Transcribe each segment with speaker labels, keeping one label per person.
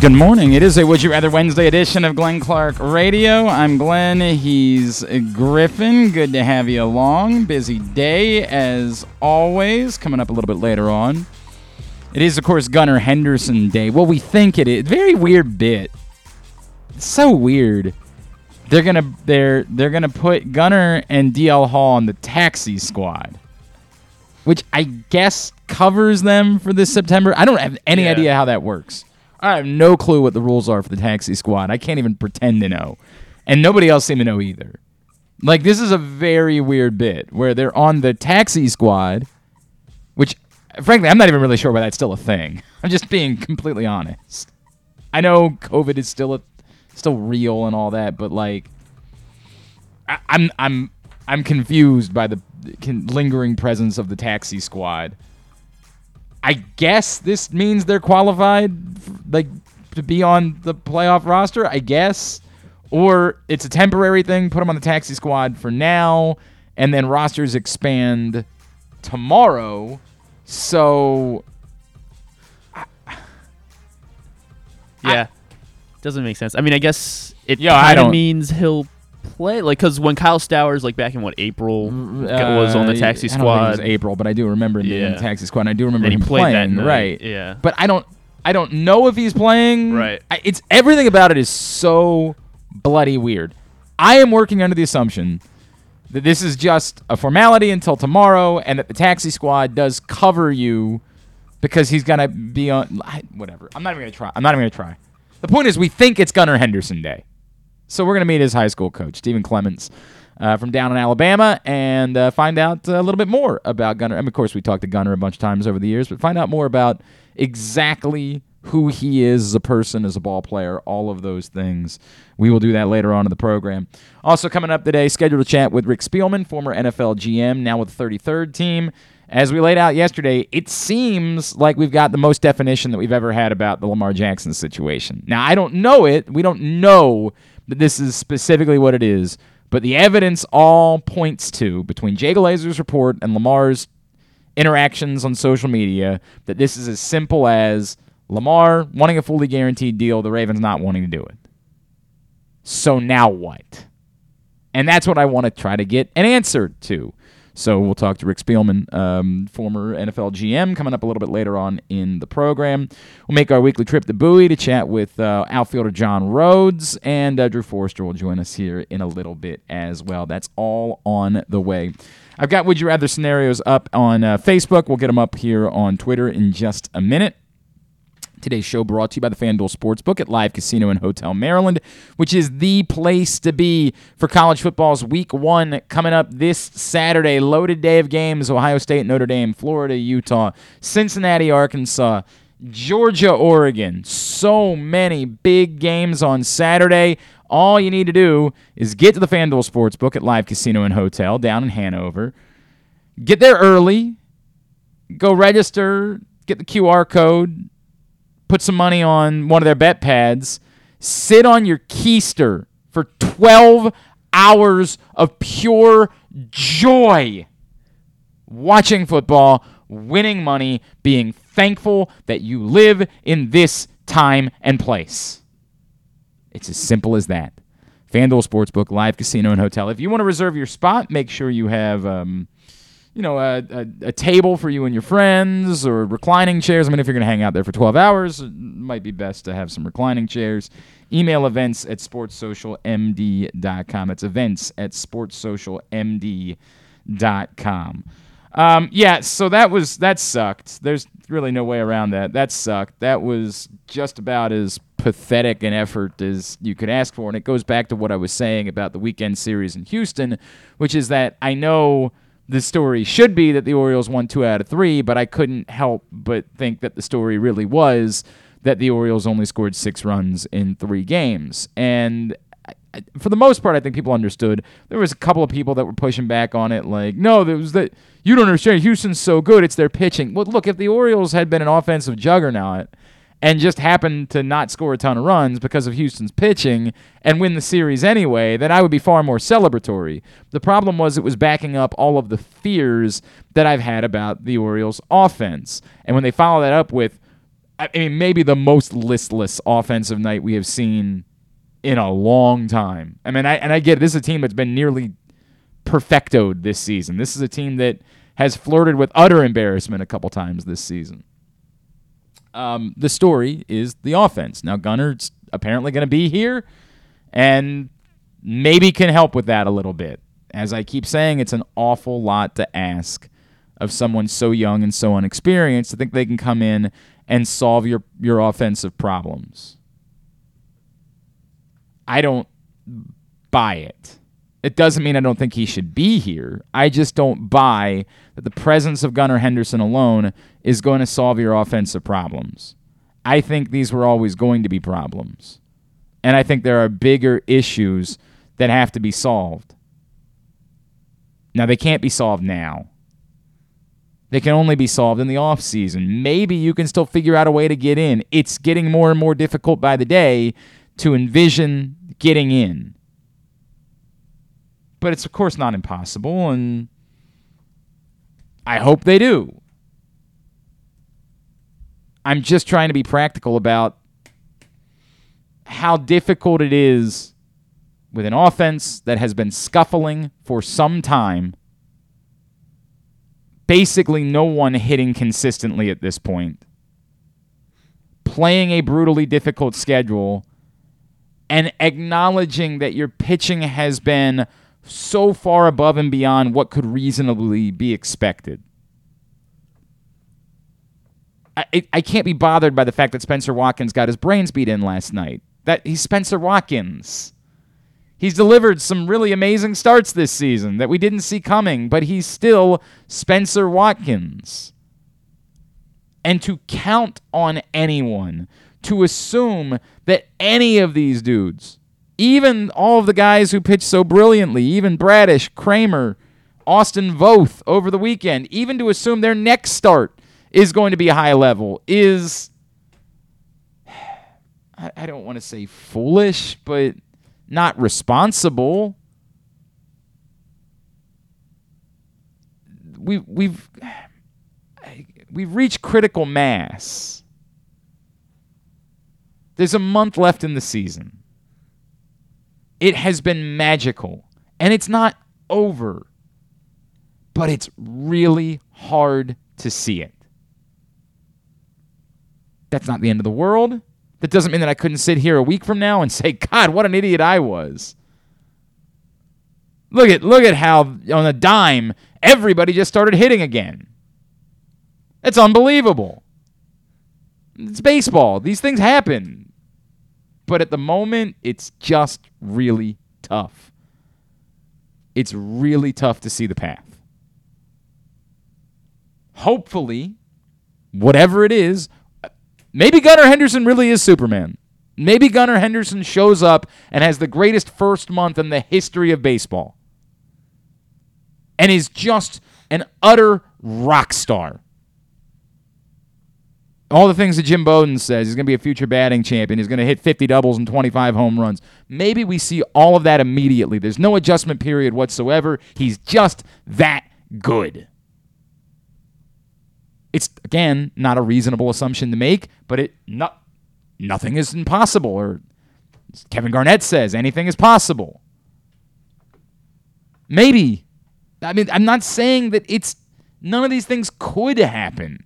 Speaker 1: Good morning. It is a Would You Rather Wednesday edition of Glenn Clark Radio. I'm Glenn. He's Griffin. Good to have you along. Busy day as always. Coming up a little bit later on. It is, of course, Gunnar Henderson Day. Well, we think it is. Very weird bit. It's so weird. They're gonna they're they're gonna put Gunnar and DL Hall on the taxi squad, which I guess covers them for this September. I don't have any
Speaker 2: Yeah.
Speaker 1: idea how that works. I have no clue what the rules are for the taxi squad. I can't even pretend to know, and nobody else seemed to know either. Like this is a very weird bit where they're on the taxi squad, which frankly I'm not even really sure why that's still a thing. I'm just being completely honest. I know COVID is still a, still real and all that, but like I, I'm I'm I'm confused by the lingering presence of the taxi squad. I guess this means they're qualified, like to be on the playoff roster. I guess, or it's a temporary thing. Put them on the taxi squad for now, and then rosters expand tomorrow. So
Speaker 2: Yeah. Doesn't make sense. I mean, I guess it
Speaker 1: Yeah,
Speaker 2: kind of means he'll play like because when Kyle Stowers like back in what April was on the
Speaker 1: uh,
Speaker 2: taxi
Speaker 1: I don't think it
Speaker 2: squad,
Speaker 1: was April, but I do remember him being in the taxi squad. And I do remember
Speaker 2: and he
Speaker 1: him
Speaker 2: played
Speaker 1: playing,
Speaker 2: that night.
Speaker 1: right?
Speaker 2: Yeah.
Speaker 1: But I don't I don't know if he's playing.
Speaker 2: Right.
Speaker 1: I, it's everything about it is so bloody weird. I am working under the assumption that this is just a formality until tomorrow, and that the taxi squad does cover you because he's gonna be on. I- Whatever. I'm not even gonna try. I'm not even gonna try. The point is, we think it's Gunnar Henderson Day, so we're gonna meet his high school coach, Stephen Clements. Uh, from down in Alabama, and uh, find out a little bit more about Gunnar. Mean, of course, we talked to Gunnar a bunch of times over the years, but find out more about exactly who he is as a person, as a ball player, all of those things. We will do that later on in the program. Also, coming up today, scheduled to chat with Rick Spielman, former NFL GM, now with the 33rd team. As we laid out yesterday, it seems like we've got the most definition that we've ever had about the Lamar Jackson situation. Now, I don't know it. We don't know that this is specifically what it is, but the evidence all points to, between Jay Glazer's report and Lamar's interactions on social media, that this is as simple as Lamar wanting a fully guaranteed deal, the Ravens not wanting to do it. So now what? And that's what I want to try to get an answer to. So we'll talk to Rick Spielman, um, former NFL GM, coming up a little bit later on in the program. We'll make our weekly trip to Bowie to chat with uh, outfielder John Rhodes, and uh, Drew Forrester will join us here in a little bit as well. That's all on the way. I've got Would You Rather scenarios up on uh, Facebook. We'll get them up here on Twitter in just a minute. Today's show brought to you by the FanDuel Sportsbook at Live Casino and Hotel Maryland, which is the place to be for college football's week one coming up this Saturday. Loaded day of games Ohio State, Notre Dame, Florida, Utah, Cincinnati, Arkansas, Georgia, Oregon. So many big games on Saturday. All you need to do is get to the FanDuel Sportsbook at Live Casino and Hotel down in Hanover. Get there early, go register, get the QR code, put some money on one of their bet pads, sit on your keister for 12 hours of pure joy watching football, winning money, being thankful that you live in this time and place. It's as simple as that. FanDuel Sportsbook, live casino and hotel. If you want to reserve your spot, make sure you have, um, you know, a, a, a table for you and your friends or reclining chairs. I mean, if you're going to hang out there for 12 hours, it might be best to have some reclining chairs. Email events at sportssocialmd.com. It's events at sportssocialmd.com. Um, yeah, so that was that sucked. There's really no way around that. That sucked. That was just about as pathetic an effort as you could ask for, and it goes back to what I was saying about the weekend series in Houston, which is that I know the story should be that the Orioles won two out of three, but I couldn't help but think that the story really was that the Orioles only scored six runs in three games, and I- for the most part, I think people understood. There was a couple of people that were pushing back on it, like, no, there was that you don't understand. Houston's so good; it's their pitching. Well, look, if the Orioles had been an offensive juggernaut and just happened to not score a ton of runs because of Houston's pitching and win the series anyway, then I would be far more celebratory. The problem was it was backing up all of the fears that I've had about the Orioles' offense, and when they follow that up with I mean, maybe the most listless offensive night we have seen in a long time. I mean, I, and I get it. This is a team that's been nearly perfectoed this season. This is a team that has flirted with utter embarrassment a couple times this season. Um, the story is the offense. Now, Gunnar's apparently going to be here and maybe can help with that a little bit. As I keep saying, it's an awful lot to ask of someone so young and so unexperienced to think they can come in and solve your, your offensive problems. I don't buy it. It doesn't mean I don't think he should be here. I just don't buy that the presence of Gunnar Henderson alone is going to solve your offensive problems. I think these were always going to be problems. And I think there are bigger issues that have to be solved. Now, they can't be solved now. They can only be solved in the off season. Maybe you can still figure out a way to get in. It's getting more and more difficult by the day to envision getting in. But it's of course not impossible and I hope they do. I'm just trying to be practical about how difficult it is with an offense that has been scuffling for some time. Basically, no one hitting consistently at this point. Playing a brutally difficult schedule and acknowledging that your pitching has been so far above and beyond what could reasonably be expected. I, I can't be bothered by the fact that Spenser Watkins got his brains beat in last night. That he's Spenser Watkins. He's delivered some really amazing starts this season that we didn't see coming, but he's still Spenser Watkins. And to count on anyone to assume that any of these dudes, even all of the guys who pitched so brilliantly, even Bradish, Kremer, Austin Voth over the weekend, even to assume their next start is going to be high level is I, don't want to say foolish, but not responsible. We we've we've reached critical mass. There's a month left in the season. It has been magical, and it's not over. But it's really hard to see it. That's not the end of the world. That doesn't mean that I couldn't sit here a week from now and say, God, what an idiot I was. Look at look at how on a dime everybody just started hitting again. It's unbelievable. It's baseball. These things happen. But at the moment, it's just really tough. It's really tough to see the path. Hopefully, whatever it is, Maybe Gunnar Henderson really is Superman. Maybe Gunnar Henderson shows up and has the greatest first month in the history of baseball and is just an utter rock star. All the things that Jim Bowden says, he's going to be a future batting champion. He's going to hit 50 doubles and 25 home runs. Maybe we see all of that immediately. There's no adjustment period whatsoever. He's just that good. It's again not a reasonable assumption to make, but it not nothing is impossible. Or Kevin Garnett says anything is possible. Maybe. I mean, I'm not saying that it's none of these things could happen.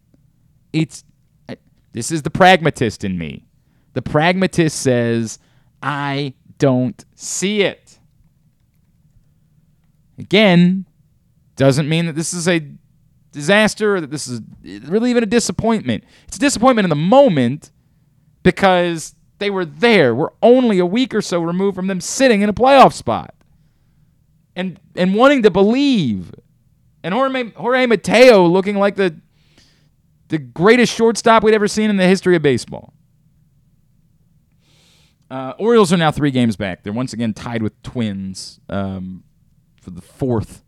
Speaker 1: It's this is the pragmatist in me. The pragmatist says, I don't see it. Again, doesn't mean that this is a disaster or that this is really even a disappointment. It's a disappointment in the moment because they were there. We're only a week or so removed from them sitting in a playoff spot and and wanting to believe. And Jorge, Jorge Mateo looking like the the greatest shortstop we'd ever seen in the history of baseball. Uh, Orioles are now three games back. They're once again tied with Twins um, for the fourth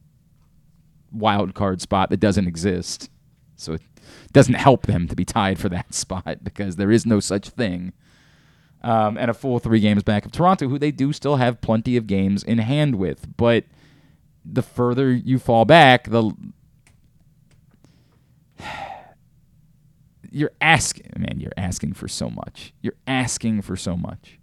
Speaker 1: wild card spot that doesn't exist. So it doesn't help them to be tied for that spot because there is no such thing. Um, and a full three games back of Toronto, who they do still have plenty of games in hand with. But the further you fall back, the you're asking, man, you're asking for so much. You're asking for so much.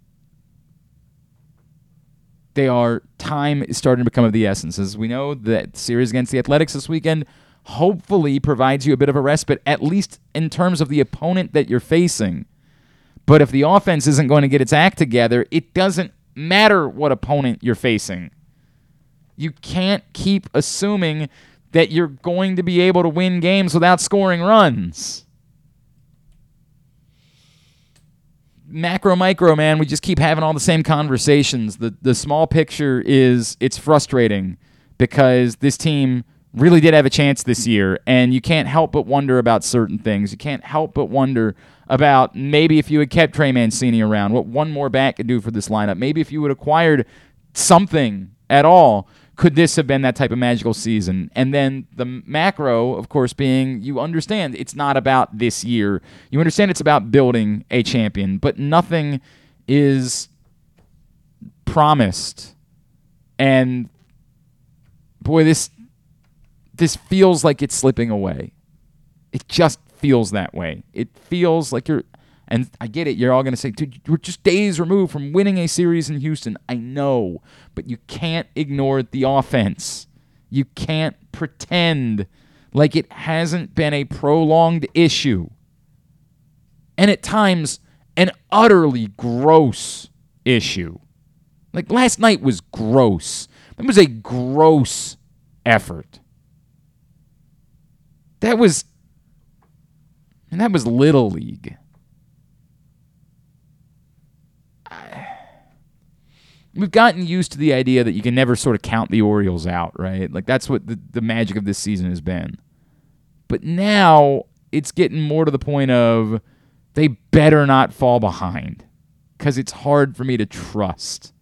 Speaker 1: They are time is starting to become of the essence. As we know, that series against the Athletics this weekend hopefully provides you a bit of a respite, at least in terms of the opponent that you're facing. But if the offense isn't going to get its act together, it doesn't matter what opponent you're facing. You can't keep assuming that you're going to be able to win games without scoring runs. Macro micro man, we just keep having all the same conversations. The the small picture is it's frustrating because this team really did have a chance this year and you can't help but wonder about certain things. You can't help but wonder about maybe if you had kept Trey Mancini around, what one more bat could do for this lineup. Maybe if you had acquired something at all, could this have been that type of magical season? And then the macro, of course, being you understand it's not about this year. You understand it's about building a champion, but nothing is promised. And boy, this this feels like it's slipping away. It just feels that way. It feels like you're and I get it. You're all going to say, dude, we're just days removed from winning a series in Houston. I know, but you can't ignore the offense. You can't pretend like it hasn't been a prolonged issue. And at times, an utterly gross issue. Like last night was gross. That was a gross effort. That was. And that was Little League. We've gotten used to the idea that you can never sort of count the Orioles out, right? Like that's what the, the magic of this season has been. But now it's getting more to the point of they better not fall behind because it's hard for me to trust.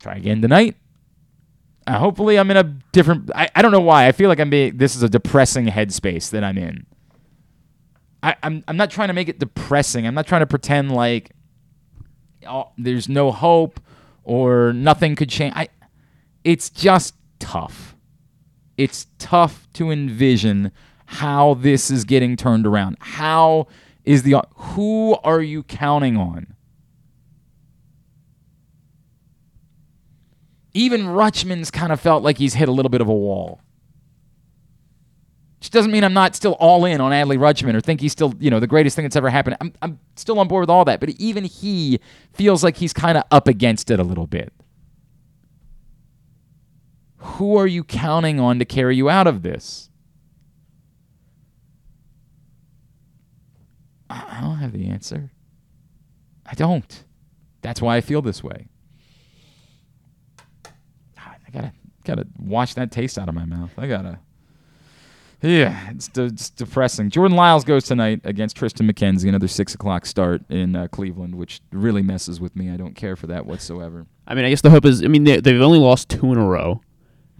Speaker 1: Try again tonight. Uh, hopefully, I'm in a different. I, I don't know why. I feel like I'm being. This is a depressing headspace that I'm in. I, I'm I'm not trying to make it depressing. I'm not trying to pretend like oh, there's no hope or nothing could change. I it's just tough. It's tough to envision how this is getting turned around. How is the who are you counting on? Even Rutschman's kind of felt like he's hit a little bit of a wall. Which doesn't mean I'm not still all in on Adley Rutschman or think he's still, you know, the greatest thing that's ever happened. I'm, I'm still on board with all that. But even he feels like he's kind of up against it a little bit. Who are you counting on to carry you out of this? I don't have the answer. I don't. That's why I feel this way. I gotta gotta wash that taste out of my mouth. I gotta. Yeah, it's, de- it's depressing. Jordan Lyles goes tonight against Triston McKenzie, another six o'clock start in uh, Cleveland, which really messes with me. I don't care for that whatsoever.
Speaker 2: I mean, I guess the hope is. I mean, they, they've only lost two in a row,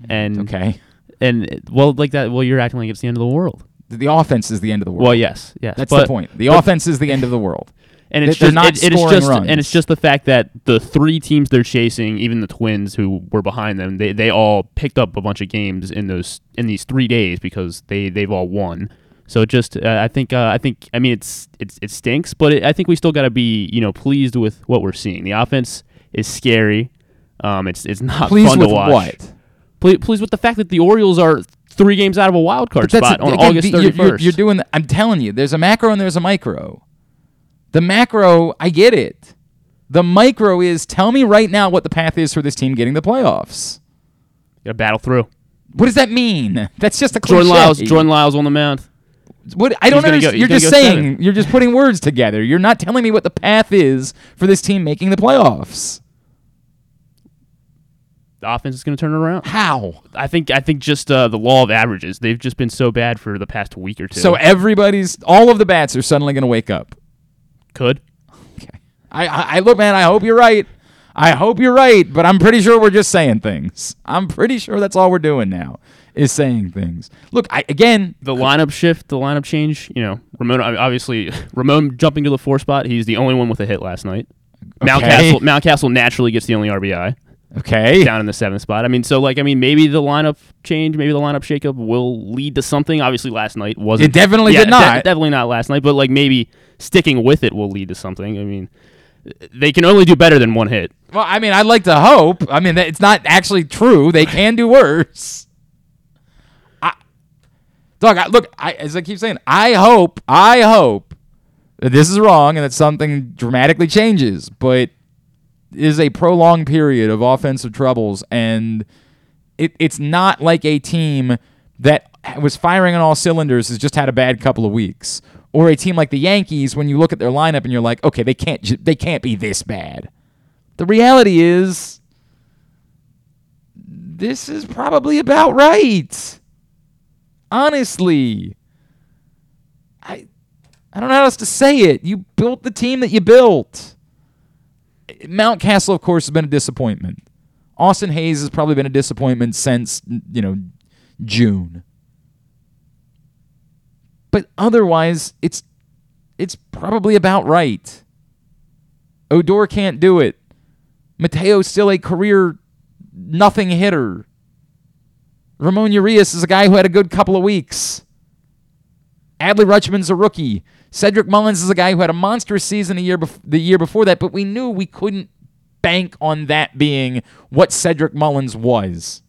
Speaker 2: and
Speaker 1: Okay,
Speaker 2: and well, like that. Well, you're acting like it's the end of the world.
Speaker 1: the, the offense is the end of the world.
Speaker 2: Well, yes, yes.
Speaker 1: that's
Speaker 2: but,
Speaker 1: the point. The offense is the end of the world.
Speaker 2: And it's
Speaker 1: They- they're
Speaker 2: just
Speaker 1: not
Speaker 2: it, it
Speaker 1: scoring
Speaker 2: just
Speaker 1: runs.
Speaker 2: and it's just the fact that the three teams they're chasing, even the Twins who were behind them, they they all picked up a bunch of games in those in these three days because they they've all won. So it just uh, I think uh, I think I mean it's it's it stinks, but it, I think we still got to be you know pleased with what we're seeing. The offense is scary. Um, it's it's not
Speaker 1: Pleased
Speaker 2: fun to watch.
Speaker 1: what?
Speaker 2: Ple- pleased with the fact that the Orioles are three games out of a wild card spot on
Speaker 1: again,
Speaker 2: August thirty
Speaker 1: you're, you're, you're doing. The, I'm telling you, there's a macro and there's a micro. The macro, I get it. The micro is tell me right now what the path is for this team getting the playoffs.
Speaker 2: You got to battle through.
Speaker 1: What does that mean? That's just a cliche.
Speaker 2: Jordan Lyles, Jordan Lyles on the mound.
Speaker 1: What I don't
Speaker 2: gonna go-
Speaker 1: understand. you're just saying.
Speaker 2: seven.
Speaker 1: You're just putting words together. You're not telling me what the path is for this team making the playoffs.
Speaker 2: The offense is going to turn it around.
Speaker 1: How?
Speaker 2: I think I think just uh, the law of averages. They've just been so bad for the past week or two.
Speaker 1: So everybody's, all of the bats are suddenly going to wake up.
Speaker 2: Could
Speaker 1: Okay. I, I, I look, man. I hope you're right. I hope you're right, but I'm pretty sure we're just saying things. I'm pretty sure that's all we're doing now is saying things. Look, I again,
Speaker 2: the lineup shift, the lineup change. You know, Ramon obviously Ramon jumping to the four spot. He's the only one with a hit last night.
Speaker 1: Okay.
Speaker 2: Mountcastle Mountcastle naturally gets the only RBI.
Speaker 1: Okay.
Speaker 2: down in the seventh spot. I mean, so like, I mean, maybe the lineup change, maybe the lineup shakeup will lead to something. Obviously, last night wasn't.
Speaker 1: It definitely
Speaker 2: yeah,
Speaker 1: did
Speaker 2: de-
Speaker 1: not.
Speaker 2: definitely not last night, but like maybe sticking with it will lead to something. I mean, they can only do better than one hit.
Speaker 1: Well, I mean, I'd like to hope. I mean, it's not actually true. They can do worse. I, dog, I, look, I, as I keep saying, I hope, I hope that this is wrong and that something dramatically changes. But it is a prolonged period of offensive troubles, and it, it's not like a team that was firing on all cylinders has just had a bad couple of weeks, or a team like the Yankees when you look at their lineup and you're like, okay, they can't, they can't be this bad. The reality is, this is probably about right. Honestly, I, I don't know how else to say it. You built the team that you built. Mountcastle, of course, has been a disappointment. Austin Hays has probably been a disappointment since you know June. But otherwise, it's it's probably about right. Odor can't do it. Mateo's still a career nothing hitter. Ramon Urias is a guy who had a good couple of weeks. Adley Rutschman's a rookie. Cedric Mullins is a guy who had a monstrous season a year bef- the year before that, but we knew we couldn't bank on that being what Cedric Mullins was.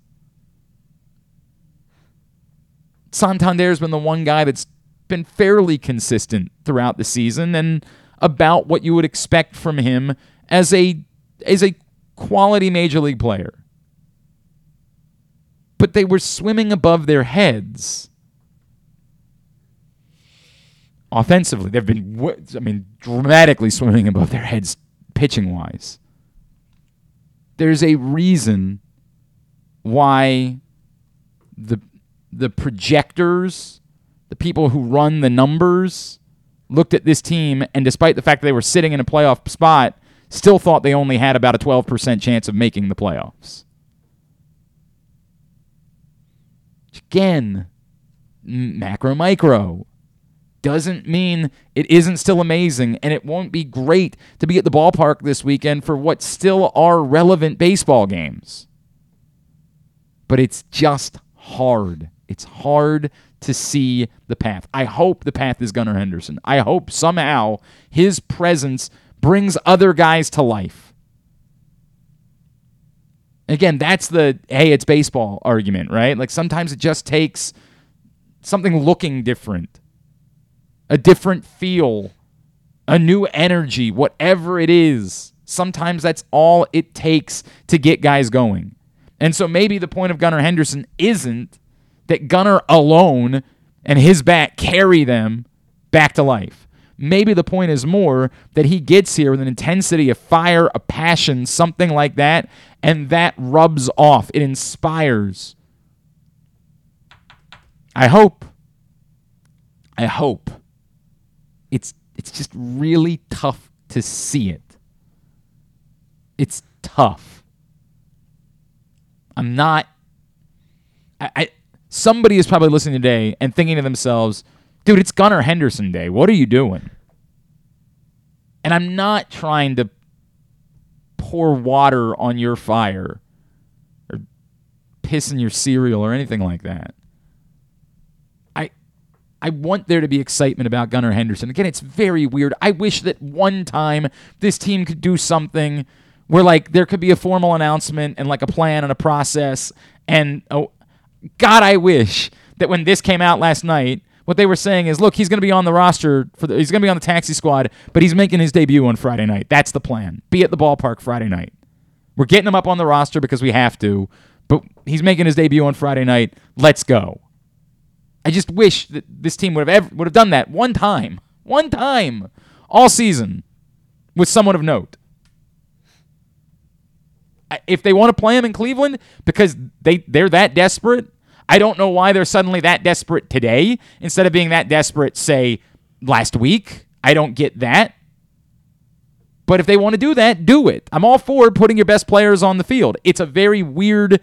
Speaker 1: Santander's been the one guy that's been fairly consistent throughout the season and about what you would expect from him as a as a quality major league player. But they were swimming above their heads. Offensively, they've been I mean dramatically swimming above their heads pitching wise. There's a reason why the the projectors, the people who run the numbers, looked at this team and despite the fact that they were sitting in a playoff spot, still thought they only had about a 12% chance of making the playoffs. Again, macro micro doesn't mean it isn't still amazing and it won't be great to be at the ballpark this weekend for what still are relevant baseball games. But it's just hard. It's hard to see the path. I hope the path is Gunnar Henderson. I hope somehow his presence brings other guys to life. Again, that's the hey, it's baseball argument, right? Like sometimes it just takes something looking different, a different feel, a new energy, whatever it is. Sometimes that's all it takes to get guys going. And so maybe the point of Gunnar Henderson isn't that Gunnar alone and his bat carry them back to life. Maybe the point is more that he gets here with an intensity, a fire, a passion, something like that, and that rubs off. It inspires. I hope. I hope. It's it's just really tough to see it. It's tough. I'm not I, I somebody is probably listening today and thinking to themselves, dude, it's Gunnar Henderson Day. What are you doing? And I'm not trying to pour water on your fire or piss in your cereal or anything like that. I I want there to be excitement about Gunnar Henderson. Again, it's very weird. I wish that one time this team could do something where like there could be a formal announcement and like a plan and a process and oh God, I wish that when this came out last night, what they were saying is, look, he's going to be on the roster for the, he's going to be on the taxi squad, but he's making his debut on Friday night. That's the plan. Be at the ballpark Friday night. We're getting him up on the roster because we have to, but he's making his debut on Friday night. Let's go. I just wish that this team would have ever, would have done that one time, one time, all season, with someone of note. If they want to play him in Cleveland because they they're that desperate, I don't know why they're suddenly that desperate today instead of being that desperate, say, last week. I don't get that. But if they want to do that, do it. I'm all for putting your best players on the field. It's a very weird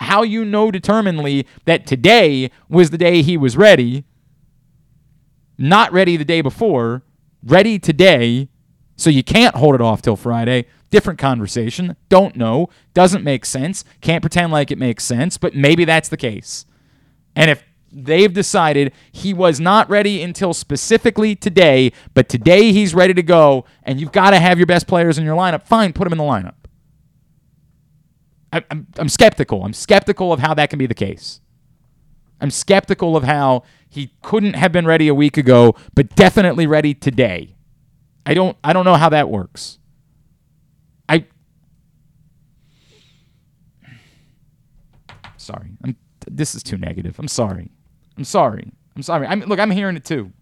Speaker 1: how you know determinedly that today was the day he was ready, not ready the day before, ready today, so you can't hold it off till Friday. Different conversation. Don't know. Doesn't make sense. Can't pretend like it makes sense, but maybe that's the case. And if they've decided he was not ready until specifically today, but today he's ready to go, and you've got to have your best players in your lineup, fine, put him in the lineup. I, I'm, I'm skeptical. I'm skeptical of how that can be the case. I'm skeptical of how he couldn't have been ready a week ago, but definitely ready today. I don't I don't know how that works. I sorry. I'm this is too negative. I'm sorry. I'm sorry. I'm sorry. I mean, look, I'm hearing it too.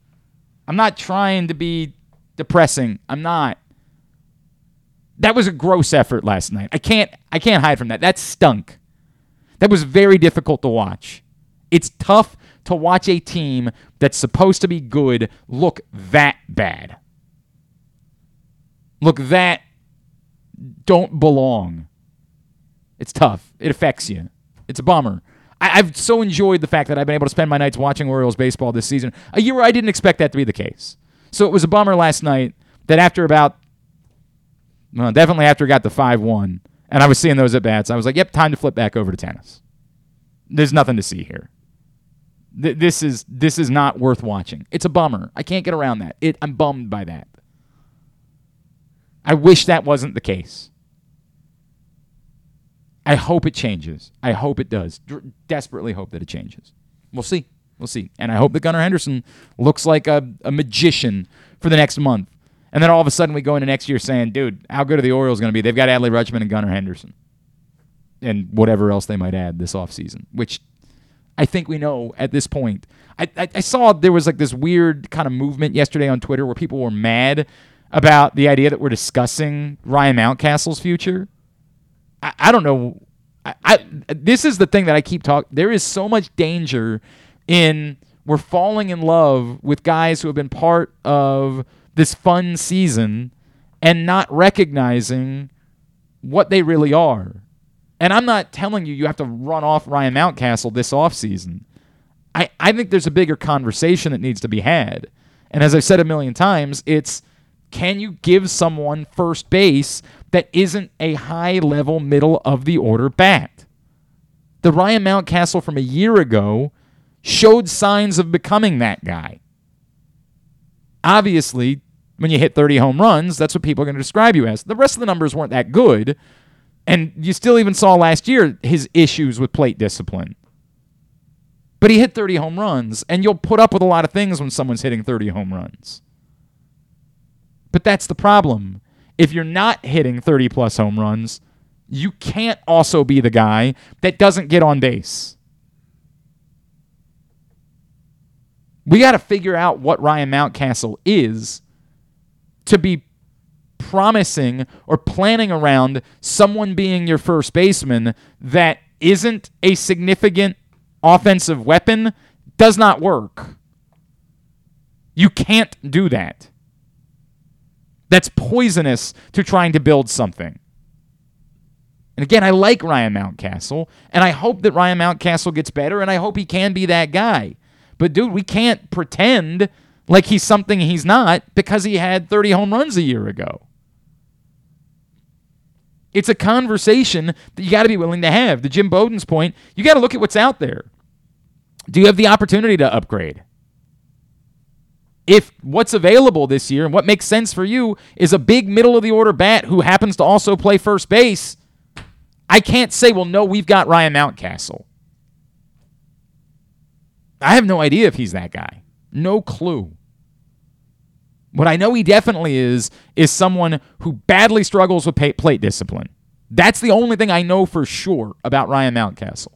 Speaker 1: I'm not trying to be depressing. I'm not. That was a gross effort last night. I can't I can't hide from that. That stunk. That was very difficult to watch. It's tough to watch a team that's supposed to be good look that bad. Look that don't belong. It's tough. It affects you. It's a bummer. I, have so enjoyed the fact that I've been able to spend my nights watching Orioles baseball this season. A year where I didn't expect that to be the case. So it was a bummer last night that after about, well, definitely after I got the 5 1, and I was seeing those at bats, I was like, yep, time to flip back over to tennis. There's nothing to see here. Th- this is this is not worth watching. It's a bummer. I can't get around that. It, I'm bummed by that. I wish that wasn't the case. I hope it changes. I hope it does. D- desperately hope that it changes. We'll see. We'll see. And I hope that Gunnar Henderson looks like a, a magician for the next month. And then all of a sudden we go into next year saying, dude, how good are the Orioles going to be? They've got Adley Rutschman and Gunnar Henderson. And whatever else they might add this offseason, which I think we know at this point. I, I, I saw there was like this weird kind of movement yesterday on Twitter where people were mad about the idea that we're discussing Ryan Mountcastle's future. I, I don't know. I, I this is the thing that I keep talking. There is so much danger in we're falling in love with guys who have been part of this fun season and not recognizing what they really are. And I'm not telling you you have to run off Ryan Mountcastle this offseason. I, I think there's a bigger conversation that needs to be had. And as I've said a million times, it's can you give someone first base that isn't a high level middle of the order bat? The Ryan Mountcastle from a year ago showed signs of becoming that guy. Obviously, when you hit 30 home runs, that's what people are going to describe you as. The rest of the numbers weren't that good. And you still even saw last year his issues with plate discipline. But he hit 30 home runs, and you'll put up with a lot of things when someone's hitting 30 home runs. But that's the problem. If you're not hitting 30 plus home runs, you can't also be the guy that doesn't get on base. We got to figure out what Ryan Mountcastle is to be promising or planning around someone being your first baseman that isn't a significant offensive weapon does not work. You can't do that. That's poisonous to trying to build something. And again, I like Ryan Mountcastle, and I hope that Ryan Mountcastle gets better, and I hope he can be that guy. But dude, we can't pretend like he's something he's not because he had 30 home runs a year ago. It's a conversation that you got to be willing to have. To Jim Bowden's point, you got to look at what's out there. Do you have the opportunity to upgrade? If what's available this year and what makes sense for you is a big middle of the order bat who happens to also play first base, I can't say, well, no, we've got Ryan Mountcastle. I have no idea if he's that guy. No clue. What I know he definitely is, is someone who badly struggles with plate discipline. That's the only thing I know for sure about Ryan Mountcastle.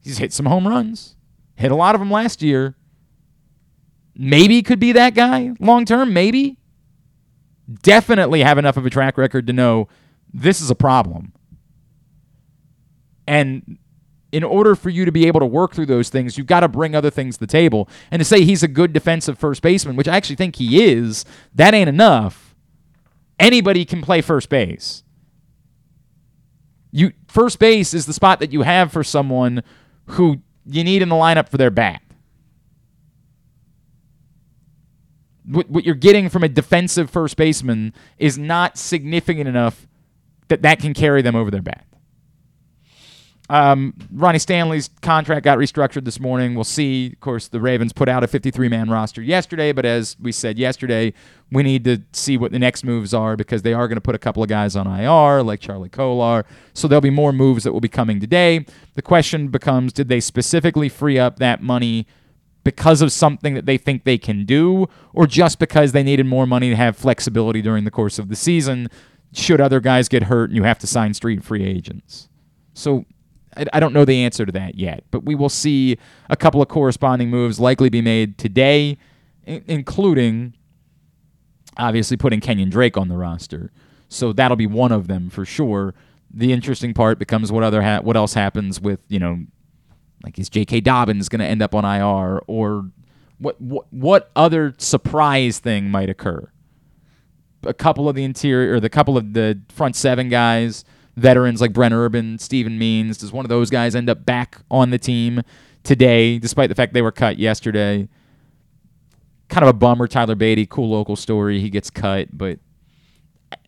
Speaker 1: He's hit some home runs, hit a lot of them last year maybe could be that guy long term, maybe. Definitely have enough of a track record to know this is a problem. And in order for you to be able to work through those things, you've got to bring other things to the table. And to say he's a good defensive first baseman, which I actually think he is, that ain't enough. Anybody can play first base. You first base is the spot that you have for someone who you need in the lineup for their bat. What, what you're getting from a defensive first baseman is not significant enough that that can carry them over their back. Um, Ronnie Stanley's contract got restructured this morning. We'll see. Of course, the Ravens put out a 53 man roster yesterday, but as we said yesterday, we need to see what the next moves are because they are going to put a couple of guys on IR, like Charlie Kolar. So there'll be more moves that will be coming today. The question becomes did they specifically free up that money because of something that they think they can do, or just because they needed more money to have flexibility during the course of the season? Should other guys get hurt and you have to sign street free agents? So I don't know the answer to that yet, but we will see a couple of corresponding moves likely be made today, including obviously putting Kenyan Drake on the roster. So that'll be one of them for sure. The interesting part becomes what other ha- what else happens with you know, like is J.K. Dobbins going to end up on IR or what what what other surprise thing might occur? A couple of the interior or the couple of the front seven guys veterans like Brent Urban, Steven Means. Does one of those guys end up back on the team today, despite the fact they were cut yesterday? Kind of a bummer. Tyler Beatty, cool local story. He gets cut, but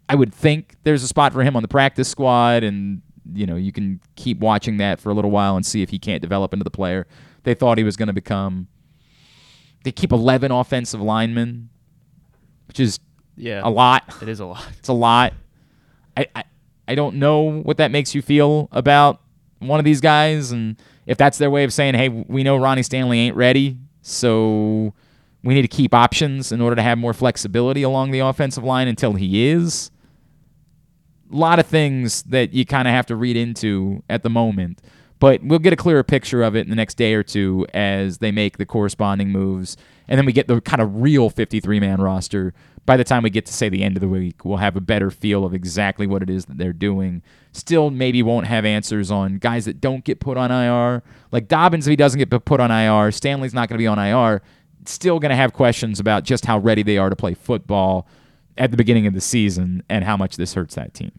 Speaker 1: I would think there's a spot for him on the practice squad, and you know you can keep watching that for a little while and see if he can't develop into the player they thought he was going to become. They keep 11 offensive linemen, which is
Speaker 2: yeah
Speaker 1: a lot.
Speaker 2: It is a lot.
Speaker 1: It's a lot. I, I I don't know what that makes you feel about one of these guys, and if that's their way of saying, "Hey, we know Ronnie Stanley ain't ready, so we need to keep options in order to have more flexibility along the offensive line until he is." A lot of things that you kind of have to read into at the moment, but we'll get a clearer picture of it in the next day or two as they make the corresponding moves, and then we get the kind of real 53 man roster by the time we get to say the end of the week, we'll have a better feel of exactly what it is that they're doing. Still, maybe won't have answers on guys that don't get put on IR. Like Dobbins, if he doesn't get put on IR, Stanley's not going to be on IR. Still going to have questions about just how ready they are to play football at the beginning of the season and how much this hurts that team.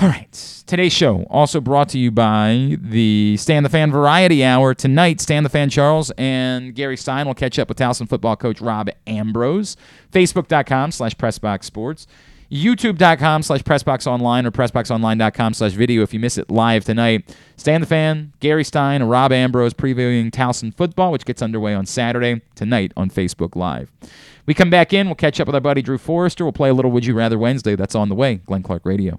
Speaker 1: All right. Today's show also brought to you by the Stan the Fan Variety Hour. Tonight, Stan the Fan Charles and Gary Stein will catch up with Towson football coach Rob Ambrose. Facebook.com slash Pressbox Sports. YouTube.com slash PressboxOnline or PressboxOnline.com slash video if you miss it live tonight. Stan the Fan, Gary Stein, and Rob Ambrose previewing Towson football, which gets underway on Saturday, tonight on Facebook Live. We come back in, we'll catch up with our buddy Drew Forrester. We'll play a little Would You Rather Wednesday. That's on the way. Glenn Clark Radio.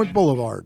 Speaker 3: Boulevard.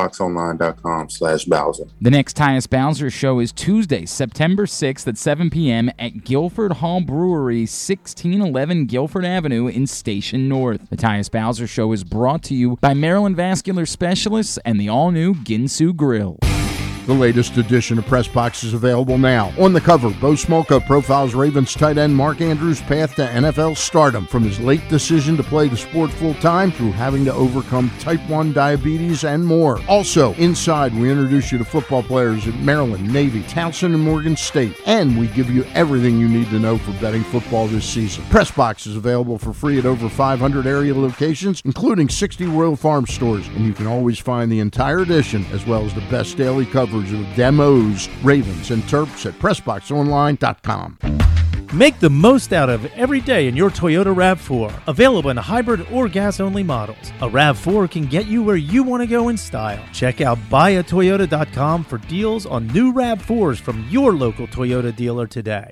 Speaker 4: Slash Bowser.
Speaker 1: The next Tyus Bowser Show is Tuesday, September 6th at 7 p.m. at Guilford Hall Brewery, 1611 Guilford Avenue in Station North. The Tyus Bowser Show is brought to you by Maryland Vascular Specialists and the all-new Ginsu Grill.
Speaker 3: The latest edition of Press Box is available now. On the cover, Bo Smolka profiles Ravens tight end Mark Andrews' path to NFL stardom, from his late decision to play the sport full time through having to overcome type 1 diabetes and more. Also, inside, we introduce you to football players at Maryland, Navy, Towson, and Morgan State, and we give you everything you need to know for betting football this season. Press Box is available for free at over 500 area locations, including 60 Royal Farm stores, and you can always find the entire edition as well as the best daily coverage of demos, Ravens, and Terps at PressBoxOnline.com.
Speaker 5: Make the most out of every day in your Toyota RAV4. Available in hybrid or gas only models. A RAV4 can get you where you want to go in style. Check out buyatoyota.com for deals on new RAV4s from your local Toyota dealer today.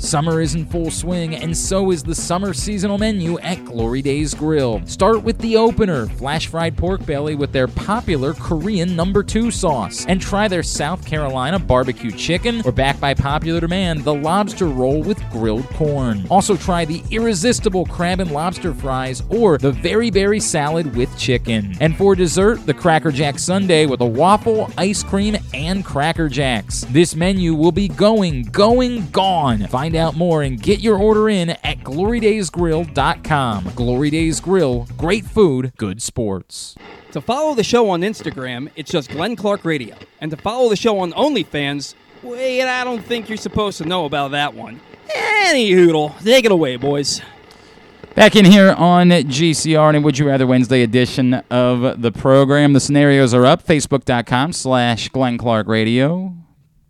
Speaker 1: Summer is in full swing, and so is the summer seasonal menu at Glory Days Grill. Start with the opener, flash fried pork belly with their popular Korean number two sauce, and try their South Carolina barbecue chicken, or back by popular demand, the lobster roll with grilled corn. Also try the irresistible crab and lobster fries, or the very berry salad with chicken. And for dessert, the Cracker Jack Sundae with a waffle, ice cream, and Cracker Jacks. This menu will be going, going, gone. Find out more and get your order in at glorydaysgrill.com. Glory Days Grill, great food, good sports.
Speaker 6: To follow the show on Instagram, it's just Glenn Clark Radio. And to follow the show on OnlyFans, wait, I don't think you're supposed to know about that one. Any hoodle, take it away, boys.
Speaker 1: Back in here on GCR and Would You Rather Wednesday edition of the program. The scenarios are up. Facebook.com slash Glenn Clark Radio.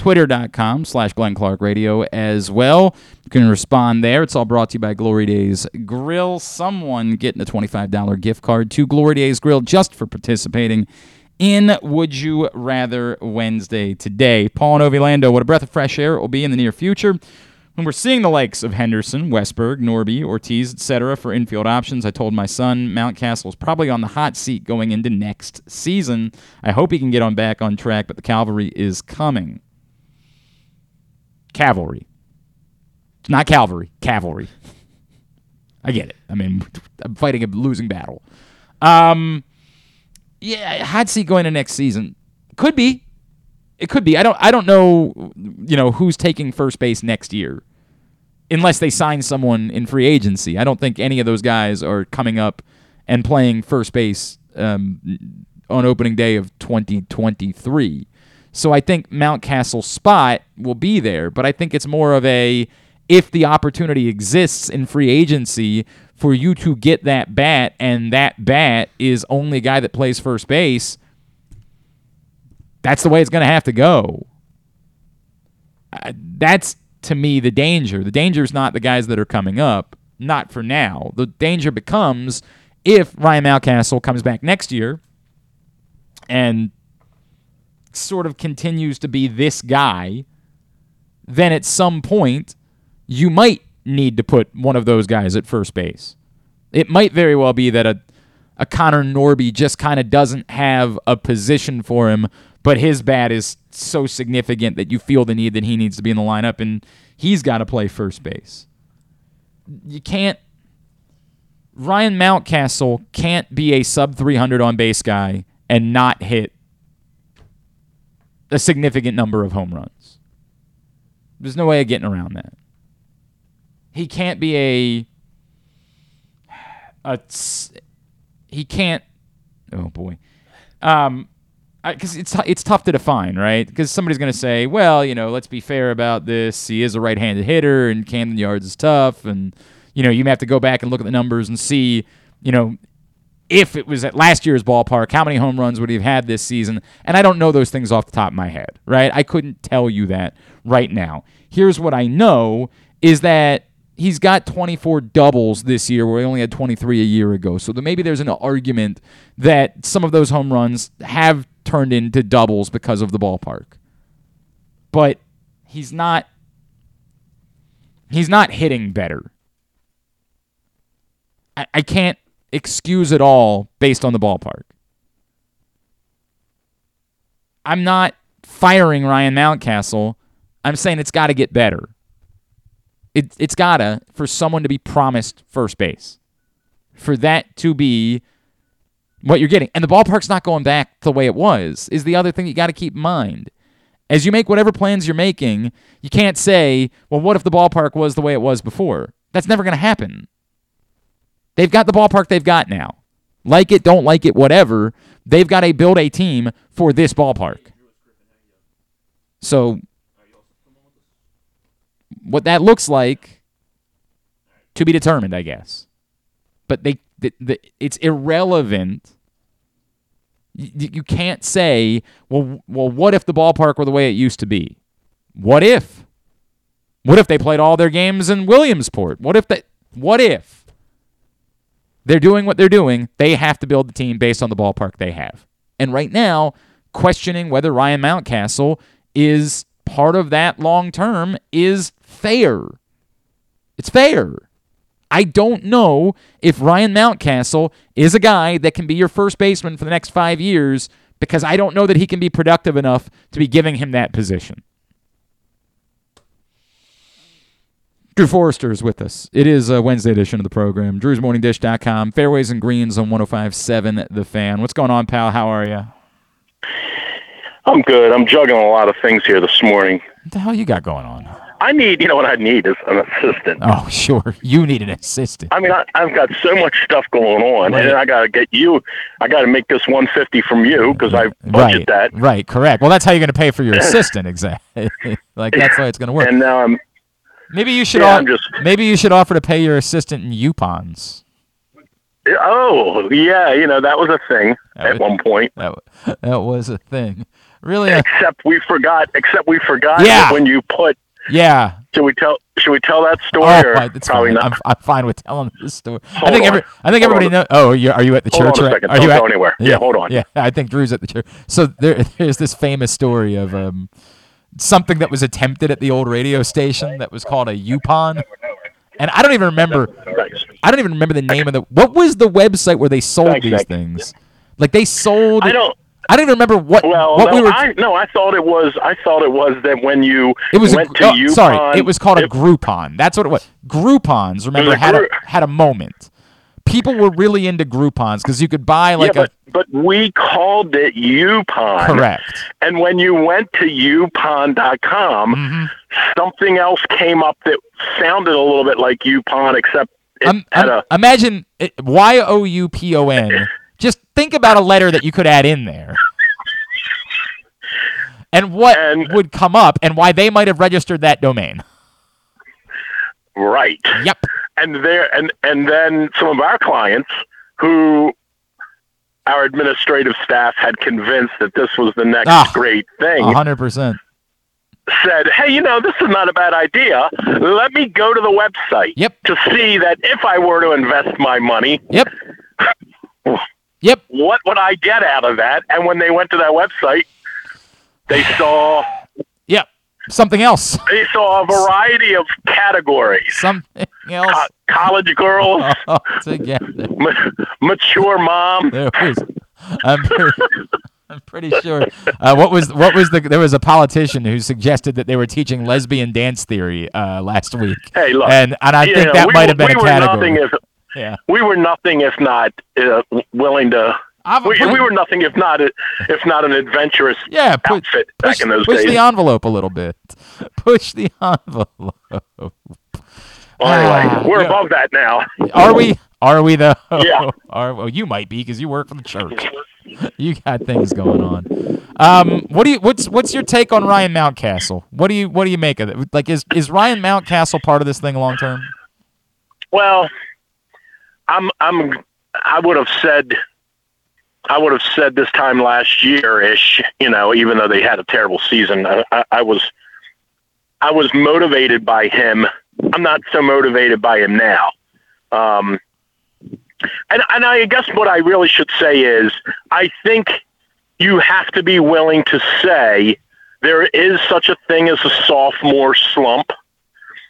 Speaker 1: Twitter.com slash Glenn Clark Radio as well. You can respond there. It's all brought to you by Glory Days Grill. Someone getting a $25 gift card to Glory Days Grill just for participating in Would You Rather Wednesday today. Paul and Ovilando, what a breath of fresh air it will be in the near future. When we're seeing the likes of Henderson, Westburg, Norby, Ortiz, etc. for infield options, I told my son Mountcastle is probably on the hot seat going into next season. I hope he can get on back on track, but the cavalry is coming. Cavalry. Not cavalry, cavalry. I get it. I mean, I'm fighting a losing battle. Um, yeah, hot seat going to next season. Could be. It could be. I don't. I don't know. You know who's taking first base next year, unless they sign someone in free agency. I don't think any of those guys are coming up and playing first base um, on opening day of 2023. So I think Mountcastle's spot will be there, but I think it's more of a if the opportunity exists in free agency for you to get that bat and that bat is only a guy that plays first base, that's the way it's going to have to go. That's to me the danger. The danger is not the guys that are coming up, not for now. The danger becomes if Ryan Mountcastle comes back next year and sort of continues to be this guy, then at some point you might need to put one of those guys at first base. It might very well be that a a Connor Norby just kind of doesn't have a position for him, but his bat is so significant that you feel the need that he needs to be in the lineup and he's got to play first base. You can't Ryan Mountcastle can't be a sub 300 on base guy and not hit a significant number of home runs. There's no way of getting around that. He can't be a a he can't oh boy. Um because it's it's tough to define, right? Because somebody's going to say, well, you know, let's be fair about this. He is a right-handed hitter, and Camden Yards is tough, and you know, you may have to go back and look at the numbers and see, you know, if it was at last year's ballpark, how many home runs would he have had this season? And I don't know those things off the top of my head, right? I couldn't tell you that right now. Here's what I know is that he's got 24 doubles this year where he only had 23 a year ago. So maybe there's an argument that some of those home runs have turned into doubles because of the ballpark. But he's not he's not hitting better. I, I can't excuse it all based on the ballpark. I'm not firing Ryan Mountcastle. I'm saying it's got to get better. It, it's got to for someone to be promised first base. For that to be what you're getting. And the ballpark's not going back the way it was, is the other thing you got to keep in mind. As you make whatever plans you're making, you can't say, well, what if the ballpark was the way it was before? That's never going to happen. They've got the ballpark they've got now. Like it, don't like it, whatever. They've got to build a team for this ballpark. So, what that looks like To be determined, I guess. But they, the, the, it's irrelevant. You, you can't say, well, well, what if the ballpark were the way it used to be? What if? What if they played all their games in Williamsport? What if they? What if? They're doing what they're doing. They have to build the team based on the ballpark they have. And right now, questioning whether Ryan Mountcastle is part of that long term is fair. It's fair. I don't know if Ryan Mountcastle is a guy that can be your first baseman for the next five years because I don't know that he can be productive enough to be giving him that position. Drew Forrester is with us. It is a Wednesday edition of the program. Drew'sMorningDish.com, Fairways and Greens on 105.7 The Fan. What's going on, pal? How are you?
Speaker 7: I'm good. I'm juggling a lot of things here this morning.
Speaker 1: What the hell you got going on?
Speaker 7: I need, you know what I need is an assistant.
Speaker 1: Oh, sure. You need an assistant.
Speaker 7: I mean, I, I've got so much stuff going on,
Speaker 1: Right.
Speaker 7: and I got to get you. I got to make this 150 from you because I budget
Speaker 1: right,
Speaker 7: that.
Speaker 1: Right, correct. Well, that's how you're going to pay for your assistant, exactly. like that's how it's going to work.
Speaker 7: And now I'm,
Speaker 1: maybe you should.
Speaker 7: yeah,
Speaker 1: off-
Speaker 7: just-
Speaker 1: maybe you should offer to pay your assistant in Yupons.
Speaker 7: oh yeah, you know that was a thing
Speaker 1: That
Speaker 7: at
Speaker 1: was-
Speaker 7: one point.
Speaker 1: That that was a thing. Really?
Speaker 7: Except we forgot. Except we forgot
Speaker 1: Yeah.
Speaker 7: when you put.
Speaker 1: yeah.
Speaker 7: Should we tell? Should we tell that story?
Speaker 1: Oh, it's
Speaker 7: probably
Speaker 1: fine.
Speaker 7: not.
Speaker 1: I'm, I'm fine with telling this story. I think
Speaker 7: on.
Speaker 1: every. I think
Speaker 7: Hold
Speaker 1: everybody
Speaker 7: on.
Speaker 1: knows. Oh, you are you at the
Speaker 7: Hold on
Speaker 1: church?
Speaker 7: a
Speaker 1: right? Are
Speaker 7: Don't
Speaker 1: you
Speaker 7: go
Speaker 1: at-
Speaker 7: anywhere. Yeah, hold on.
Speaker 1: Yeah, I think Drew's at the church. So there, there's this famous story of um, something that was attempted at the old radio station that was called a Yupon, and I don't even remember. I don't even remember the name of the. What was the website where they sold these things? Like they sold.
Speaker 7: I don't.
Speaker 1: I don't even remember what.
Speaker 7: Well,
Speaker 1: what
Speaker 7: no,
Speaker 1: we were.
Speaker 7: I no, I thought it was. I thought it was that when you
Speaker 1: it was a,
Speaker 7: went
Speaker 1: gr-
Speaker 7: to
Speaker 1: oh, sorry. It was called a Groupon. That's what it was. Groupons. Remember
Speaker 7: a
Speaker 1: had a
Speaker 7: group-
Speaker 1: had a moment. People were really into Groupons because you could buy like
Speaker 7: yeah, but, but we called it
Speaker 1: Upon. correct.
Speaker 7: And when you went to Yupon.com,
Speaker 1: Mm-hmm.
Speaker 7: something else came up that sounded a little bit like Yupon, except it
Speaker 1: Um,
Speaker 7: had
Speaker 1: um,
Speaker 7: a.
Speaker 1: imagine Y O U P O N. Just think about a letter that you could add in there. And what
Speaker 7: And-
Speaker 1: would come up and why they might have registered that domain.
Speaker 7: Right.
Speaker 1: Yep.
Speaker 7: And there and and then some of our clients who our administrative staff had convinced that this was the next
Speaker 1: Ah,
Speaker 7: great thing
Speaker 1: hundred percent.
Speaker 7: said, "Hey, you know, this is not a bad idea. Let me go to the website
Speaker 1: Yep.
Speaker 7: to see that if I were to invest my money,
Speaker 1: Yep. Yep.
Speaker 7: what would I get out of that?" And when they went to that website, they saw.
Speaker 1: Something else.
Speaker 7: they saw a variety of categories:
Speaker 1: Something else
Speaker 7: Co- college girls,
Speaker 1: together.
Speaker 7: ma- mature mom.
Speaker 1: There was. I'm pretty, I'm pretty sure. Uh, what was what was the? There was a politician who suggested that they were teaching lesbian dance theory uh, last week.
Speaker 7: Hey, look,
Speaker 1: and and I
Speaker 7: you
Speaker 1: think that
Speaker 7: we
Speaker 1: might have been
Speaker 7: we
Speaker 1: a category.
Speaker 7: If,
Speaker 1: yeah.
Speaker 7: we were nothing if not uh, willing to. We, we were nothing if not if not an adventurous
Speaker 1: Yeah, put,
Speaker 7: outfit back
Speaker 1: push,
Speaker 7: in those
Speaker 1: push
Speaker 7: days.
Speaker 1: Push the envelope a little bit. Push the envelope.
Speaker 7: Well, anyway,
Speaker 1: Ah,
Speaker 7: we're
Speaker 1: yeah.
Speaker 7: above that now.
Speaker 1: Are we? Are we though?
Speaker 7: Yeah.
Speaker 1: Are well, you might be because you work for the church. You got things going on. Um, what do you? What's what's your take on Ryan Mountcastle? What do you What do you make of it? Like, is is Ryan Mountcastle part of this thing long term?
Speaker 7: Well, I'm I'm I would have said I would have said this time last year ish, you know, even though they had a terrible season. I, I, was I was motivated by him. I'm not so motivated by him now. Um, and and I guess what I really should say is I think you have to be willing to say there is such a thing as a sophomore slump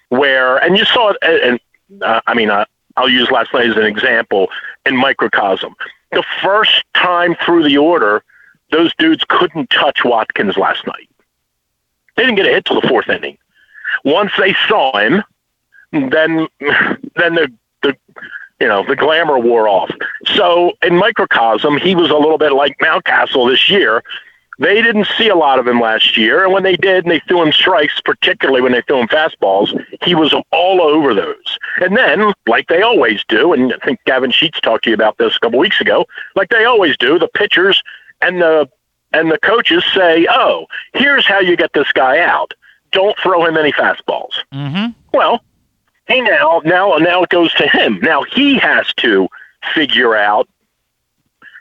Speaker 7: where and you saw it and uh, I mean, uh, I'll use last night as an example in microcosm. The first time through the order, those dudes couldn't touch Watkins last night. They didn't get a hit till the fourth inning. Once they saw him, then then the the you know the glamour wore off. So in microcosm, he was a little bit like Mountcastle this year. They didn't see a lot of him last year, and when they did, and they threw him strikes, particularly when they threw him fastballs, he was all over those. And then, like they always do, and I think Gavin Sheets talked to you about this a couple weeks ago, like they always do, the pitchers and the and the coaches say, "Oh, here's how you get this guy out. Don't throw him any fastballs."
Speaker 1: Mm-hmm.
Speaker 7: Well, Hey, now, now, now it goes to him. Now he has to figure out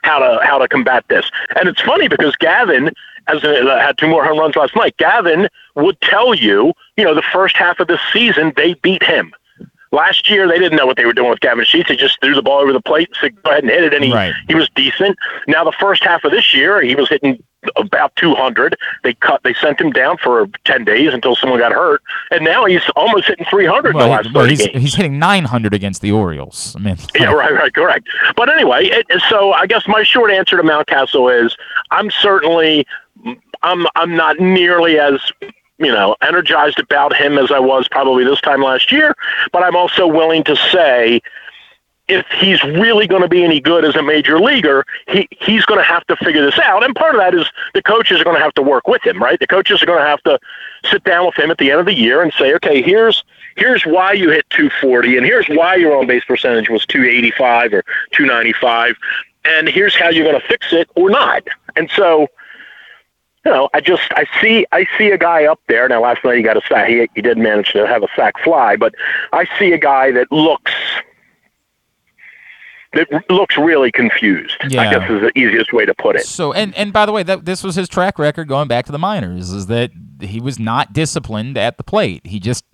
Speaker 7: how to how to combat this. And it's funny because Gavin, as uh, had two more home runs last night. Gavin would tell you, you know, the first half of the season they beat him. Last year, they didn't know what they were doing with Gavin Sheets. He just threw the ball over the plate, said, go ahead and hit it, and he,
Speaker 1: Right.
Speaker 7: he was decent. Now, the first half of this year, he was hitting about 200. They cut, they sent him down for 10 days until someone got hurt, and now he's almost hitting 300 in the
Speaker 1: Well,
Speaker 7: last
Speaker 1: he- well, he's,
Speaker 7: games.
Speaker 1: he's hitting 900 against the Orioles. I mean,
Speaker 7: Yeah, right, right, correct. But anyway, it, so I guess my short answer to Mountcastle is I'm certainly I'm I'm not nearly as you know energized about him as I was probably this time last year, but I'm also willing to say if he's really going to be any good as a major leaguer, he he's going to have to figure this out. And part of that is the coaches are going to have to work with him, right? The coaches are going to have to sit down with him at the end of the year and say, okay, here's here's why you hit 240, and here's why your on base percentage was 285 or 295, and here's how you're going to fix it or not. And so, you know, I just I see I see a guy up there. Now, last night he got a sac. He, he did manage to have a sac fly, but I see a guy that looks that looks really confused.
Speaker 1: Yeah.
Speaker 7: I guess is the easiest way to put it.
Speaker 1: So and and by the way, that this was his track record going back to the minors is that he was not disciplined at the plate. He just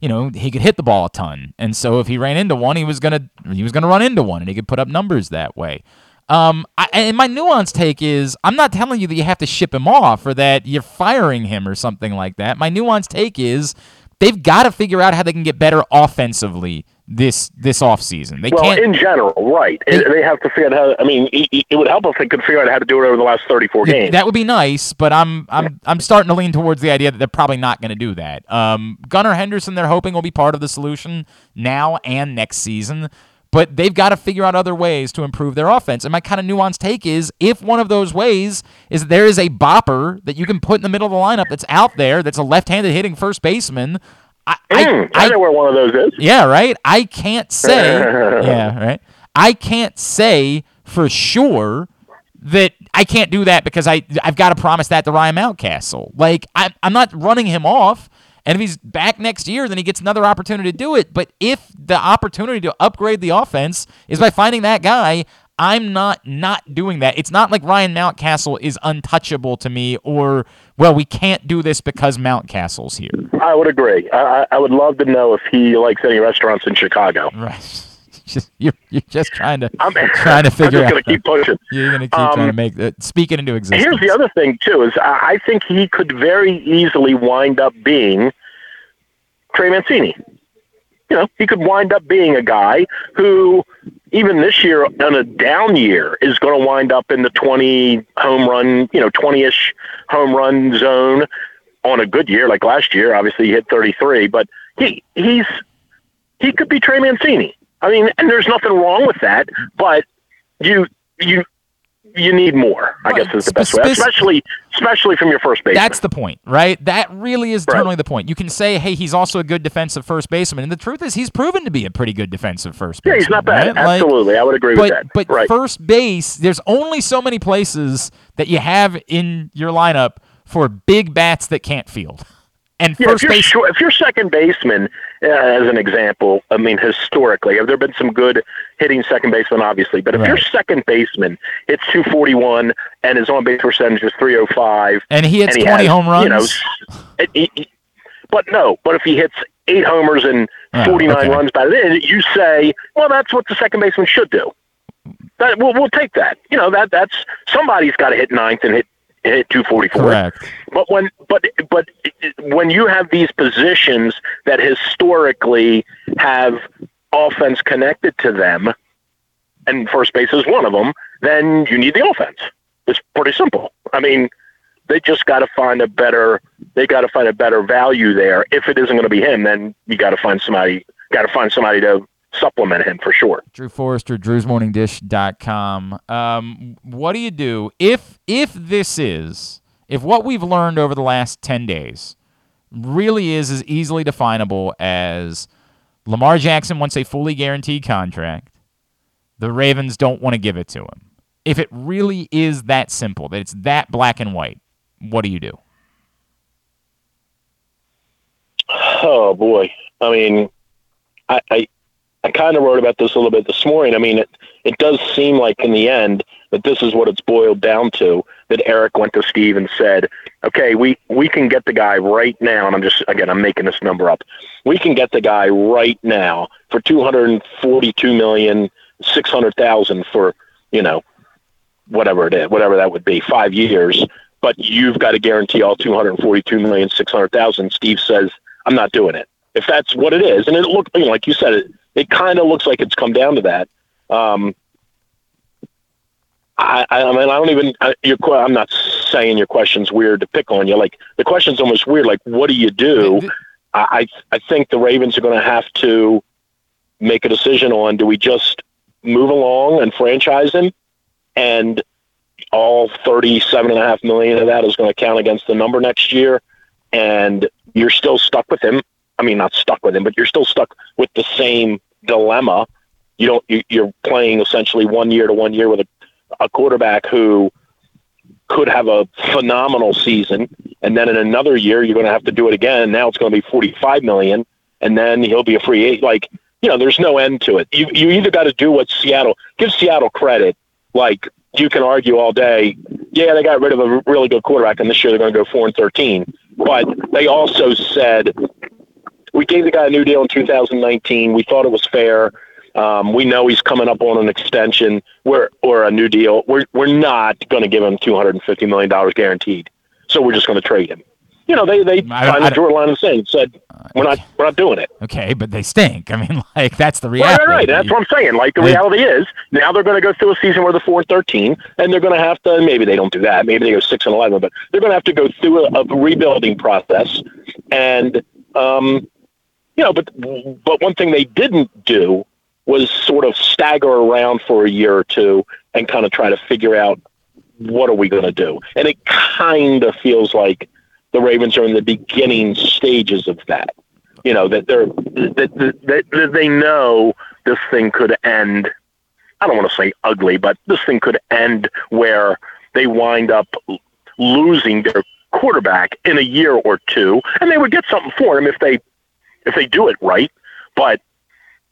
Speaker 1: you know, he could hit the ball a ton. And so if he ran into one, he was gonna he was gonna run into one and he could put up numbers that way. Um, I, and my nuanced take is I'm not telling you that you have to ship him off or that you're firing him or something like that. My nuanced take is they've got to figure out how they can get better offensively this this offseason. They
Speaker 7: Well,
Speaker 1: can't
Speaker 7: in general, right? It- they have to figure out how. I mean, it, it would help if they could figure out how to do it over the last thirty-four games.
Speaker 1: That would be nice, but I'm I'm I'm starting to lean towards the idea that they're probably not going to do that. Um, Gunnar Henderson, they're hoping will be part of the solution now and next season, but they've got to figure out other ways to improve their offense. And my kind of nuanced take is, if one of those ways is there is a bopper that you can put in the middle of the lineup that's out there, that's a left-handed hitting first baseman. I, I,
Speaker 7: Hmm, I,
Speaker 1: I,
Speaker 7: know where one of those is.
Speaker 1: yeah, right. I can't say. yeah, right. I can't say for sure that I can't do that because I I've got to promise that to Ryan Mountcastle. Like I'm I'm not running him off. And if he's back next year, then he gets another opportunity to do it. But if the opportunity to upgrade the offense is by finding that guy, I'm not not doing that. It's not like Ryan Mountcastle is untouchable to me, or well, we can't do this because Mountcastle's here.
Speaker 7: I would agree. I, I- would love to know if he likes any restaurants in Chicago.
Speaker 1: Right. Just, you're, you're just trying to
Speaker 7: I'm
Speaker 1: trying to figure
Speaker 7: I'm
Speaker 1: out.
Speaker 7: just going to keep pushing.
Speaker 1: You're gonna keep
Speaker 7: Um,
Speaker 1: trying to make that speak it into existence.
Speaker 7: Here's the other thing too: is I, I think he could very easily wind up being Trey Mancini. You know, he could wind up being a guy who, even this year on a down year, is going to wind up in the 20 home run, you know, 20-ish home run zone. On a good year, like last year, obviously he hit 33, but he he's he could be Trey Mancini. I mean, and there's nothing wrong with that, but you you you need more. I guess is the best
Speaker 1: Spe-
Speaker 7: way,
Speaker 1: spec-
Speaker 7: especially especially from your first baseman.
Speaker 1: That's the point, right? That really is
Speaker 7: Right.
Speaker 1: totally the point. You can say, hey, he's also a good defensive first baseman, and the truth is, he's proven to be a pretty good defensive first
Speaker 7: yeah,
Speaker 1: baseman.
Speaker 7: he's not bad.
Speaker 1: right? Like,
Speaker 7: Absolutely, I would agree
Speaker 1: but
Speaker 7: with that.
Speaker 1: but
Speaker 7: right.
Speaker 1: first base, there's only so many places that you have in your lineup for big bats that can't field. And
Speaker 7: yeah, if
Speaker 1: first
Speaker 7: you're,
Speaker 1: base,
Speaker 7: short, if you're second baseman, uh, as an example, I mean, historically, have there been some good hitting second baseman, obviously, but if your
Speaker 1: Right.
Speaker 7: second baseman hits 241 and his on base percentage is 305,
Speaker 1: and he hits
Speaker 7: and he
Speaker 1: 20
Speaker 7: has,
Speaker 1: home runs.
Speaker 7: You know, but no, but if he hits eight homers and
Speaker 1: Oh,
Speaker 7: 49
Speaker 1: okay.
Speaker 7: runs batted in, you say, well, that's what the second baseman should do. That, we'll, we'll take that. You know, that that's somebody's got to hit ninth and hit hit 244.
Speaker 1: Correct.
Speaker 7: But when but but when you have these positions that historically have offense connected to them, and first base is one of them, then you need the offense. It's pretty simple. I mean, they just got to find a better. They got to find a better value there. If it isn't going to be him, then you got to find somebody. Got to find somebody to supplement him for sure.
Speaker 1: Drew Forrester, drewsmorningdish.com. Um, what do you do if if this is if what we've learned over the last 10 days really is as easily definable as Lamar Jackson wants a fully guaranteed contract, the Ravens don't want to give it to him. If it really is that simple, that it's that black and white, what do you do?
Speaker 7: Oh boy. I mean, I, I, I kind of wrote about this a little bit this morning. I mean, it, it does seem like in the end that this is what it's boiled down to. That Eric went to Steve and said, "Okay, we we can get the guy right now." And I'm just again, I'm making this number up. We can get the guy right now for two hundred forty-two million six hundred thousand for you know whatever it is, whatever that would be, five years. But you've got to guarantee all two hundred forty-two million six hundred thousand. Steve says, "I'm not doing it." If that's what it is, and it looked you know, like you said, it it kind of looks like it's come down to that. Um, I, I mean, I don't even. I, your, I'm not saying your question's weird to pick on you. Like the question's almost weird. Like, what do you do? I I think the Ravens are going to have to make a decision on: do we just move along and franchise him, and all thirty-seven and a half million of that is going to count against the number next year, and you're still stuck with him. I mean, not stuck with him, but you're still stuck with the same dilemma. You don't. You're playing essentially one year to one year with a a quarterback who could have a phenomenal season, and then in another year you're going to have to do it again. Now it's going to be 45 million, and then he'll be a free agent. Like you know, there's no end to it. You you either got to do what Seattle give Seattle credit. Like you can argue all day, yeah, they got rid of a really good quarterback, and this year they're going to go four and 13. But they also said we gave the guy a new deal in 2019. We thought it was fair. Um, we know he's coming up on an extension we're, or a new deal. We're, we're not going to give him $250 million guaranteed. So we're just going to trade him. You know, they, they finally drew a line in the sand said, we're not, we're not doing it.
Speaker 1: Okay, but they stink. I mean, like, that's the
Speaker 7: Right,
Speaker 1: reality.
Speaker 7: right, right. That's what I'm saying. Like the reality is now they're going to go through a season where they're four and thirteen, and they're going to have to. Maybe they don't do that. Maybe they go six and eleven, but they're going to have to go through a, a rebuilding process. And um, you know, but but one thing they didn't do was sort of stagger around for a year or two and kind of try to figure out what are we going to do. And it kind of feels like the Ravens are in the beginning stages of that you know that they're that, that, that they know this thing could end i don't want to say ugly but this thing could end where they wind up losing their quarterback in a year or two and they would get something for him if they if they do it right but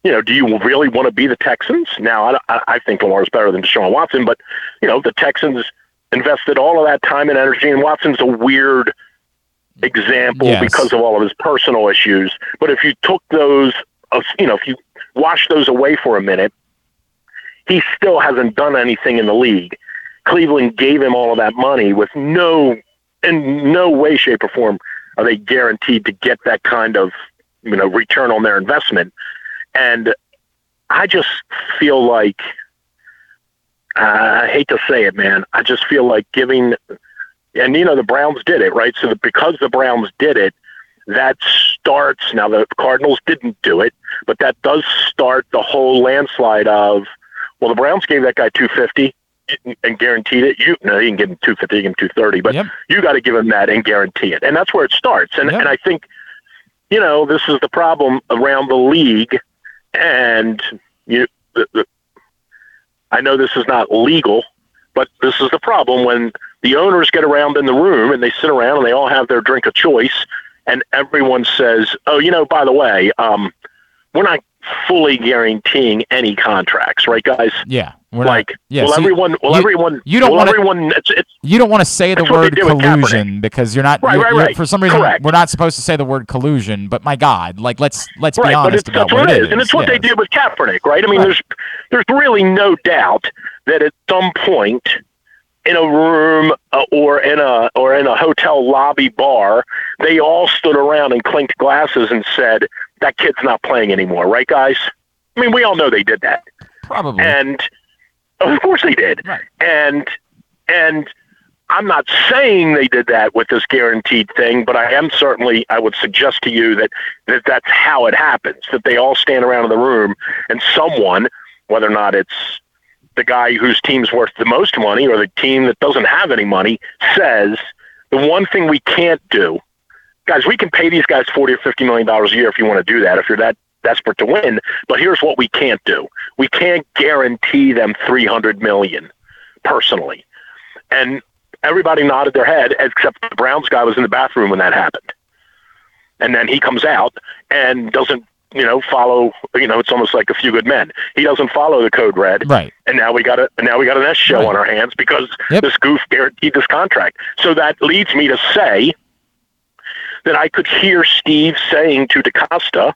Speaker 7: you know, do you really want to be the Texans? Now, I, I think Lamar's better than Deshaun Watson, but you know, the Texans invested all of that time and energy, and Watson's a weird example
Speaker 1: Yes.
Speaker 7: because of all of his personal issues. But if you took those, uh, you know, if you wash those away for a minute, he still hasn't done anything in the league. Cleveland gave him all of that money with no, in no way, shape, or form are they guaranteed to get that kind of, you know, return on their investment. And I just feel like, uh, I hate to say it, man. I just feel like giving, and you know, the Browns did it, right? So that because the Browns did it, that starts now the Cardinals didn't do it, but that does start the whole landslide of well, the Browns gave that guy two fifty and guaranteed it. You no, you can give him two fifty, you give him two thirty, but
Speaker 1: Yep.
Speaker 7: you got to give him that and guarantee it, and that's where it starts. And
Speaker 1: Yep.
Speaker 7: and I think you know this is the problem around the league, and you. The, the, I know this is not legal, but this is the problem when the owners get around in the room and they sit around and they all have their drink of choice, and everyone says, "Oh, you know, by the way, um, we're not fully guaranteeing any contracts, right, guys?
Speaker 1: Yeah, we're
Speaker 7: like,
Speaker 1: not, yeah,
Speaker 7: will
Speaker 1: so
Speaker 7: everyone? Will
Speaker 1: you-
Speaker 7: everyone?
Speaker 1: you don't
Speaker 7: will
Speaker 1: wanna-
Speaker 7: everyone? It's, it's
Speaker 1: You don't want to say the
Speaker 7: what
Speaker 1: word collusion because you're not.
Speaker 7: Right,
Speaker 1: you're-
Speaker 7: right,
Speaker 1: you're-
Speaker 7: right.
Speaker 1: For some reason,
Speaker 7: Correct.
Speaker 1: we're not supposed to say the word collusion. But my God, like let's let's be
Speaker 7: right, but
Speaker 1: honest
Speaker 7: it's,
Speaker 1: about
Speaker 7: that's what it is, and it's what they did with Kaepernick, right? I mean, there's there's really no doubt that at some point in a room uh, or in a or in a hotel lobby bar, they all stood around and clinked glasses and said, "That kid's not playing anymore," right, guys? I mean, we all know they did that,
Speaker 1: Probably.
Speaker 7: and of course they did,
Speaker 1: Right.
Speaker 7: and and I'm not saying they did that with this guaranteed thing, but I am certainly I would suggest to you that, that that's how it happens. That they all stand around in the room and someone, whether or not it's the guy whose team's worth the most money or the team that doesn't have any money, says the one thing we can't do, guys, we can pay these guys forty or fifty million dollars a year if you want to do that, if you're that desperate to win. But here's what we can't do: we can't guarantee them three hundred million personally. And everybody nodded their head except the Browns guy was in the bathroom when that happened. And then he comes out and doesn't you know, follow. You know, it's almost like a few good men. He doesn't follow the code red,
Speaker 1: Right.
Speaker 7: and now we got a now we got an S show
Speaker 1: Right.
Speaker 7: on our hands because
Speaker 1: Yep.
Speaker 7: this goof guaranteed this contract. So that leads me to say that I could hear Steve saying to DeCosta,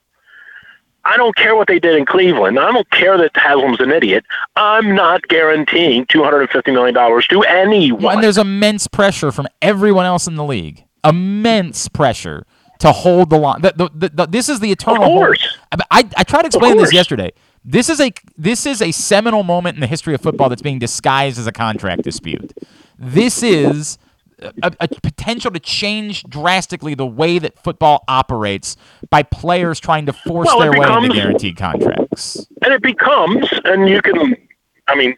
Speaker 7: I don't care what they did in Cleveland. I don't care that Haslam's an idiot. I'm not guaranteeing $250 million to anyone.
Speaker 1: Well, and there's immense pressure from everyone else in the league. Immense pressure to hold the line. The, the, the, this is the eternal.
Speaker 7: Of course.
Speaker 1: I, I, I tried to explain this yesterday. This is a this is a seminal moment in the history of football that's being disguised as a contract dispute. This is a, a potential to change drastically the way that football operates by players trying to force
Speaker 7: Well,
Speaker 1: their way into guaranteed contracts.
Speaker 7: and it becomes, and you can, I mean,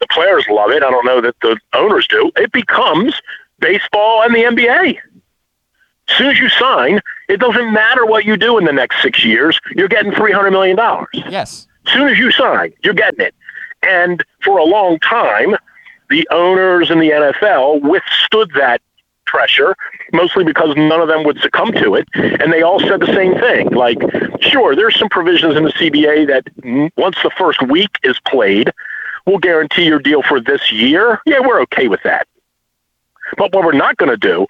Speaker 7: the players love it. I don't know that the owners do. It becomes baseball and the NBA. As soon as you sign, it doesn't matter what you do in the next six years. You're getting three hundred million dollars.
Speaker 1: Yes.
Speaker 7: As soon as you sign, you're getting it. And for a long time, the owners in the NFL withstood that pressure, mostly because none of them would succumb to it. And they all said the same thing. Like, sure, there's some provisions in the CBA that once the first week is played, we'll guarantee your deal for this year. Yeah, we're okay with that. But what we're not going to do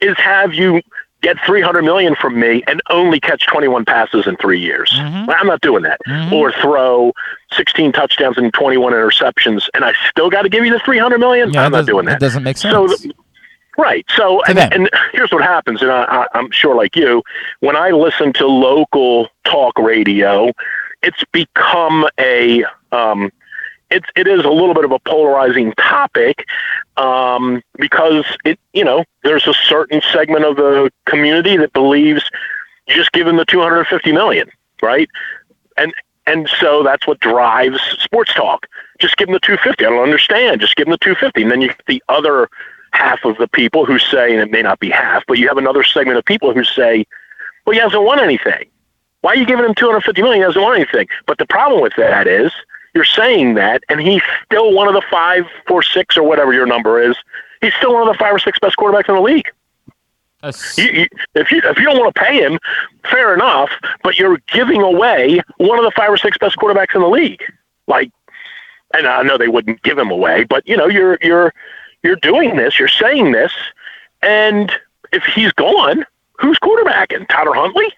Speaker 7: is have you get 300 million from me and only catch 21 passes in 3 years. I'm not doing that. Or throw 16 touchdowns and 21 interceptions and I still got to give you the 300 million.
Speaker 1: Yeah,
Speaker 7: I'm not doing that.
Speaker 1: It doesn't make sense.
Speaker 7: So the- Right. So, and, and here's what happens, and I, I, I'm sure, like you, when I listen to local talk radio, it's become a, um, it, it is a little bit of a polarizing topic um, because it, you know, there's a certain segment of the community that believes just give the 250 million, right? And and so that's what drives sports talk. Just give them the 250. I don't understand. Just give them the 250. And then you get the other half of the people who say, and it may not be half, but you have another segment of people who say, well, he hasn't won anything. Why are you giving him 250 million? He hasn't won anything. But the problem with that is you're saying that, and he's still one of the five, four, six, or whatever your number is. He's still one of the five or six best quarterbacks in the league. You, you, if you if you don't want to pay him, fair enough. But you're giving away one of the five or six best quarterbacks in the league. Like, and I know they wouldn't give him away, but you know you're you're you're doing this. You're saying this, and if he's gone, who's quarterbacking? Tyler Huntley.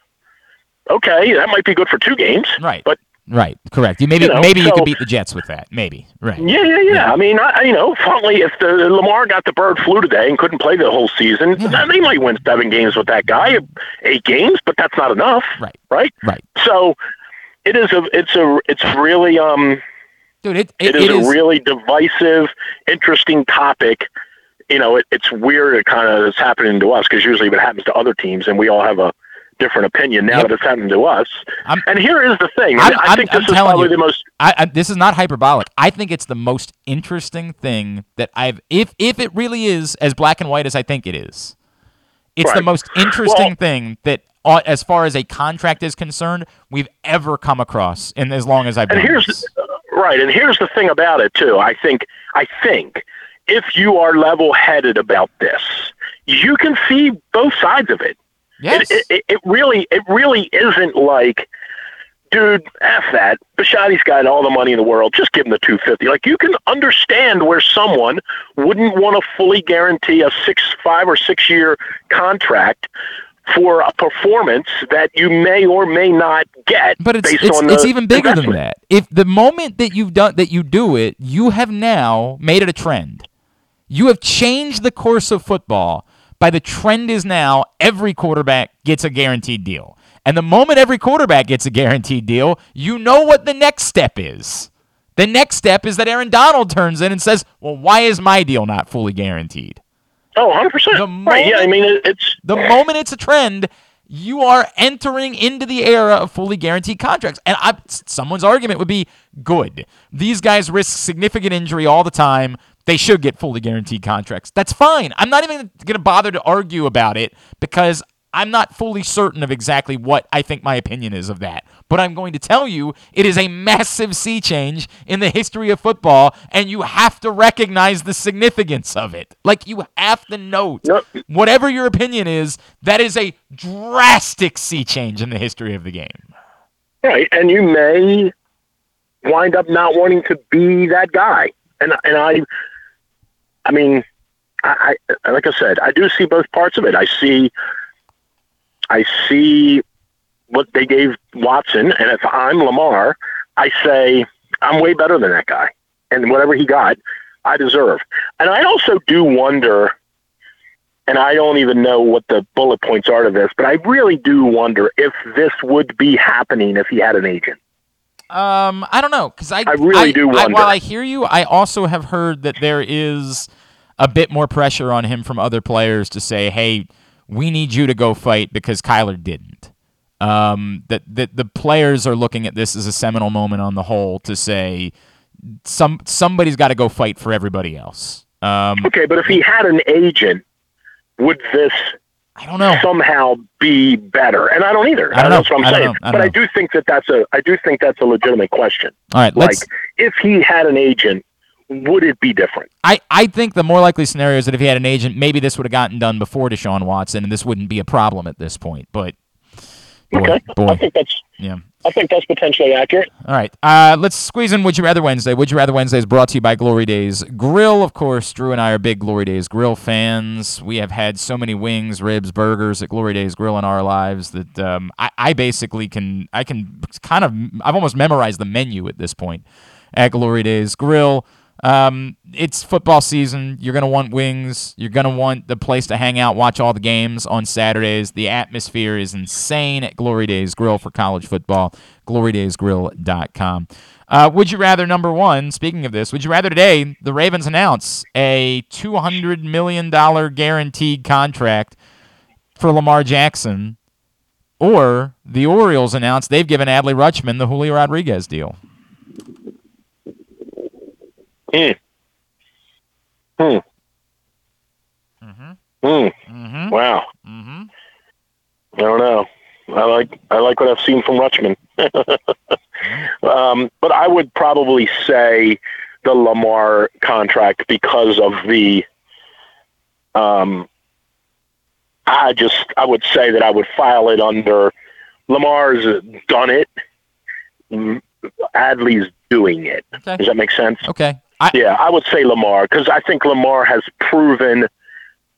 Speaker 7: Okay, that might be good for two games.
Speaker 1: Right.
Speaker 7: But
Speaker 1: Right, correct. You maybe
Speaker 7: You know,
Speaker 1: maybe you could beat the Jets with that. Maybe, right?
Speaker 7: Yeah, yeah, yeah. I mean, I, you know, Huntley, if the Lamar got the bird flu today and couldn't play the whole season, then they might win seven games with that guy, eight games, but that's not enough,
Speaker 1: Right,
Speaker 7: right?
Speaker 1: right,
Speaker 7: So it is a, it's a, it's really, um,
Speaker 1: dude. It
Speaker 7: it
Speaker 1: it,
Speaker 7: is
Speaker 1: it
Speaker 7: a
Speaker 1: is
Speaker 7: really divisive, interesting topic. You know, it, it's weird. It kind of is happening to us because usually it happens to other teams and we all have a different opinion. Now
Speaker 1: Yep.
Speaker 7: that it's happened to us,
Speaker 1: I'm-
Speaker 7: and here is the thing.
Speaker 1: I'm-
Speaker 7: I think
Speaker 1: I'm
Speaker 7: this is probably
Speaker 1: you.
Speaker 7: the most
Speaker 1: I, I, this is not hyperbolic. I think it's the most interesting thing that I've if if it really is as black and white as I think it is. It's the most interesting
Speaker 7: Well-
Speaker 1: thing that uh, as far as a contract is concerned, we've ever come across in as long as I've been.
Speaker 7: And here's
Speaker 1: this.
Speaker 7: right, and here's the thing about it too. I think I think if you are level-headed about this, you can see both sides of it.
Speaker 1: Yes.
Speaker 7: It, it, it really it really isn't like, dude, f that. Bisciotti's got all the money in the world. Just give him the two fifty. Like you can understand where someone wouldn't want to fully guarantee a six, five or six year contract for a performance that you may or may not get.
Speaker 1: But it's
Speaker 7: based
Speaker 1: it's,
Speaker 7: on
Speaker 1: it's even bigger than that. If the moment that you've done that you do it, you have now made it a trend. You have changed the course of football by the trend is now every quarterback gets a guaranteed deal. And the moment every quarterback gets a guaranteed deal, you know what the next step is. The next step is that Aaron Donald turns in and says, "Well, why is my deal not fully guaranteed?"
Speaker 7: Oh, 100 percent. Right? Yeah, I mean it's
Speaker 1: The moment it's a trend, you are entering into the era of fully guaranteed contracts. And I, someone's argument would be good. These guys risk significant injury all the time. They should get fully guaranteed contracts. That's fine. I'm not even going to bother to argue about it because I'm not fully certain of exactly what I think my opinion is of that. But I'm going to tell you it is a massive sea change in the history of football, and you have to recognize the significance of it. Like, you have to note
Speaker 7: Yep.
Speaker 1: whatever your opinion is, that is a drastic sea change in the history of the game.
Speaker 7: Right, and you may wind up not wanting to be that guy. And and I, I mean, I, I like I said, I do see both parts of it. I see, I see what they gave Watson, and if I'm Lamar, I say I'm way better than that guy, and whatever he got, I deserve. And I also do wonder, and I don't even know what the bullet points are to this, but I really do wonder if this would be happening if he had an agent.
Speaker 1: Um, I don't know because I,
Speaker 7: I really do
Speaker 1: I,
Speaker 7: wonder.
Speaker 1: while I hear you, I also have heard that there is a bit more pressure on him from other players to say, "Hey, we need you to go fight because Kyler didn't." Um, that that the players are looking at this as a seminal moment on the whole to say some somebody's got to go fight for everybody else. Um,
Speaker 7: Okay, but if he had an agent, would this
Speaker 1: I don't know.
Speaker 7: somehow be better? And I don't either.
Speaker 1: I don't know.
Speaker 7: That's what I'm
Speaker 1: I
Speaker 7: saying.
Speaker 1: I
Speaker 7: but I do think that that's a I do think that's a legitimate question.
Speaker 1: All right,
Speaker 7: Like, if he had an agent, would it be different?
Speaker 1: I, I think the more likely scenario is that if he had an agent, maybe this would have gotten done before Deshaun Watson, and this wouldn't be a problem at this point. But boy,
Speaker 7: Okay, I think that's
Speaker 1: yeah.
Speaker 7: I think that's potentially accurate.
Speaker 1: All right, uh, let's squeeze in Would You Rather Wednesday. Would You Rather Wednesday is brought to you by Glory Days Grill. Of course, Drew and I are big Glory Days Grill fans. We have had so many wings, ribs, burgers at Glory Days Grill in our lives that um, I, I basically can I can kind of I've almost memorized the menu at this point at Glory Days Grill. Um, it's football season. You're gonna want wings. You're gonna want the place to hang out, watch all the games on Saturdays. The atmosphere is insane at Glory Days Grill for college football. GloryDaysGrill.com. Uh, would you rather number one? Speaking of this, would you rather today the Ravens announce a 200 million dollar guaranteed contract for Lamar Jackson, or the Orioles announce they've given Adley Rutschman the Julio Rodriguez deal?
Speaker 7: Hmm. Hmm.
Speaker 1: Mm-hmm.
Speaker 7: Hmm.
Speaker 1: Mm-hmm.
Speaker 7: Wow.
Speaker 1: Mm-hmm.
Speaker 7: I don't know. I like I like what I've seen from Rutschman. um, but I would probably say the Lamar contract because of the. Um, I just I would say that I would file it under Lamar's done it. Adley's doing it.
Speaker 1: Okay.
Speaker 7: Does that make sense?
Speaker 1: Okay. I,
Speaker 7: Yeah, I would say Lamar because I think Lamar has proven.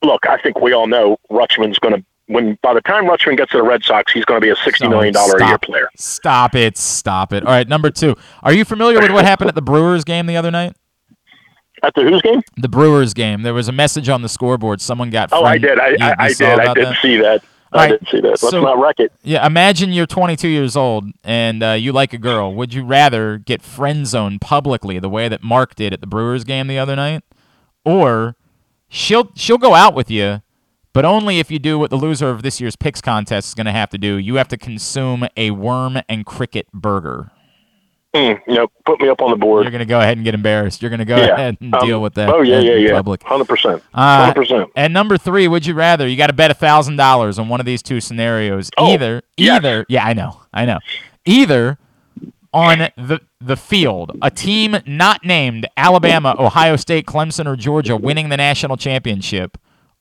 Speaker 7: Look, I think we all know Rutschman's going to. When by the time Rutschman gets to the Red Sox, he's going to be a sixty million dollar a year player.
Speaker 1: Stop it. Stop it. All right, number two. Are you familiar with what happened at the Brewers game the other night?
Speaker 7: At the whose game?
Speaker 1: The Brewers game. There was a message on the scoreboard. Someone got.
Speaker 7: Oh, I did. I,
Speaker 1: you-
Speaker 7: I,
Speaker 1: you
Speaker 7: I did. I did
Speaker 1: that?
Speaker 7: see that. I
Speaker 1: right,
Speaker 7: did see that. Let's
Speaker 1: so-
Speaker 7: not wreck it.
Speaker 1: Yeah, imagine you're 22 years old and uh, you like a girl. Would you rather get friend zoned publicly the way that Mark did at the Brewers game the other night, or she'll she'll go out with you, but only if you do what the loser of this year's picks contest is going to have to do. You have to consume a worm and cricket burger.
Speaker 7: Mm, you know, put me up on the board.
Speaker 1: You're going to go ahead and get embarrassed. You're going to go
Speaker 7: Yeah.
Speaker 1: ahead and
Speaker 7: Um,
Speaker 1: deal with that.
Speaker 7: Oh yeah, yeah, yeah.
Speaker 1: Public.
Speaker 7: Hundred percent.
Speaker 1: Uh,
Speaker 7: Hundred percent.
Speaker 1: And number three, would you rather? You got to bet a thousand dollars on one of these two scenarios.
Speaker 7: Oh,
Speaker 1: either,
Speaker 7: yes.
Speaker 1: either, yeah, I know, I know. Either on the the field, a team not named Alabama, Ohio State, Clemson, or Georgia winning the national championship,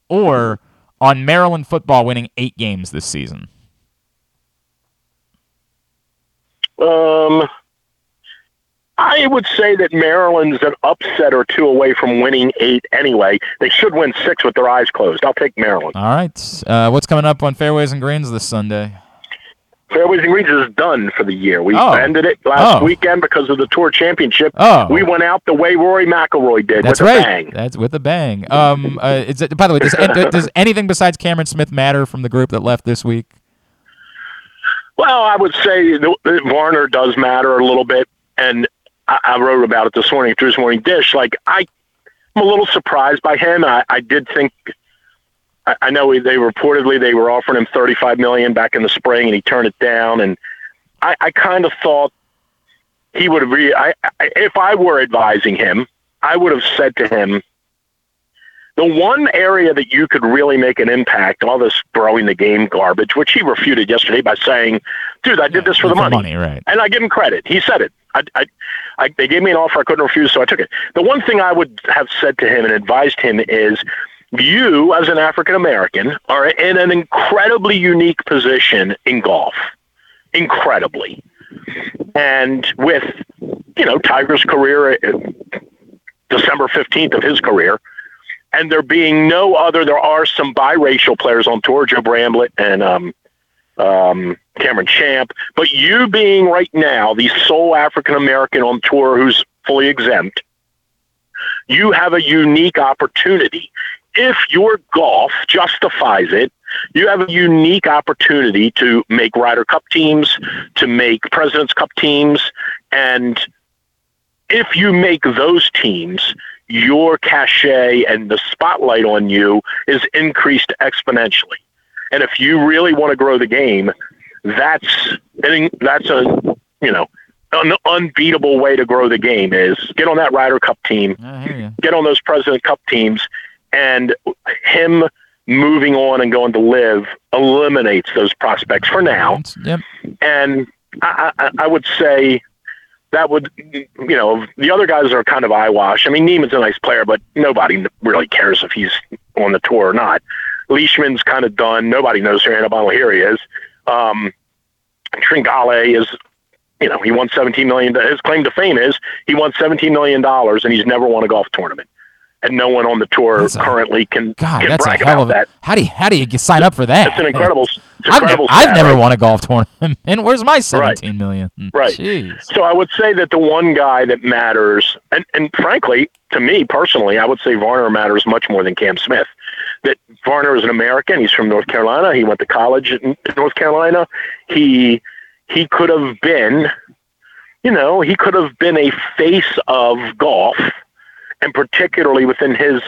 Speaker 1: or on Maryland football winning eight games this season.
Speaker 7: Um, I would say that Maryland's an upset or two away from winning eight anyway. They should win six with their eyes closed. I'll take Maryland.
Speaker 1: All right, uh, what's coming up on Fairways and Greens this Sunday?
Speaker 7: Fairways and Greens is done for the year. We
Speaker 1: Oh.
Speaker 7: ended it last
Speaker 1: Oh.
Speaker 7: weekend because of the Tour Championship.
Speaker 1: Oh.
Speaker 7: We went out the way Rory McIlroy did
Speaker 1: That's
Speaker 7: with a
Speaker 1: right.
Speaker 7: bang.
Speaker 1: That's with a bang. Um, uh, is it, by the way, does, does anything besides Cameron Smith matter from the group that left this week?
Speaker 7: Well, I would say the, the Varner does matter a little bit, and I, I wrote about it this morning at Drew's Morning Dish. Like I, I'm a little surprised by him. I, I did think. I, I know they reportedly they were offering him 35 million back in the spring, and he turned it down. And I, I kind of thought he would have. Re- I, I, if I were advising him, I would have said to him, the one area that you could really make an impact, all this throwing the game garbage, which he refuted yesterday by saying, "Dude, I did this for the money."
Speaker 1: right?
Speaker 7: and I give him credit. He said it. I, I, I, they gave me an offer I couldn't refuse, so I took it. The one thing I would have said to him and advised him is, you as an African American are in an incredibly unique position in golf. Incredibly. and with you know Tiger's career, uh, December fifteenth of his career, and there being no other. There are some biracial players on tour, Joe Bramlett and um, um, Cameron Champ, but you being right now the sole African American on tour who's fully exempt, you have a unique opportunity. If your golf justifies it, you have a unique opportunity to make Ryder Cup teams, to make President's Cup teams, and if you make those teams, your cachet and the spotlight on you is increased exponentially. And if you really want to grow the game, that's that's a you know an unbeatable way to grow the game is get on that Ryder Cup team, get on those President Cup teams, and him moving on and going to live eliminates those prospects for now.
Speaker 1: Yep.
Speaker 7: And I, I, I would say that would, you know, the other guys are kind of eyewash. I mean, Niemann's a nice player, but nobody really cares if he's on the tour or not. Leishman's kind of done. Nobody knows who Annabelle here he is. Um, Tringale is, you know, he won 17 million. His claim to fame is he won $17 million and he's never won a golf tournament and no one on the tour that's currently can,
Speaker 1: God,
Speaker 7: can
Speaker 1: that's
Speaker 7: brag
Speaker 1: a hell
Speaker 7: about
Speaker 1: of a,
Speaker 7: that.
Speaker 1: How do you how do you sign up for that?
Speaker 7: It's an incredible. It's
Speaker 1: I've,
Speaker 7: incredible
Speaker 1: I've never
Speaker 7: right?
Speaker 1: won a golf tournament, and where's my seventeen million? Hmm,
Speaker 7: Right.
Speaker 1: Jeez.
Speaker 7: So I would say that the one guy that matters, and, and frankly, to me personally, I would say Varner matters much more than Cam Smith. That Varner is an American. He's from North Carolina. He went to college in, in North Carolina. He he could have been, you know, he could have been a face of golf, and particularly within his,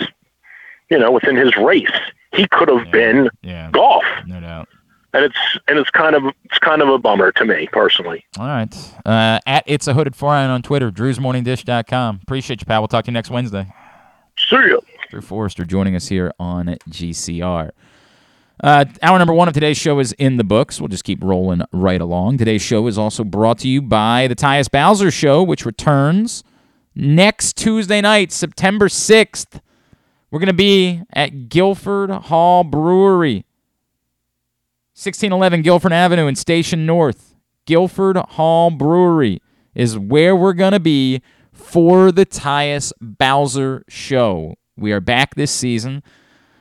Speaker 7: you know, within his race, he could have been
Speaker 1: Yeah,
Speaker 7: golf.
Speaker 1: no doubt.
Speaker 7: And it's and it's kind of it's kind of a bummer to me personally.
Speaker 1: All right. Uh, at It's a Hooded Foreign on Twitter, drewsmorningdish.com. Appreciate you, pal. We'll talk to you next Wednesday.
Speaker 7: See ya.
Speaker 1: Drew Forrester joining us here on GCR. Uh, hour number one of today's show is in the books. We'll just keep rolling right along. Today's show is also brought to you by the Tyus Bowser Show, which returns next Tuesday night, September 6th. We're going to be at Guilford Hall Brewery, 1611 Guilford Avenue in Station North. Guilford Hall Brewery is where we're going to be for the Tyus Bowser Show. We are back this season.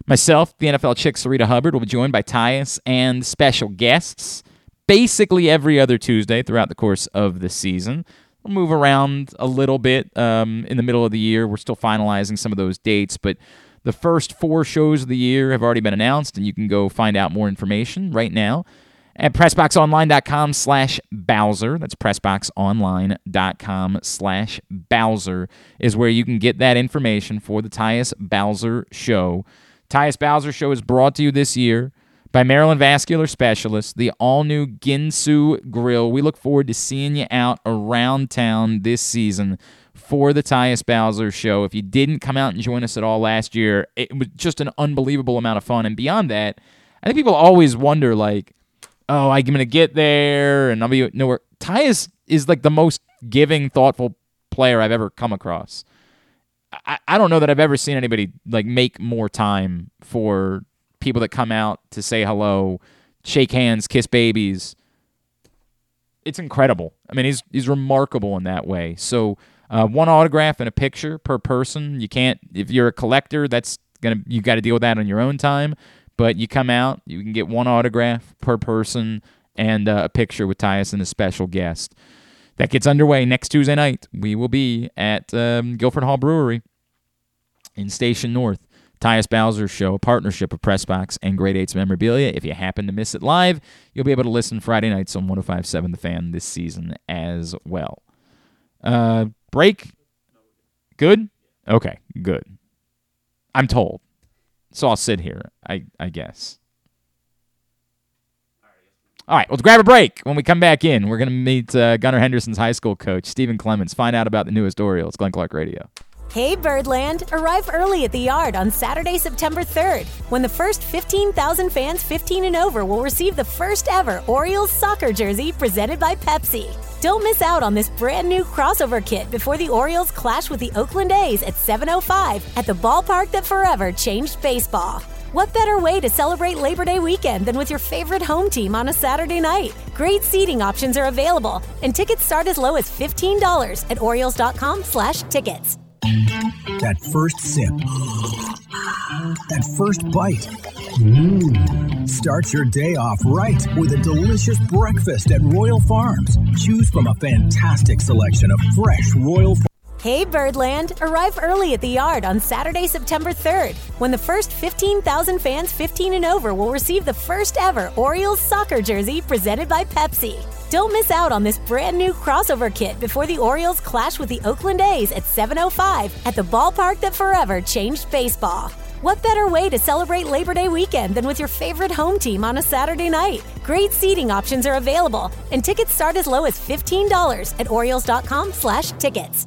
Speaker 1: Myself, the NFL chick Sarita Hubbard, will be joined by Tyus and special guests basically every other Tuesday throughout the course of the season. We'll move around a little bit um, in the middle of the year. We're still finalizing some of those dates, but the first four shows of the year have already been announced, and you can go find out more information right now at pressboxonline.com slash Bowser. That's pressboxonline.com slash Bowser is where you can get that information for the Tyus Bowser Show. Tyus Bowser Show is brought to you this year by Maryland Vascular Specialists, the all new Ginsu Grill. We look forward to seeing you out around town this season for the Tyus Bowser Show. If you didn't come out and join us at all last year, it was just an unbelievable amount of fun. And beyond that, I think people always wonder, like, oh, I'm going to get there and I'll be nowhere. Tyus is like the most giving, thoughtful player I've ever come across. I, I don't know that I've ever seen anybody like make more time for people that come out to say hello, shake hands, kiss babies. It's incredible. I mean, he's he's remarkable in that way. So, uh, one autograph and a picture per person. You can't if you're a collector. That's gonna you got to deal with that on your own time. But you come out, you can get one autograph per person and uh, a picture with Tyus and a special guest. That gets underway next Tuesday night. We will be at um, Guilford Hall Brewery in Station North. Tyus Bowser Show, a partnership of Pressbox and Great Eights Memorabilia. If you happen to miss it live, you'll be able to listen Friday nights on 1057 The Fan this season as well. Uh, break? Good? Okay, good. I'm told. So I'll sit here, I, I guess. All right, let's grab a break. When we come back in, we're going to meet uh, Gunnar Henderson's high school coach, Stephen Clements, find out about the newest Orioles, Glenn Clark Radio.
Speaker 8: Hey Birdland, arrive early at the yard on Saturday, September 3rd, when the first 15,000 fans 15 and over will receive the first ever Orioles soccer jersey presented by Pepsi. Don't miss out on this brand new crossover kit before the Orioles clash with the Oakland A's at 7:05 at the ballpark that forever changed baseball. What better way to celebrate Labor Day weekend than with your favorite home team on a Saturday night? Great seating options are available, and tickets start as low as $15 at Orioles.com/tickets.
Speaker 9: That first sip. That first bite. Mmm. Start your day off right with a delicious breakfast at Royal Farms. Choose from a fantastic selection of fresh Royal Farms.
Speaker 8: Hey Birdland, arrive early at the yard on Saturday, September 3rd, when the first 15,000 fans 15 and over will receive the first ever Orioles soccer jersey presented by Pepsi. Don't miss out on this brand new crossover kit before the Orioles clash with the Oakland A's at 7:05 at the ballpark that forever changed baseball. What better way to celebrate Labor Day weekend than with your favorite home team on a Saturday night? Great seating options are available, and tickets start as low as $15 at Orioles.com/tickets.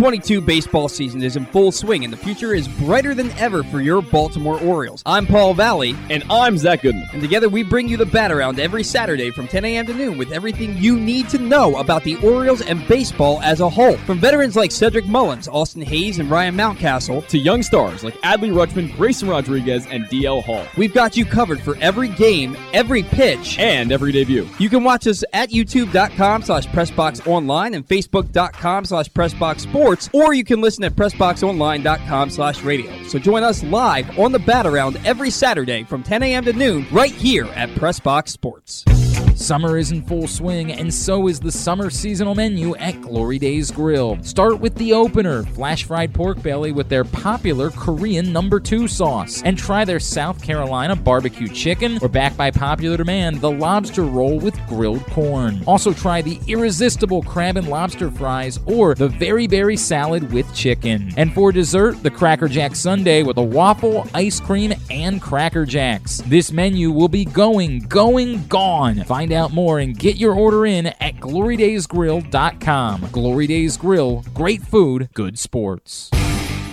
Speaker 6: 2022 baseball season is in full swing, and the future is brighter than ever for your Baltimore Orioles. I'm Paul Valley.
Speaker 10: And I'm Zach Goodman.
Speaker 6: And together we bring you the bat around every Saturday from 10 a.m. to noon with everything you need to know about the Orioles and baseball as a whole. From veterans like Cedric Mullins, Austin Hays, and Ryan Mountcastle,
Speaker 10: to young stars like Adley Rutschman, Grayson Rodriguez, and DL Hall.
Speaker 6: We've got you covered for every game, every pitch,
Speaker 10: and every debut.
Speaker 6: You can watch us at youtube.com slash pressboxonline and facebook.com slash pressboxsports, or you can listen at pressboxonline.com slash radio. So join us live on the bat around every Saturday from 10 a.m. to noon right here at Pressbox Sports.
Speaker 1: Summer is in full swing, and so is the summer seasonal menu at Glory Days Grill. Start with the opener, flash fried pork belly with their popular Korean number two sauce, and try their South Carolina barbecue chicken, or back by popular demand, the lobster roll with grilled corn. Also try the irresistible crab and lobster fries, or the very berry salad with chicken. And for dessert, the Cracker Jack Sundae with a waffle, ice cream, and Cracker Jacks. This menu will be going, going, gone. Find out more and get your order in at glorydaysgrill.com. Glory Days Grill, great food, good sports.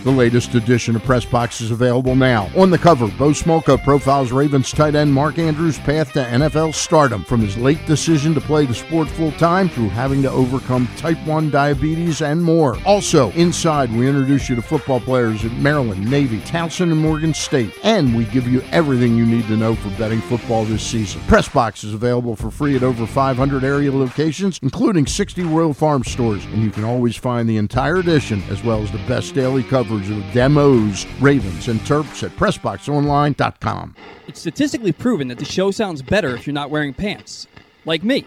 Speaker 3: The latest edition of Press Box is available now. On the cover, Bo Smolka profiles Ravens tight end Mark Andrews' path to NFL stardom, from his late decision to play the sport full time through having to overcome type 1 diabetes and more. Also, inside, we introduce you to football players at Maryland, Navy, Towson, and Morgan State, and we give you everything you need to know for betting football this season. Press Box is available for free at over 500 area locations, including 60 Royal Farm stores, and you can always find the entire edition as well as the best daily coverage of demos, Ravens, and Terps at PressBoxOnline.com.
Speaker 6: It's statistically proven that the show sounds better if you're not wearing pants. Like me,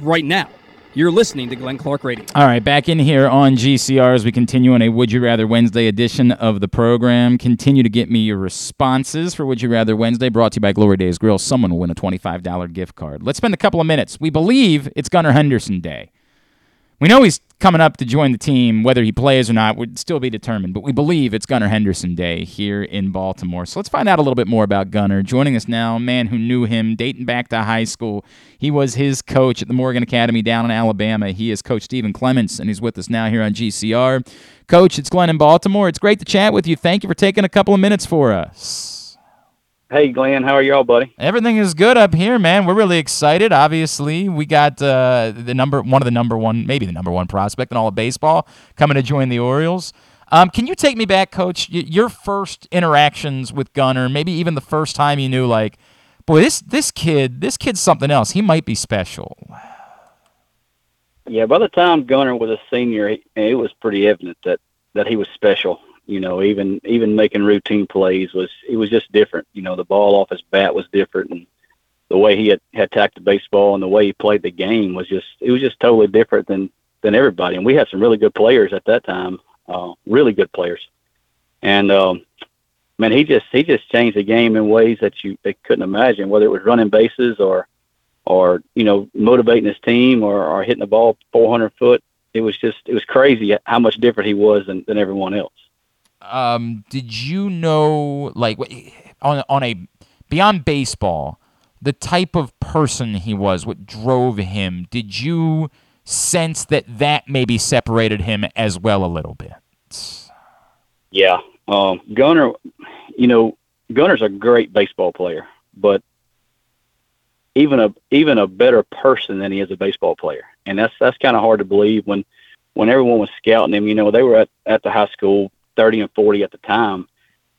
Speaker 6: right now. You're listening to Glenn Clark Radio.
Speaker 1: All right, back in here on GCR as we continue on a Would You Rather Wednesday edition of the program. Continue to get me your responses for Would You Rather Wednesday, brought to you by Glory Days Grill. Someone will win a $25 gift card. Let's spend a couple of minutes. We believe it's Gunnar Henderson Day. We know he's coming up to join the team. Whether he plays or not would still be determined, but we believe it's Gunnar Henderson Day here in Baltimore. So let's find out a little bit more about Gunnar. Joining us now, a man who knew him dating back to high school. He was his coach at the Morgan Academy down in Alabama. He is Coach Stephen Clements, and he's with us now here on GCR. Coach, it's Glenn in Baltimore. It's great to chat with you. Thank you for taking a couple of minutes for us.
Speaker 11: Hey, Glenn, how are y'all, buddy?
Speaker 1: Everything is good up here, man. We're really excited. Obviously, we got uh, the number one of the number one, maybe the number one prospect in all of baseball coming to join the Orioles. Um, can you take me back, Coach? Y- your first interactions with Gunnar, maybe even the first time you knew, like, boy, this this kid, this kid's something else. He might be special.
Speaker 11: Yeah, by the time Gunnar was a senior, it was pretty evident that that he was special. You know, even even making routine plays was it was just different. You know, the ball off his bat was different, and the way he had, had attacked the baseball and the way he played the game was just it was just totally different than than everybody. And we had some really good players at that time, uh, really good players. And um, man, he just he just changed the game in ways that you they couldn't imagine. Whether it was running bases or or you know motivating his team or, or hitting the ball 400 foot, it was just it was crazy how much different he was than, than everyone else.
Speaker 1: Um, did you know like on on a beyond baseball? the type of person he was, what drove him, did you sense that that maybe separated him as well a little bit?
Speaker 11: Yeah. Um, Gunnar, you know, Gunnar's a great baseball player, but even a even a better person than he is a baseball player, and that's that's kind of hard to believe when when everyone was scouting him. You know, they were at at the high school, thirty and forty at the time,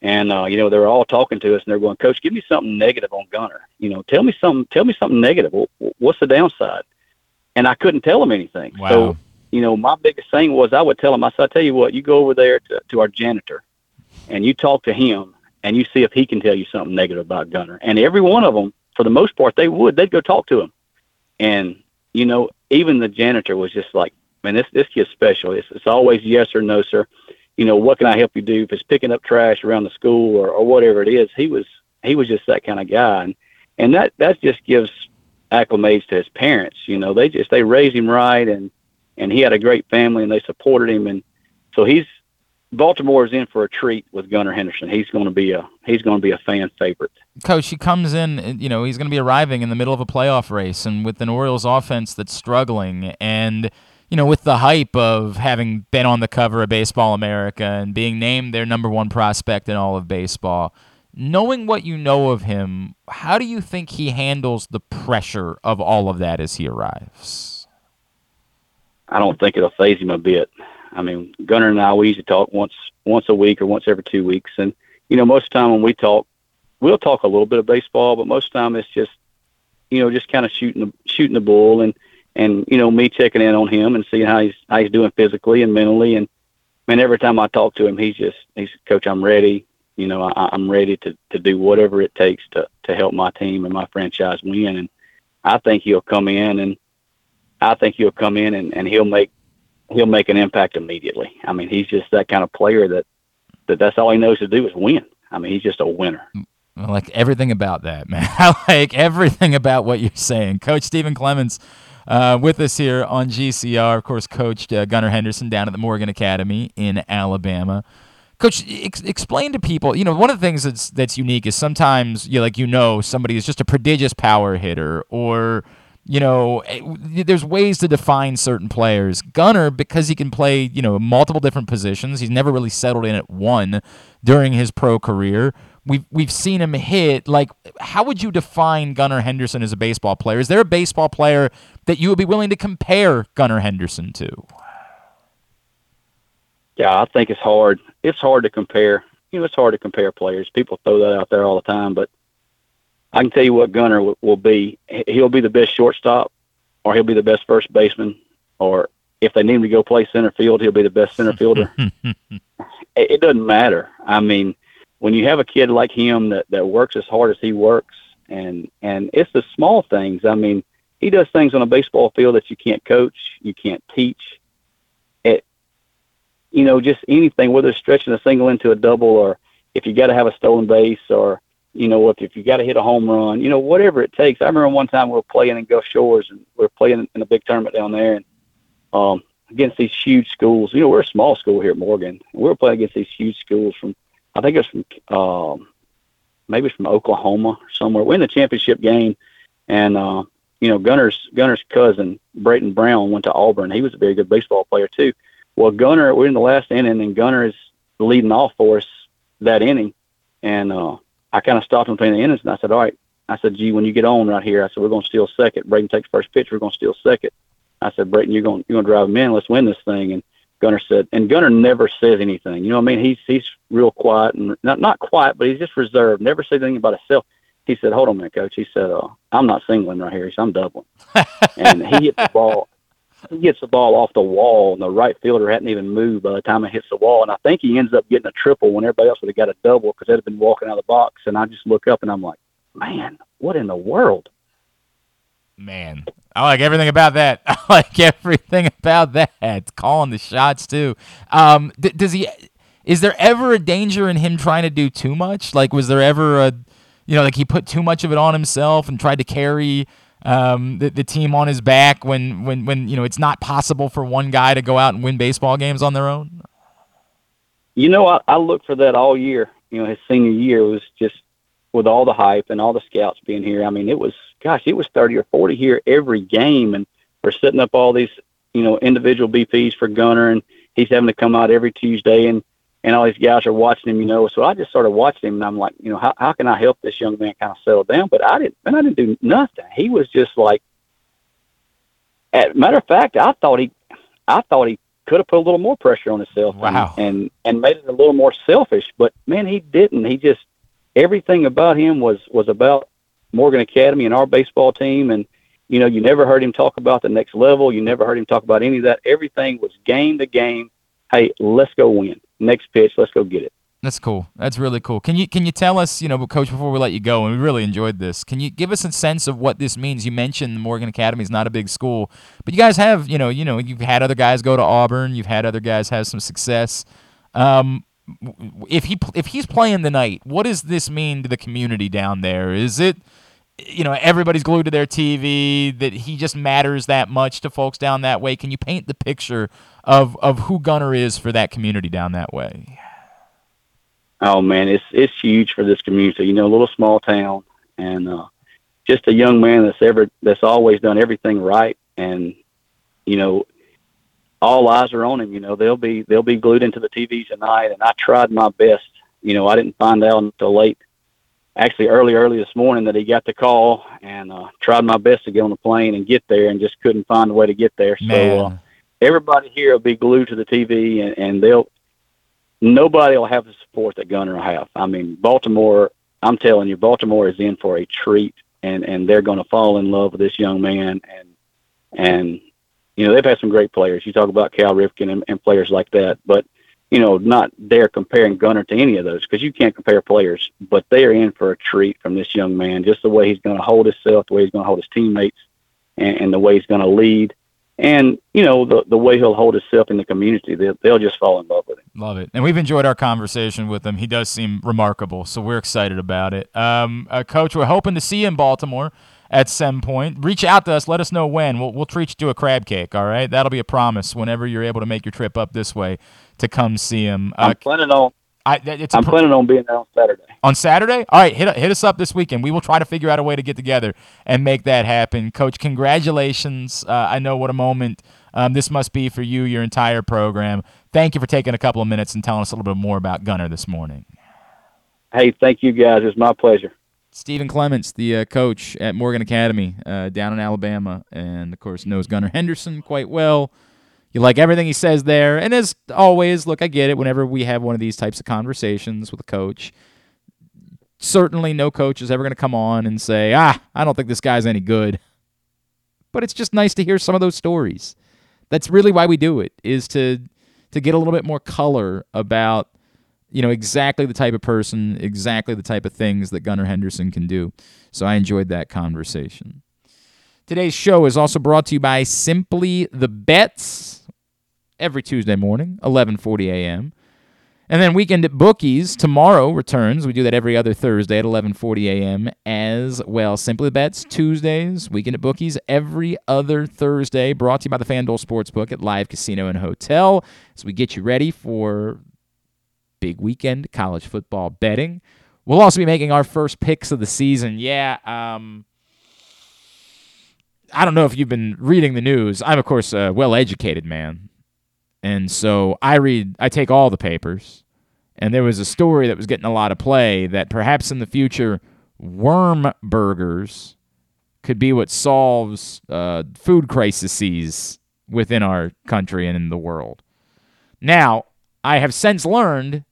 Speaker 11: and uh, you know, they were all talking to us, and they're going, "Coach, give me something negative on Gunnar. You know, tell me something. Tell me something negative. What's the downside?" And I couldn't tell them anything.
Speaker 1: Wow.
Speaker 11: So, you know, my biggest thing was I would tell them, I said, "I tell you what, you go over there to, to our janitor, and you talk to him, and you see if he can tell you something negative about Gunnar. And every one of them, for the most part, they would. They'd go talk to him, and you know, even the janitor was just like, "Man, this this kid's special. It's, it's always yes or no, sir." You know, what can I help you do? If it's picking up trash around the school or, or whatever it is, he was he was just that kind of guy, and and that that just gives acclimates to his parents. You know, they just they raised him right, and and he had a great family, and they supported him, and so he's Baltimore is in for a treat with Gunnar Henderson. He's going to be a he's going to be a fan favorite.
Speaker 1: Coach, he comes in, you know, he's going to be arriving in the middle of a playoff race, and with an Orioles offense that's struggling, and you know, with the hype of having been on the cover of Baseball America and being named their number one prospect in all of baseball, knowing what you know of him, how do you think he handles the pressure of all of that as he arrives?
Speaker 11: I don't think it'll phase him a bit. I mean, Gunnar and I we usually talk once once a week or once every two weeks, and you know, most of the time when we talk, we'll talk a little bit of baseball, but most of the time it's just, you know, just kind of shooting the shooting the bull and and you know me checking in on him and seeing how he's how he's doing physically and mentally and man every time I talk to him he's just he's coach I'm ready you know I, I'm ready to to do whatever it takes to to help my team and my franchise win and I think he'll come in and I think he'll come in and, and he'll make he'll make an impact immediately I mean he's just that kind of player that that that's all he knows to do is win I mean he's just a winner.
Speaker 1: Like everything about that, man. I like everything about what you're saying. Coach Stephen Clements uh, with us here on GCR, of course, Coach uh, Gunnar Henderson down at the Morgan Academy in Alabama. Coach, ex- explain to people. You know, one of the things that's that's unique is sometimes you know, like you know somebody is just a prodigious power hitter, or you know, eh, there's ways to define certain players. Gunnar, because he can play you know multiple different positions, he's never really settled in at one during his pro career. We've we've seen him hit. Like, how would you define Gunnar Henderson as a baseball player? Is there a baseball player that you would be willing to compare Gunnar Henderson to?
Speaker 11: Yeah, I think it's hard. It's hard to compare. You know, it's hard to compare players. People throw that out there all the time, but I can tell you what Gunnar will, will be. He'll be the best shortstop, or he'll be the best first baseman, or if they need him to go play center field, he'll be the best center fielder. it, it doesn't matter. I mean, when you have a kid like him that that works as hard as he works, and and it's the small things. I mean, he does things on a baseball field that you can't coach, you can't teach. It, you know, just anything, whether it's stretching a single into a double, or if you got to have a stolen base, or you know, if if you got to hit a home run, you know, whatever it takes. I remember one time we were playing in Gulf Shores, and we were playing in a big tournament down there, and um, against these huge schools. You know, we're a small school here at Morgan. We were playing against these huge schools from I think it's from um, maybe it's from Oklahoma somewhere. We're in the championship game, and uh, you know Gunnar's Gunnar's cousin Brayton Brown went to Auburn. He was a very good baseball player too. Well, Gunnar, we're in the last inning, and Gunnar is leading off for us that inning, and uh, I kind of stopped him between the innings, and I said, "All right." I said, "Gee, when you get on right here, I said we're going to steal second. Brayton takes first pitch. We're going to steal second. I said, Brayton, you're going you're going to drive him in. Let's win this thing." And Gunnar said, and Gunnar never says anything. You know what I mean? He's he's real quiet and not not quiet, but he's just reserved. Never says anything about himself. He said, "Hold on a minute, coach." He said, uh, "I'm not singling right here. He said, I'm doubling." and he hit the ball. he gets the ball off the wall, and the right fielder hadn't even moved by the time it hits the wall. And I think he ends up getting a triple when everybody else would have got a double because they'd have been walking out of the box. And I just look up and I'm like, man, what in the world?
Speaker 1: Man, I like everything about that. I like everything about that. Calling the shots too. Um, d- does he? Is there ever a danger in him trying to do too much? Like, was there ever a, you know, like he put too much of it on himself and tried to carry um, the, the team on his back when, when, when you know it's not possible for one guy to go out and win baseball games on their own?
Speaker 11: You know, I, I looked for that all year. You know, his senior year was just with all the hype and all the scouts being here. I mean, it was gosh, it was thirty or forty here every game, and we're setting up all these you know individual BPs for Gunnar, and he's having to come out every Tuesday, and and all these guys are watching him. You know, so I just started watching him, and I'm like, you know, how how can I help this young man kind of settle down? But I didn't, and I didn't do nothing. He was just like, at matter of fact, I thought he, I thought he could have put a little more pressure on himself
Speaker 1: wow.
Speaker 11: and, and and made it a little more selfish. But man, he didn't. He just everything about him was was about Morgan Academy and our baseball team. And you know, you never heard him talk about the next level. You never heard him talk about any of that. Everything was game to game. Hey, let's go win. Next pitch, let's go get it.
Speaker 1: That's cool. That's really cool. Can you can you tell us, you know, coach, before we let you go, and we really enjoyed this. Can you give us a sense of what this means? You mentioned Morgan Academy is not a big school, but you guys have, you know, you know, you've had other guys go to Auburn. You've had other guys have some success. Um, if he if he's playing tonight, what does this mean to the community down there? Is it you know everybody's glued to their TV that he just matters that much to folks down that way? Can you paint the picture of of who Gunnar is for that community down that way?
Speaker 11: Oh man, it's it's huge for this community. You know, a little small town, and uh, just a young man that's ever that's always done everything right, and you know, all eyes are on him. You know, they'll be they'll be glued into the TV tonight, and I tried my best. You know, I didn't find out until late, actually early early this morning that he got the call, and uh, tried my best to get on the plane and get there, and just couldn't find a way to get there. So uh, everybody here will be glued to the TV, and, and they'll nobody will have the support that Gunnar will have. I mean, Baltimore. I'm telling you, Baltimore is in for a treat, and and they're going to fall in love with this young man, and and you know they've had some great players. You talk about Cal Ripken and, and players like that, but you know not there comparing Gunnar to any of those because you can't compare players. But they are in for a treat from this young man, just the way he's going to hold himself, the way he's going to hold his teammates, and, and the way he's going to lead and you know the the way he'll hold himself in the community, they'll, they'll just fall in love with him.
Speaker 1: Love it, and we've enjoyed our conversation with him. He does seem remarkable, so we're excited about it. Um, uh, Coach, we're hoping to see you in Baltimore at some point. Reach out to us, let us know when. We'll we'll treat you to a crab cake. All right, that'll be a promise. Whenever you're able to make your trip up this way to come see him.
Speaker 11: Uh, I'm planning on.
Speaker 1: I, it's
Speaker 11: I'm pr- planning on being there on Saturday.
Speaker 1: On Saturday? All right, hit, hit us up this weekend. We will try to figure out a way to get together and make that happen. Coach, congratulations. Uh, I know what a moment um, this must be for you, your entire program. Thank you for taking a couple of minutes and telling us a little bit more about Gunnar this morning.
Speaker 11: Hey, thank you guys. It's my pleasure.
Speaker 1: Stephen Clements, the uh, coach at Morgan Academy uh, down in Alabama, and of course knows Gunnar Henderson quite well. You like everything he says there. And as always, look, I get it. Whenever we have one of these types of conversations with a coach, certainly no coach is ever going to come on and say, ah, I don't think this guy's any good. But it's just nice to hear some of those stories. That's really why we do it, is to to get a little bit more color about, you know, exactly the type of person, exactly the type of things that Gunnar Henderson can do. So I enjoyed that conversation. Today's show is also brought to you by Simply the Bets every Tuesday morning, 11:40 a.m. And then weekend at Bookies tomorrow returns. We do that every other Thursday at 11:40 a.m. as well. Simply Bets Tuesdays, weekend at Bookies every other Thursday. Brought to you by the FanDuel Sportsbook at Live Casino and Hotel as we get you ready for big weekend college football betting. We'll also be making our first picks of the season. Yeah, um, I don't know if you've been reading the news. I'm, of course, a well educated man. And so I read, I take all the papers. And there was a story that was getting a lot of play that perhaps in the future, worm burgers could be what solves uh, food crises within our country and in the world. Now, I have since learned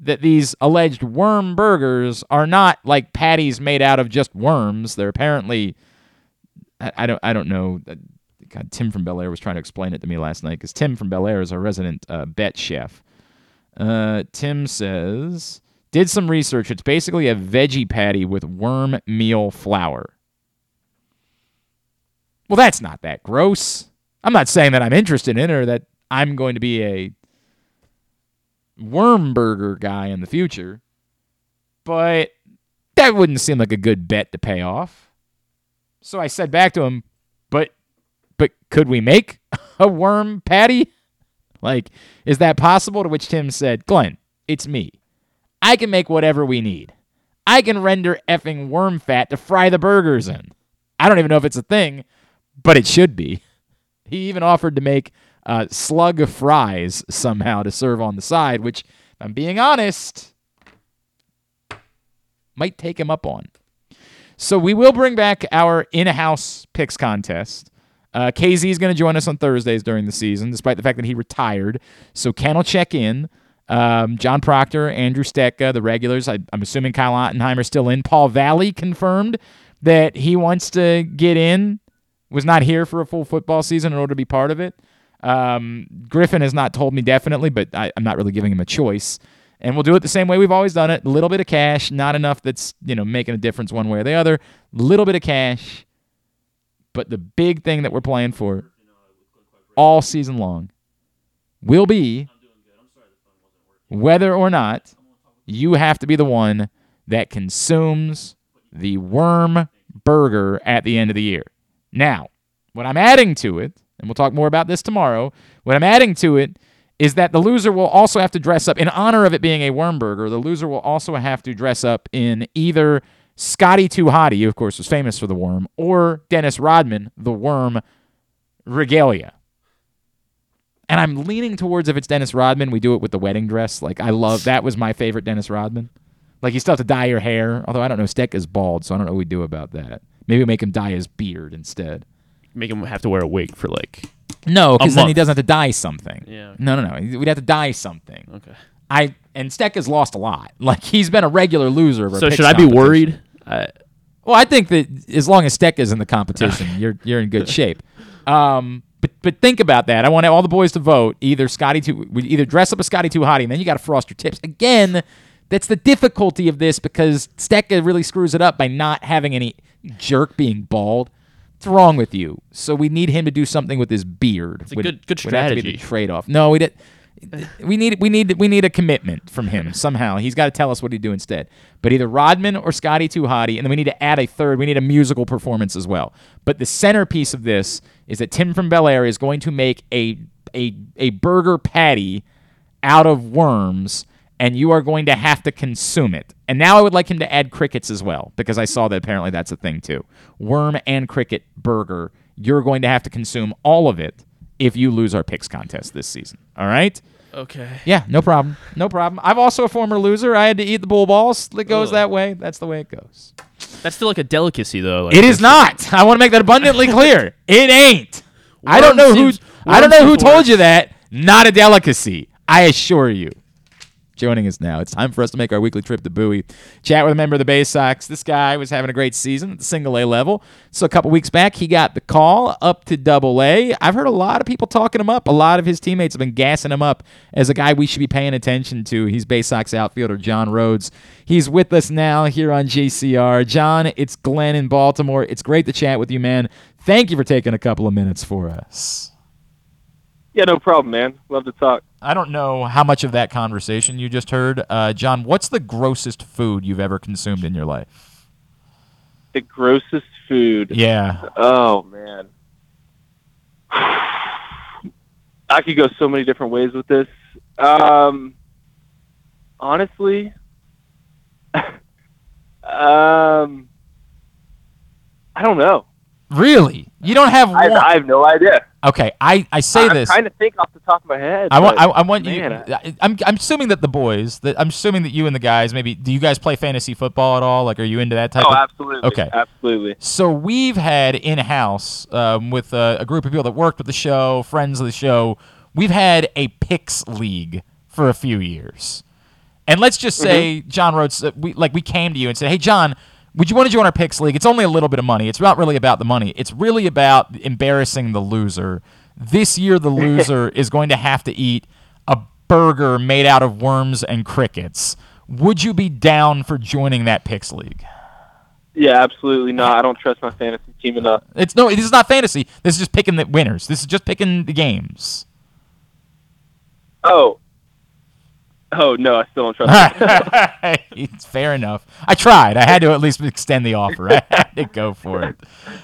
Speaker 1: that these alleged worm burgers are not like patties made out of just worms. They're apparently I, I don't I don't know God, Tim from Bel Air was trying to explain it to me last night because Tim from Bel Air is our resident uh, bet chef. Uh, Tim says, did some research. It's basically a veggie patty with worm meal flour. Well, that's not that gross. I'm not saying that I'm interested in it or that I'm going to be a worm burger guy in the future, but that wouldn't seem like a good bet to pay off. So I said back to him, but could we make a worm patty? Like, is that possible? To which Tim said, Glenn, it's me. I can make whatever we need. I can render effing worm fat to fry the burgers in. I don't even know if it's a thing, but it should be. He even offered to make uh, slug fries somehow to serve on the side, which, if I'm being honest, might take him up on. So we will bring back our in-house picks contest. Uh, KZ is going to join us on Thursdays during the season, despite the fact that he retired. So Ken will check in. Um, John Proctor, Andrew Stetka, the regulars. I, am assuming Kyle Ottenheimer is still in. Paul Valley confirmed that he wants to get in. Was not here for a full football season in order to be part of it. Um, Griffin has not told me definitely, but I, I'm not really giving him a choice and we'll do it the same way we've always done it. A little bit of cash, not enough that's you know making a difference one way or the other. A little bit of cash, but the big thing that we're playing for all season long will be whether or not you have to be the one that consumes the worm burger at the end of the year. Now, what I'm adding to it, and we'll talk more about this tomorrow, what I'm adding to it is that the loser will also have to dress up in honor of it being a worm burger. The loser will also have to dress up in either Scotty Too Hottie, of course was famous for the worm, or Dennis Rodman, the worm regalia. And I'm leaning towards if it's Dennis Rodman, we do it with the wedding dress. Like I love that was my favorite Dennis Rodman. Like you still have to dye your hair, although I don't know. Steck is bald, so I don't know what we do about that. Maybe we make him dye his beard instead.
Speaker 2: Make him have to wear a wig for like
Speaker 1: no, because then he doesn't have to dye something.
Speaker 2: Yeah.
Speaker 1: No, no, no. We'd have to dye something.
Speaker 2: Okay.
Speaker 1: I and Steck has lost a lot. Like he's been a regular loser. Of
Speaker 2: So should I be worried? I,
Speaker 1: Well, I think that as long as Steck is in the competition, you're you're in good shape. Um, but but think about that. I want all the boys to vote. Either Scotty too, we either dress up as Scotty too hottie, and then you got to frost your tips again. That's the difficulty of this because Stecca really screws it up by not having any jerk being bald. What's wrong with you? So we need him to do something with his beard.
Speaker 2: It's a good- good
Speaker 1: would to be
Speaker 2: strategy.
Speaker 1: trade-off. No, we did. We need we need we need a commitment from him somehow. He's got to tell us what he'd do instead. But either Rodman or Scotty Hottie, and then we need to add a third. We need a musical performance as well. But the centerpiece of this is that Tim from Bel Air is going to make a a a burger patty out of worms, and you are going to have to consume it. And now I would like him to add crickets as well, because I saw that apparently that's a thing too. Worm and cricket burger. You're going to have to consume all of it if you lose our picks contest this season. All right?
Speaker 2: Okay.
Speaker 1: Yeah, no problem. No problem. I'm also a former loser. I had to eat the bull balls. It goes that way. That's the way it goes.
Speaker 2: That's still like a delicacy though. Like
Speaker 1: It is not. I want to make that abundantly clear. It ain't. I don't know who.
Speaker 2: seems-
Speaker 1: I don't know who told you that. Not a delicacy. I assure you. Joining us now, it's time for us to make our weekly trip to Bowie. Chat with a member of the Bay Sox. This guy was having a great season at the single A level. So a couple weeks back, he got the call up to double A. I've heard a lot of people talking him up. A lot of his teammates have been gassing him up as a guy we should be paying attention to. He's Bay Sox outfielder John Rhodes. He's with us now here on GCR. John, it's Glenn in Baltimore. It's great to chat with you, man. Thank you for taking a couple of minutes for us.
Speaker 12: Yeah, no problem, man. Love to talk.
Speaker 1: I don't know how much of that conversation you just heard. Uh, John, what's the grossest food you've ever consumed in your life?
Speaker 12: The grossest food.
Speaker 1: Yeah.
Speaker 12: Oh man. I could go so many different ways with this. Um, honestly, um, I don't know.
Speaker 1: Really? You don't have
Speaker 12: I. I have no idea.
Speaker 1: Okay, I, I say this.
Speaker 12: I'm trying to think off the top of my head.
Speaker 1: I want. I, I want you.
Speaker 12: man, I-
Speaker 1: I, I'm. I'm assuming that the boys. That I'm assuming that you and the guys. Maybe. Do you guys play fantasy football at all? Like, are you into that type?
Speaker 12: oh,
Speaker 1: of
Speaker 12: absolutely.
Speaker 1: Okay.
Speaker 12: Absolutely.
Speaker 1: So we've had in house um, with a, a group of people that worked with the show, friends of the show. We've had a picks league for a few years, and let's just say John Rhodes. uh, We like we came to you and said, "Hey, John, would you want to join our picks league? It's only a little bit of money. It's not really about the money. It's really about embarrassing the loser. This year, the loser is going to have to eat a burger made out of worms and crickets. Would you be down for joining that picks league?
Speaker 12: Yeah, absolutely not. I don't trust my fantasy team enough.
Speaker 1: It's no. This is not fantasy. This is just picking the winners. This is just picking the games.
Speaker 12: Oh. Oh no, I still don't trust.
Speaker 1: it's fair enough. I tried. I had to at least extend the offer. I had to go for it.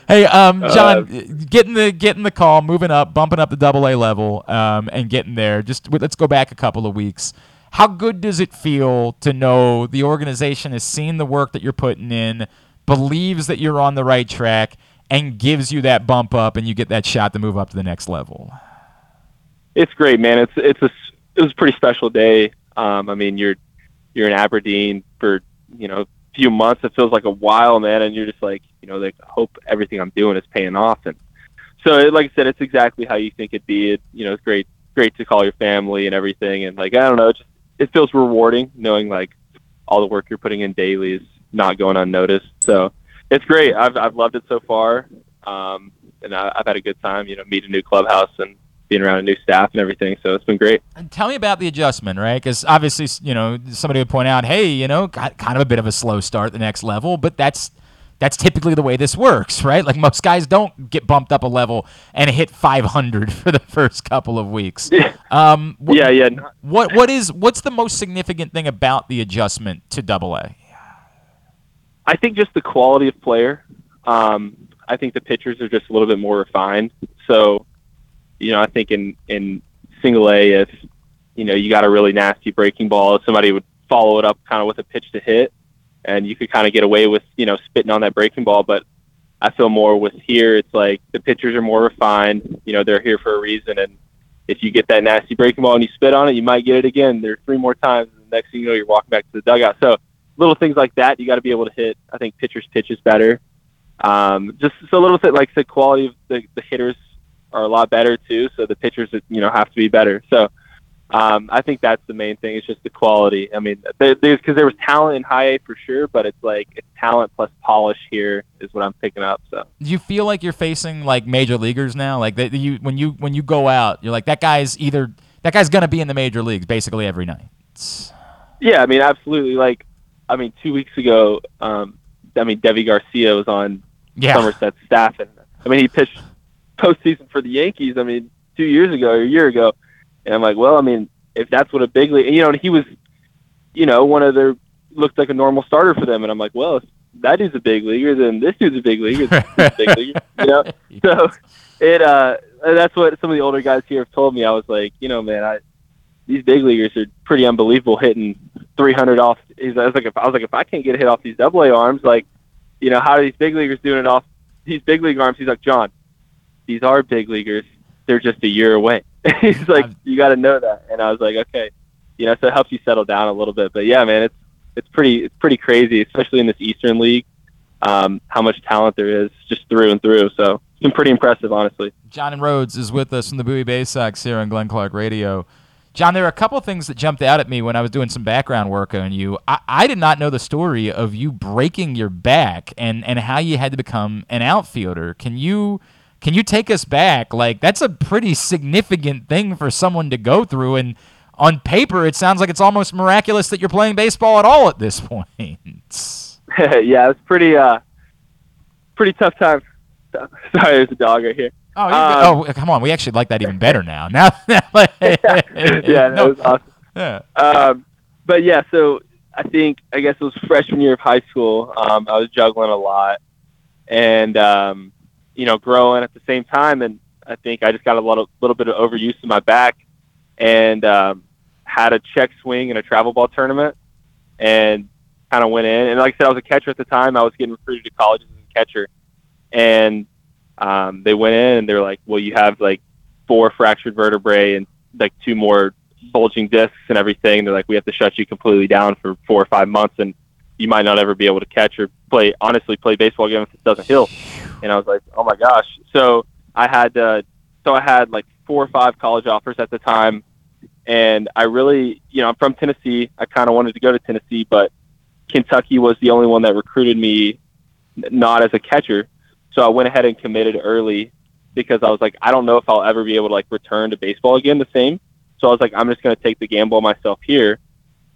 Speaker 1: Hey, um, John, getting the getting the call, moving up, bumping up the double A level, um, and getting there. Just let's go back a couple of weeks. How good does it feel to know the organization has seen the work that you're putting in, believes that you're on the right track, and gives you that bump up, and you get that shot to move up to the next level?
Speaker 12: it's great, man. It's it's a it was a pretty special day. Um, I mean, you're you're in Aberdeen for you know a few months. It feels like a while, man, and you're just like you know like hope everything I'm doing is paying off. And so, it- like I said, it's exactly how you think it'd be. It you know it's great great to call your family and everything, and like I don't know, it just it feels rewarding knowing like all the work you're putting in daily is not going unnoticed. So it's great. I've I've loved it so far, um, and I, I've had a good time. You know, meet a new clubhouse and being around a new staff and everything. So it's been great.
Speaker 1: And tell me about the adjustment, right? Because obviously, you know, somebody would point out, hey, you know, got kind of a bit of a slow start the next level, but that's that's typically the way this works, right? Like most guys don't get bumped up a level and hit 500 for the first couple of weeks. Um, wh-
Speaker 12: Yeah, yeah.
Speaker 1: What what is what's the most significant thing about the adjustment to Double A?
Speaker 12: I think just the quality of player. Um, I think the pitchers are just a little bit more refined. So, you know, I think in in single A, if you know you got a really nasty breaking ball, somebody would follow it up kind of with a pitch to hit, and you could kind of get away with you know spitting on that breaking ball. But I feel more with here, it's like the pitchers are more refined. You know, they're here for a reason, and if you get that nasty breaking ball and you spit on it, you might get it again. There three more times, and the next thing you know, you're walking back to the dugout. So little things like that, you got to be able to hit. I think pitchers pitches better. Um, just a little thing like the quality of the, the hitters are a lot better too. So the pitchers, you know, have to be better. So um, I think that's the main thing. It's just the quality. I mean, there, there's because there was talent in high A for sure, but it's like it's talent plus polish here is what I'm picking up. So
Speaker 1: Do you feel like you're facing like major leaguers now? Like that you when you when you go out, you're like that guy's either that guy's gonna be in the major leagues basically every night. It's-
Speaker 12: yeah, I mean, absolutely. Like, I mean, two weeks ago, um, I mean, Deivi Garcia was on
Speaker 1: Yeah.
Speaker 12: Somerset's staff, and I mean, he pitched postseason for the Yankees. I mean, two years ago or a year ago, and I'm like, well, I mean, if that's what a big league, you know, and he was, you know, one of their looked like a normal starter for them, and I'm like, well, if that dude's a big leaguer, then this dude's a big leaguer, a big leaguer, you know. So it, uh, that's what some of the older guys here have told me. I was like, you know, man, I these big leaguers are pretty unbelievable hitting 300 off. He's, I was like, if I was like, if I can't get a hit off these double A arms, like, you know, how are these big leaguers doing it off these big league arms? He's like, John, these are big leaguers. They're just a year away. He's like, you got to know that. And I was like, okay, you know, so it helps you settle down a little bit. But yeah, man, it's it's pretty it's pretty crazy, especially in this Eastern League. Um, how much talent there is just through and through. So it's been pretty impressive, honestly.
Speaker 1: John and Rhodes is with us from the Bowie Bay Sox here on Glenn Clark Radio. John, there are a couple things that jumped out at me when I was doing some background work on you. I, I did not know the story of you breaking your back and, and how you had to become an outfielder. Can you can you take us back? Like that's a pretty significant thing for someone to go through and on paper it sounds like it's almost miraculous that you're playing baseball at all at this point.
Speaker 12: yeah, it's pretty uh pretty tough time. Sorry, there's a dog right here.
Speaker 1: Oh,
Speaker 12: Um,
Speaker 1: oh, come on. We actually like that even better now. Now,
Speaker 12: yeah, that was awesome.
Speaker 1: Yeah.
Speaker 12: Um, but yeah, so I think I guess it was freshman year of high school. Um, I was juggling a lot, and um, you know, growing at the same time, and I think I just got a little little bit of overuse in my back, and um, had a check swing in a travel ball tournament, and kind of went in. And like I said, I was a catcher at the time. I was getting recruited to colleges as a catcher, and um, they went in and they're like, "Well, you have like four fractured vertebrae and like two more bulging discs and everything." They're like, "We have to shut you completely down for four or five months, and you might not ever be able to catch or play honestly play baseball again if it doesn't heal." And I was like, "Oh my gosh!" So I had uh, so I had like four or five college offers at the time, and I really, you know, I'm from Tennessee. I kind of wanted to go to Tennessee, but Kentucky was the only one that recruited me not as a catcher. So I went ahead and committed early because I was like, I don't know if I'll ever be able to like return to baseball again the same. So I was like, I'm just going to take the gamble myself here.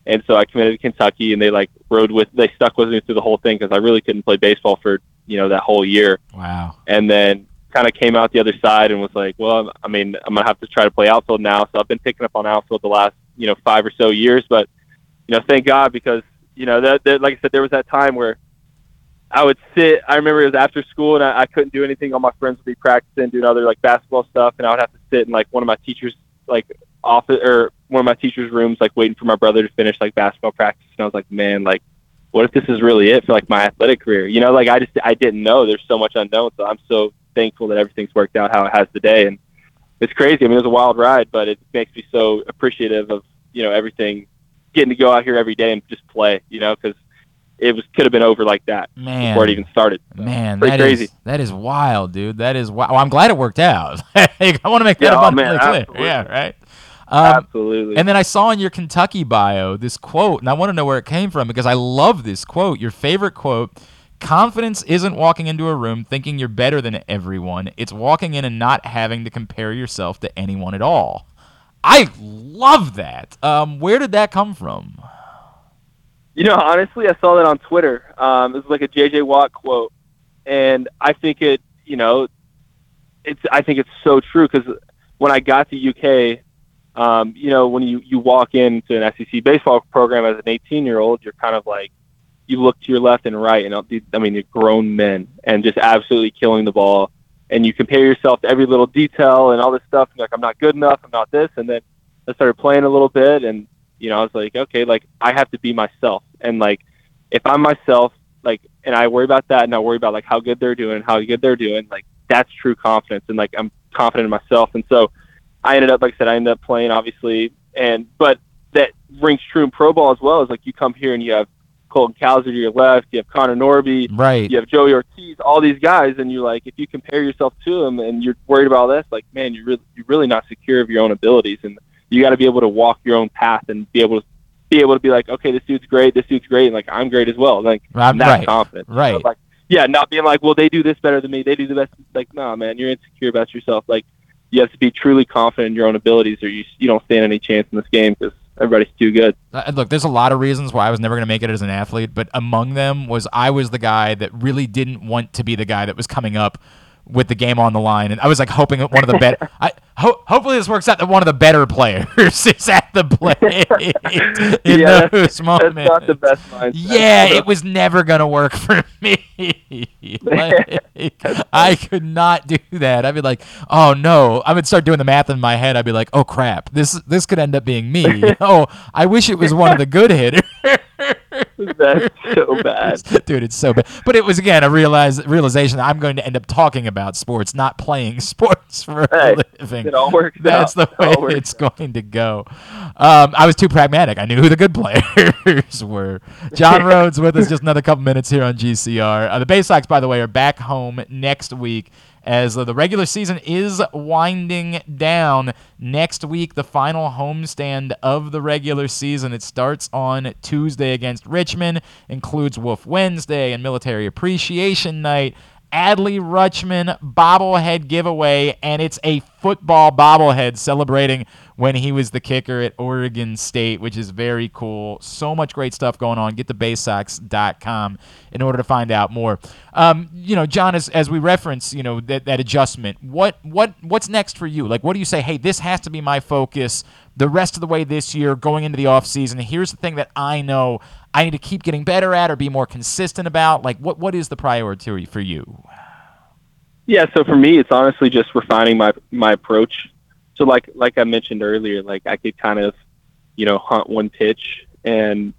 Speaker 12: And so I committed to Kentucky, and they like rode with, they stuck with me through the whole thing because I really couldn't play baseball for you know that whole year.
Speaker 1: Wow.
Speaker 12: And then kind of came out the other side and was like, well, I mean, I'm gonna have to try to play outfield now. So I've been picking up on outfield the last you know five or so years, but you know, thank God because you know that, that like I said, there was that time where I would sit. I remember it was after school and I, I couldn't do anything. All my friends would be practicing, doing other like basketball stuff, and I would have to sit in like one of my teachers' like office or one of my teachers' rooms, like waiting for my brother to finish like basketball practice. And I was like, man, like, what if this is really it for like my athletic career? You know, like I just I didn't know. There's so much unknown. So I'm so thankful that everything's worked out how it has today. And it's crazy. I mean, it was a wild ride, but it makes me so appreciative of you know everything, getting to go out here every day and just play. You know, because it was could have been over like that
Speaker 1: Man.
Speaker 12: before it even started. So,
Speaker 1: Man,
Speaker 12: pretty
Speaker 1: that is
Speaker 12: crazy.
Speaker 1: that is wild, dude. That is wild. Well, oh, I'm glad it worked out. I want to make that
Speaker 12: Yeah, oh,
Speaker 1: abundantly
Speaker 12: man,
Speaker 1: clear.
Speaker 12: absolutely.
Speaker 1: Yeah, right. Um,
Speaker 12: Absolutely.
Speaker 1: And then I saw in your Kentucky bio this quote, and I want to know where it came from because I love this quote. Your favorite quote Confidence isn't walking into a room thinking you're better than everyone, it's walking in and not having to compare yourself to anyone at all. I love that. Um, where did that come from?
Speaker 12: You know, honestly, I saw that on Twitter. Um, it was like a JJ Watt quote, and I think it, you know, it's. I think it's so true because when I got to UK, um, you know, when you you walk into an SEC baseball program as an 18 year old, you're kind of like, you look to your left and right, and uh, I mean, you're grown men and just absolutely killing the ball, and you compare yourself to every little detail and all this stuff. And like, I'm not good enough. I'm not this, and then I started playing a little bit, and you know, I was like, okay, like I have to be myself, and like if I'm myself, like, and I worry about that, and I worry about like how good they're doing, how good they're doing, like that's true confidence, and like I'm confident in myself, and so I ended up, like I said, I ended up playing obviously, and but that rings true in pro ball as well. Is like you come here and you have Colton Cowser to your left, you have Connor Norby,
Speaker 1: Right.
Speaker 12: you have Joey Ortiz, all these guys, and you're like, if you compare yourself to them and you're worried about this, like, man, you're really, you're really not secure of your own abilities, and you got to be able to walk your own path and be able to be able to be like, okay, this dude's great, this dude's great, and like I'm great as well. Like
Speaker 1: Um,
Speaker 12: that's
Speaker 1: right,
Speaker 12: know?
Speaker 1: right.
Speaker 12: Like, yeah, not being like, well, they do this better than me, they do the best. Like, nah, man, you're insecure about yourself. Like, you have to be truly confident in your own abilities, or you you don't stand any chance in this game because everybody's too good.
Speaker 1: Uh, look, there's a lot of reasons why I was never going to make it as an athlete, but among them was I was the guy that really didn't want to be the guy that was coming up with the game on the line, and I was like hoping one of the better. I ho- hopefully this works out that one of the better players is at the plate in
Speaker 12: Yeah,
Speaker 1: those moments.
Speaker 12: That's not the best mindset.
Speaker 1: Yeah, it was never gonna work for me. Like, I could not do that. I'd be like, oh no. I would start doing the math in my head. I'd be like, oh crap, this this could end up being me. oh, I wish it was one of the good hitters.
Speaker 12: That's so bad.
Speaker 1: Dude, it's so bad. But it was again a realize realization that I'm going to end up talking about sports, not playing sports for
Speaker 12: Hey,
Speaker 1: a living.
Speaker 12: It all works
Speaker 1: That's
Speaker 12: out.
Speaker 1: the way
Speaker 12: works
Speaker 1: it's going to go. Um, I was too pragmatic. I knew who the good players were. John Rhodes with us just another couple minutes here on GCR. Uh, the Bay Sox, by the way, are back home next week as uh, the regular season is winding down. Next week, the final homestand of the regular season. It starts on Tuesday against Richmond, includes Wolf Wednesday and Military Appreciation Night. Adley Rutschman bobblehead giveaway, and it's a football bobblehead celebrating when he was the kicker at Oregon State, which is very cool. So much great stuff going on. Get to baysox.com in order to find out more. Um, you know, John, as, as we reference, you know, that, that adjustment, what what what's next for you? Like, what do you say, hey, this has to be my focus the rest of the way this year going into the offseason? Here's the thing that I know I need to keep getting better at or be more consistent about. Like, what what is the priority for you?
Speaker 12: Yeah, so for me, it's honestly just refining my my approach. So like like I mentioned earlier, like I could kind of, you know, hunt one pitch and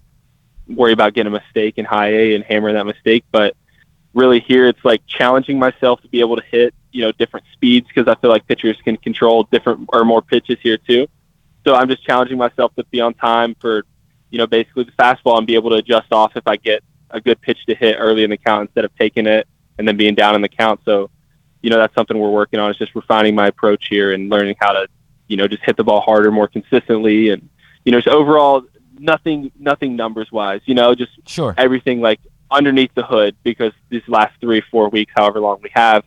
Speaker 12: worry about getting a mistake in high A and hammer that mistake. But really here, it's like challenging myself to be able to hit, you know, different speeds because I feel like pitchers can control different or more pitches here too. So I'm just challenging myself to be on time for, you know, basically the fastball and be able to adjust off if I get a good pitch to hit early in the count instead of taking it and then being down in the count. So you know, that's something we're working on is just refining my approach here and learning how to, you know, just hit the ball harder, more consistently. And, you know, just overall nothing nothing numbers wise. You know, just
Speaker 1: sure
Speaker 12: everything like underneath the hood because these last three four weeks, however long we have,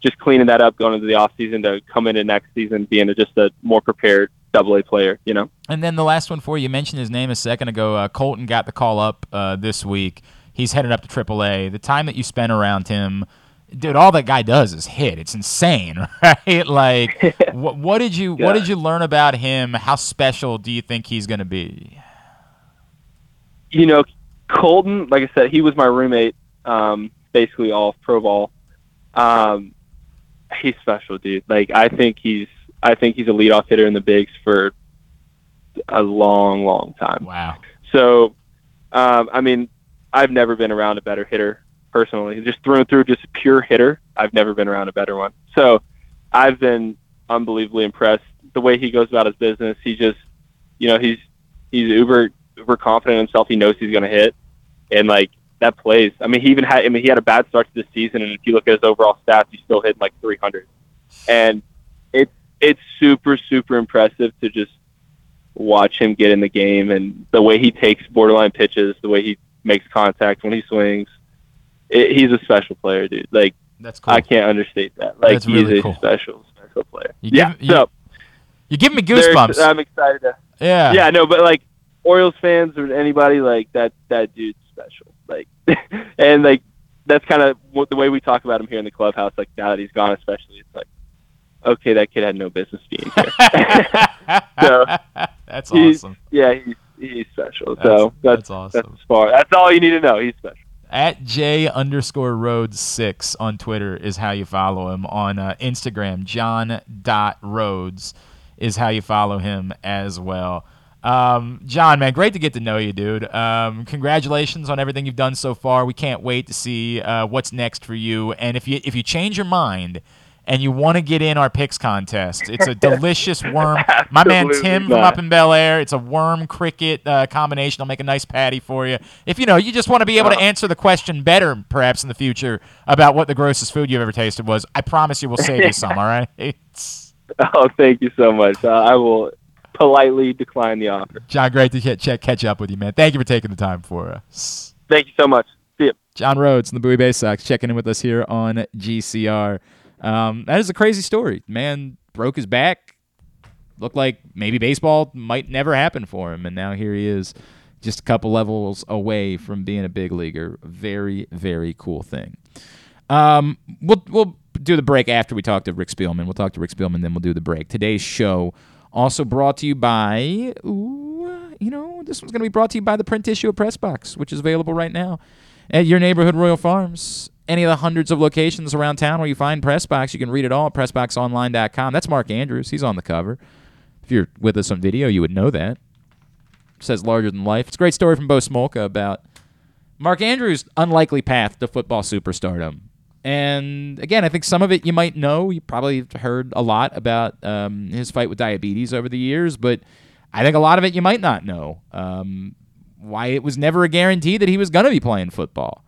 Speaker 12: just cleaning that up going into the off season to come into next season being a, just a more prepared double A player. You know.
Speaker 1: And then the last one for you, you mentioned his name a second ago. Uh, Colton got the call up uh, this week. He's headed up to Triple A. The time that you spent around him, dude, all that guy does is hit. It's insane, right? Like, what, what did you what did you learn about him? How special do you think he's going to be?
Speaker 12: You know, Colton, like I said, he was my roommate, um, basically all pro ball. Um, he's special, dude. Like, I think he's I think he's a leadoff hitter in the bigs for a long, long time.
Speaker 1: Wow.
Speaker 12: So, um, I mean, I've never been around a better hitter personally. Just through and through, just pure hitter. I've never been around a better one. So, I've been unbelievably impressed the way he goes about his business. He just, you know, he's he's uber uber confident in himself. He knows he's going to hit, and like that plays. I mean, he even had. I mean, he had a bad start to the season, and if you look at his overall stats, he still hit like 300. And it's it's super super impressive to just watch him get in the game and the way he takes borderline pitches, the way he makes contact when he swings. It, he's a special player, dude. Like
Speaker 1: that's cool.
Speaker 12: I can't understate that. Like
Speaker 1: That's
Speaker 12: he's
Speaker 1: really
Speaker 12: a
Speaker 1: cool.
Speaker 12: special special player.
Speaker 1: You
Speaker 12: yeah.
Speaker 1: give- you-
Speaker 12: so
Speaker 1: You're giving me goosebumps.
Speaker 12: I'm excited. To,
Speaker 1: yeah.
Speaker 12: Yeah. No, but like Orioles fans or anybody like that, that dude's special. Like, and like that's kind of the way we talk about him here in the clubhouse. Like now that he's gone, especially, it's like, okay, that kid had no business being here. so
Speaker 1: That's
Speaker 12: he's-
Speaker 1: awesome.
Speaker 12: Yeah, he's he's special.
Speaker 1: That's-
Speaker 12: so that's
Speaker 1: that's awesome.
Speaker 12: That's far. That's all you need to know. He's special.
Speaker 1: At J underscore Rhodes six on Twitter is how you follow him. On uh, Instagram, John dot Rhodes is how you follow him as well. Um, John, man, great to get to know you, dude. Um, congratulations on everything you've done so far. We can't wait to see uh, what's next for you. And if you if you change your mind and you want to get in our picks contest, it's a delicious worm. My man
Speaker 12: Absolutely
Speaker 1: Tim from
Speaker 12: not.
Speaker 1: up in Bel Air. It's a worm cricket uh, combination. I'll make a nice patty for you. If you know, you just want to be able to answer the question better, perhaps in the future, about what the grossest food you've ever tasted was. I promise you, we'll save you some. All right. It's,
Speaker 12: Oh, thank you so much. Uh, I will politely decline the offer.
Speaker 1: John, great to catch, catch up with you, man. Thank you for taking the time for us.
Speaker 12: Thank you so much. See you.
Speaker 1: John Rhodes from the Bowie Bay Sox checking in with us here on GCR. Um, that is a crazy story. Man broke his back. Looked like maybe baseball might never happen for him, and now here he is, just a couple levels away from being a big leaguer. Very, very cool thing. Um, we'll we'll do the break after we talk to Rick Spielman. We'll talk to Rick Spielman, then we'll do the break. Today's show also brought to you by, ooh, you know, this one's going to be brought to you by the print issue of Pressbox, which is available right now at your neighborhood Royal Farms. Any of the hundreds of locations around town where you find Pressbox, you can read it all at PressBoxOnline.com. That's Mark Andrews. He's on the cover. If you're with us on video, you would know that. says larger than life. It's a great story from Bo Smolka about Mark Andrews' unlikely path to football superstardom. And again, I think some of it you might know. You probably heard a lot about um, his fight with diabetes over the years, but I think a lot of it you might not know. Um, why it was never a guarantee that he was going to be playing football.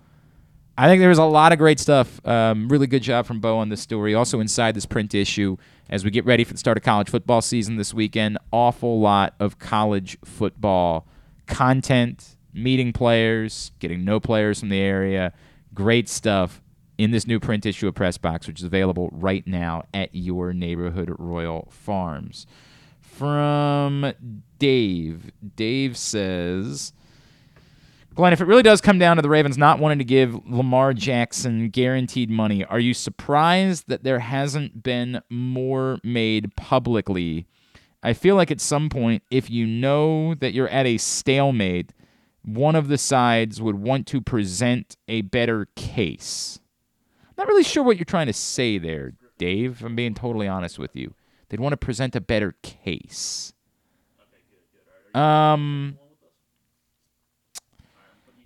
Speaker 1: I think there was a lot of great stuff. Um, really good job from Bo on this story. Also inside this print issue, as we get ready for the start of college football season this weekend, awful lot of college football content, meeting players, getting no players from the area. Great stuff in this new print issue of Press Box, which is available right now at your neighborhood Royal Farms. From Dave. Dave says. Glenn, if it really does come down to the Ravens not wanting to give Lamar Jackson guaranteed money, are you surprised that there hasn't been more made publicly? I feel like at some point, if you know that you're at a stalemate, one of the sides would want to present a better case. I'm not really sure what you're trying to say there, Dave. if I'm being totally honest with you. They'd want to present a better case. Um,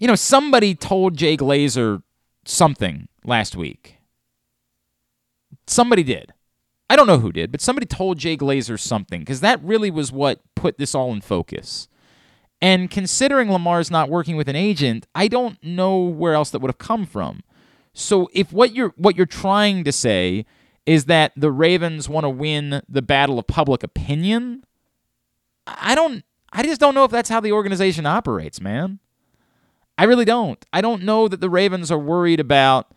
Speaker 1: you know, somebody told Jay Glazer something last week. Somebody did. I don't know who did, but somebody told Jay Glazer something because that really was what put this all in focus. And considering Lamar's not working with an agent, I don't know where else that would have come from. So if what you're what you're trying to say is that the Ravens want to win the battle of public opinion, I don't I just don't know if that's how the organization operates, man. I really don't. I don't know that the Ravens are worried about,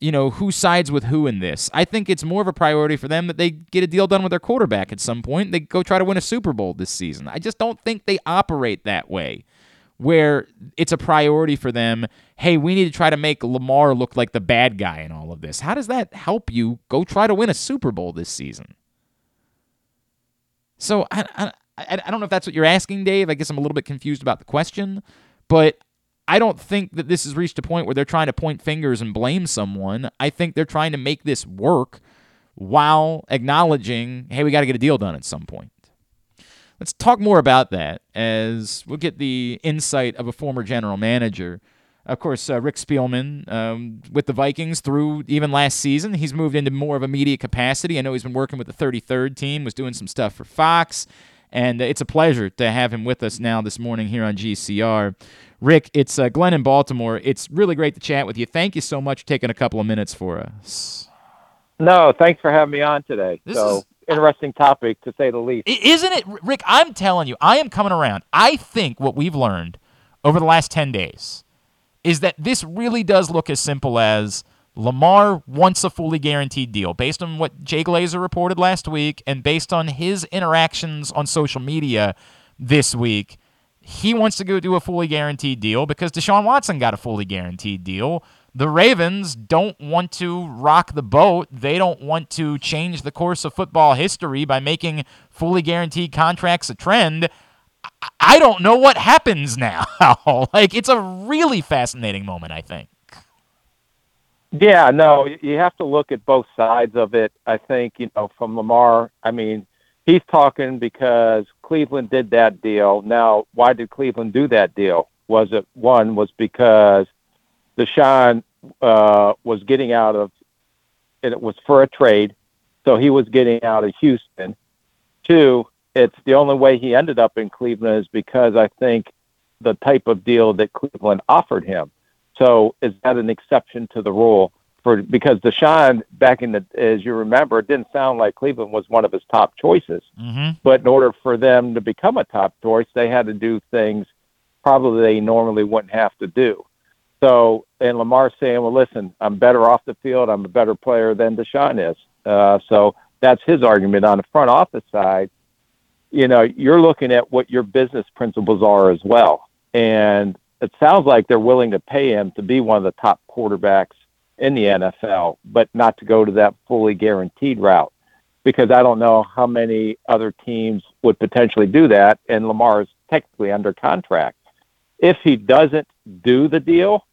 Speaker 1: you know, who sides with who in this. I think it's more of a priority for them that they get a deal done with their quarterback at some point. They go try to win a Super Bowl this season. I just don't think they operate that way, where it's a priority for them. Hey, we need to try to make Lamar look like the bad guy in all of this. How does that help you go try to win a Super Bowl this season? So I, I, I don't know if that's what you're asking, Dave. I guess I'm a little bit confused about the question, but I don't think that this has reached a point where they're trying to point fingers and blame someone. I think they're trying to make this work while acknowledging, hey, we got to get a deal done at some point. Let's talk more about that as we'll get the insight of a former general manager. Of course, uh, Rick Spielman um, with the Vikings through even last season. He's moved into more of a media capacity. I know he's been working with the 33rd team, was doing some stuff for Fox, and it's a pleasure to have him with us now this morning here on GCR. Rick, it's uh, Glenn in Baltimore. It's really great to chat with you. Thank you so much for taking a couple of minutes for us.
Speaker 13: No, thanks for having me on today.
Speaker 1: This
Speaker 13: so,
Speaker 1: is-
Speaker 13: interesting topic to say the least.
Speaker 1: Isn't it, Rick? I'm telling you, I am coming around. I think what we've learned over the last 10 days is that this really does look as simple as Lamar wants a fully guaranteed deal based on what Jay Glazer reported last week and based on his interactions on social media this week. He wants to go do a fully guaranteed deal because Deshaun Watson got a fully guaranteed deal. The Ravens don't want to rock the boat. They don't want to change the course of football history by making fully guaranteed contracts a trend. I- don't know what happens now. like, it's a really fascinating moment, I think.
Speaker 13: Yeah, no, you have to look at both sides of it. I think, you know, from Lamar, I mean, he's talking because Cleveland did that deal. Now, why did Cleveland do that deal? Was it one was because Deshaun uh, was getting out of, and it was for a trade, so he was getting out of Houston. Two, it's the only way he ended up in Cleveland is because I think the type of deal that Cleveland offered him. So is that an exception to the rule for because Deshaun back in the as you remember, it didn't sound like Cleveland was one of his top choices.
Speaker 1: Mm-hmm.
Speaker 13: But in order for them to become a top choice, they had to do things probably they normally wouldn't have to do. So and Lamar saying, "Well, listen, I'm better off the field. I'm a better player than Deshaun is." Uh, so that's his argument on the front office side. You know, you're looking at what your business principles are as well, and it sounds like they're willing to pay him to be one of the top quarterbacks in the NFL, but not to go to that fully guaranteed route because I don't know how many other teams would potentially do that, and Lamar is technically under contract. If he doesn't do the deal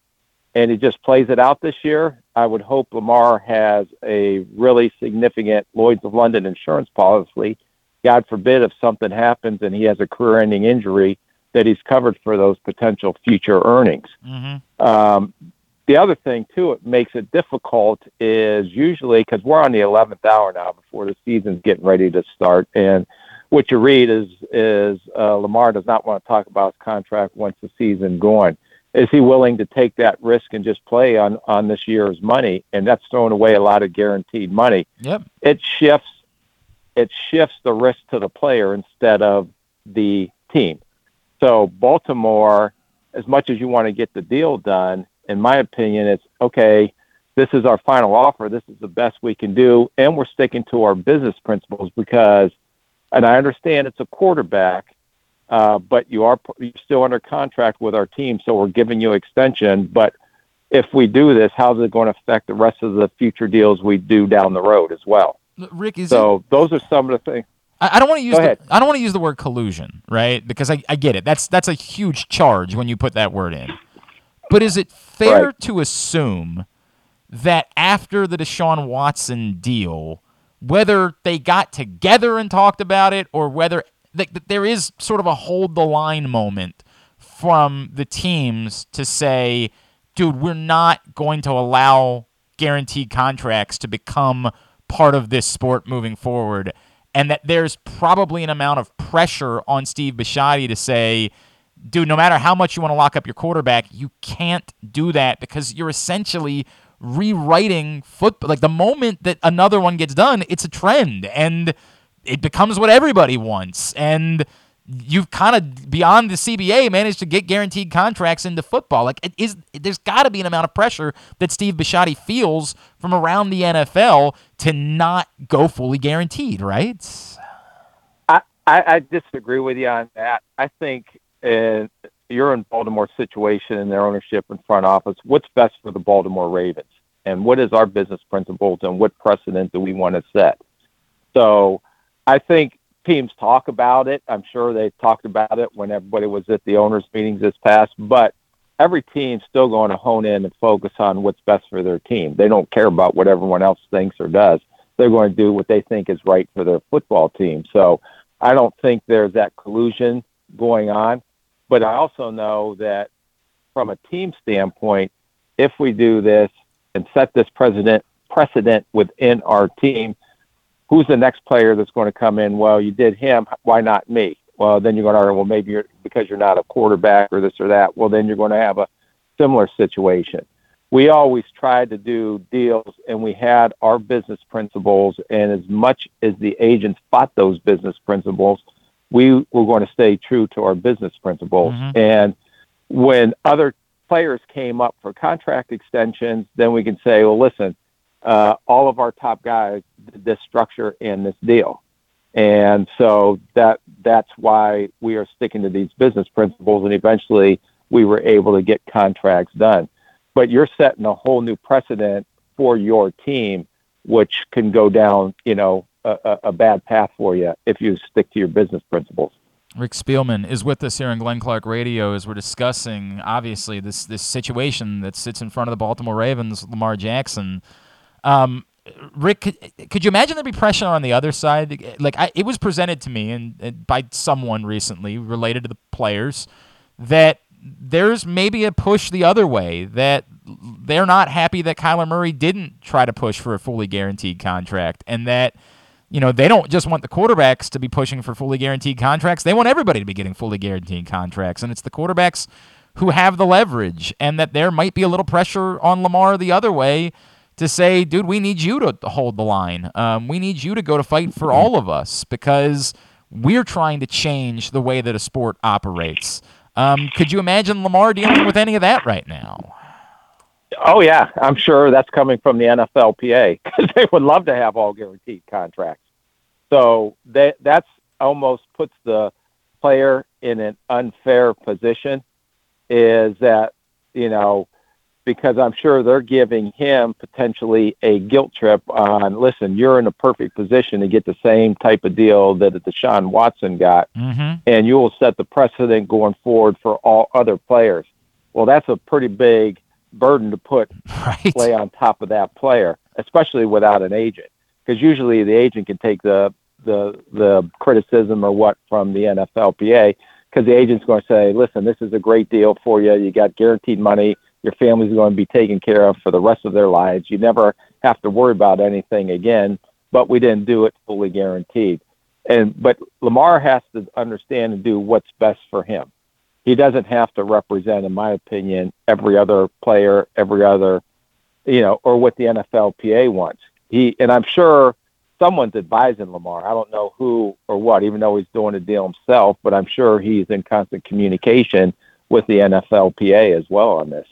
Speaker 13: and he just plays it out this year, I would hope Lamar has a really significant Lloyd's of London insurance policy. God forbid if something happens and he has a career ending injury that he's covered for those potential future earnings.
Speaker 1: Mm-hmm.
Speaker 13: Um, the other thing too, it makes it difficult is usually because we're on the 11th hour now before the season's getting ready to start, and what you read is is uh, Lamar does not want to talk about his contract once the season going. Is he willing to take that risk and just play on on this year's money? And that's throwing away a lot of guaranteed money.
Speaker 1: Yep.
Speaker 13: It shifts it shifts the risk to the player instead of the team. So Baltimore, as much as you want to get the deal done, in my opinion, it's okay. This is our final offer. This is the best we can do, and we're sticking to our business principles because, and I understand it's a quarterback, uh, but you are you're still under contract with our team, so we're giving you extension. But if we do this, how's it going to affect the rest of the future deals we do down the road as well?
Speaker 1: Rick, is
Speaker 13: so those are some of the things.
Speaker 1: I, I don't want to use the. I don't want to use the word collusion, right? Because I, I get it. That's that's a huge charge when you put that word in. But is it fair
Speaker 13: Right.
Speaker 1: to assume that after the Deshaun Watson deal, whether they got together and talked about it or whether there is sort of a hold the line moment from the teams to say, dude, we're not going to allow guaranteed contracts to become part of this sport moving forward. And that there's probably an amount of pressure on Steve Bisciotti to say, dude, no matter how much you want to lock up your quarterback, you can't do that because you're essentially rewriting football. Like the moment that another one gets done, it's a trend and it becomes what everybody wants. And you've kind of beyond the CBA managed to get guaranteed contracts into football. Like it is there's got to be an amount of pressure that Steve Bisciotti feels from around the NFL to not go fully guaranteed, right?
Speaker 13: I, I, I disagree with you on that. I think uh, you're in Baltimore situation in their ownership and front office. What's best for the Baltimore Ravens? And what is our business principles and what precedent do we want to set? So I think teams talk about it. I'm sure they talked about it when everybody was at the owners' meetings this past, but every team's still going to hone in and focus on what's best for their team. They don't care about what everyone else thinks or does. They're going to do what they think is right for their football team. So I don't think there's that collusion going on. But I also know that from a team standpoint, if we do this and set this precedent precedent within our team, who's the next player that's going to come in? Well, you did him. Why not me? Well, then you're going to argue, well, maybe you're because you're not a quarterback or this or that. Well, then you're going to have a similar situation. We always tried to do deals and we had our business principles. And as much as the agents fought those business principles, we were going to stay true to our business principles.
Speaker 1: Mm-hmm.
Speaker 13: And when other players came up for contract extensions, then we can say, well, listen, uh, all of our top guys did this structure and this deal. And so that that's why we are sticking to these business principles, and eventually we were able to get contracts done. But you're setting a whole new precedent for your team, which can go down, you know, a, a bad path for you if you stick to your business principles.
Speaker 1: Rick Spielman is with us here on Glenn Clark Radio as we're discussing, obviously, this this situation that sits in front of the Baltimore Ravens, Lamar Jackson. Um, Rick, could, could, you imagine there'd be pressure on the other side? Like I, it was presented to me and, and by someone recently related to the players that there's maybe a push the other way that they're not happy that Kyler Murray didn't try to push for a fully guaranteed contract and that you know they don't just want the quarterbacks to be pushing for fully guaranteed contracts they want everybody to be getting fully guaranteed contracts and it's the quarterbacks who have the leverage and that there might be a little pressure on Lamar the other way to say, dude, we need you to hold the line. Um, we need you to go to fight for all of us because we're trying to change the way that a sport operates. Um, could you imagine Lamar dealing with any of that right now?
Speaker 13: Oh yeah, I'm sure that's coming from the NFLPA because they would love to have all guaranteed contracts. So that that's almost puts the player in an unfair position. Is that you know because I'm sure they're giving him potentially a guilt trip on, listen, you're in a perfect position to get the same type of deal that Deshaun Watson got,
Speaker 1: mm-hmm.
Speaker 13: and you will set the precedent going forward for all other players. Well, that's a pretty big burden to put
Speaker 1: right.
Speaker 13: play on top of that player, especially without an agent, because usually the agent can take the the the criticism or what from the NFLPA because the agent's going to say, listen, this is a great deal for you. You got guaranteed money your family's going to be taken care of for the rest of their lives. You never have to worry about anything again, but we didn't do it fully guaranteed. And but Lamar has to understand and do what's best for him. He doesn't have to represent, in my opinion, every other player, every other, you know, or what the NFLPA wants. He and I'm sure someone's advising Lamar. I don't know who or what, even though he's doing a deal himself, but I'm sure he's in constant communication with the NFLPA as well on this.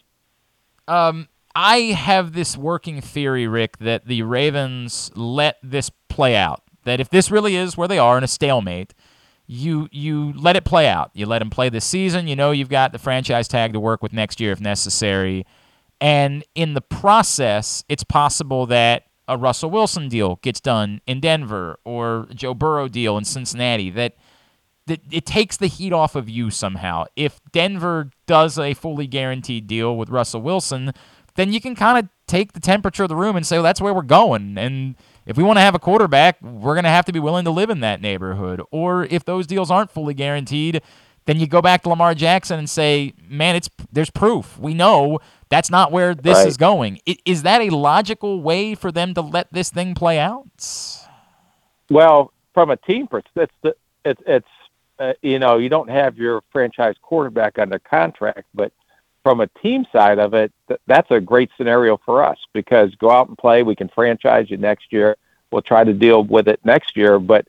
Speaker 1: Um, I have this working theory, Rick, that the Ravens let this play out. That if this really is where they are in a stalemate, you you let it play out. You let them play this season. You know you've got the franchise tag to work with next year if necessary. And in the process, it's possible that a Russell Wilson deal gets done in Denver or Joe Burrow deal in Cincinnati. That that it takes the heat off of you somehow. If Denver does a fully guaranteed deal with Russell Wilson, then you can kind of take the temperature of the room and say, well, that's where we're going. And if we want to have a quarterback, we're going to have to be willing to live in that neighborhood. Or if those deals aren't fully guaranteed, then you go back to Lamar Jackson and say, man, it's there's proof. We know that's not where this
Speaker 13: right.
Speaker 1: is going. Is that a logical way for them to let this thing play out?
Speaker 13: Well, from a team perspective, it's, it's uh, you know, you don't have your franchise quarterback under contract, but from a team side of it, th- that's a great scenario for us because go out and play. We can franchise you next year. We'll try to deal with it next year, but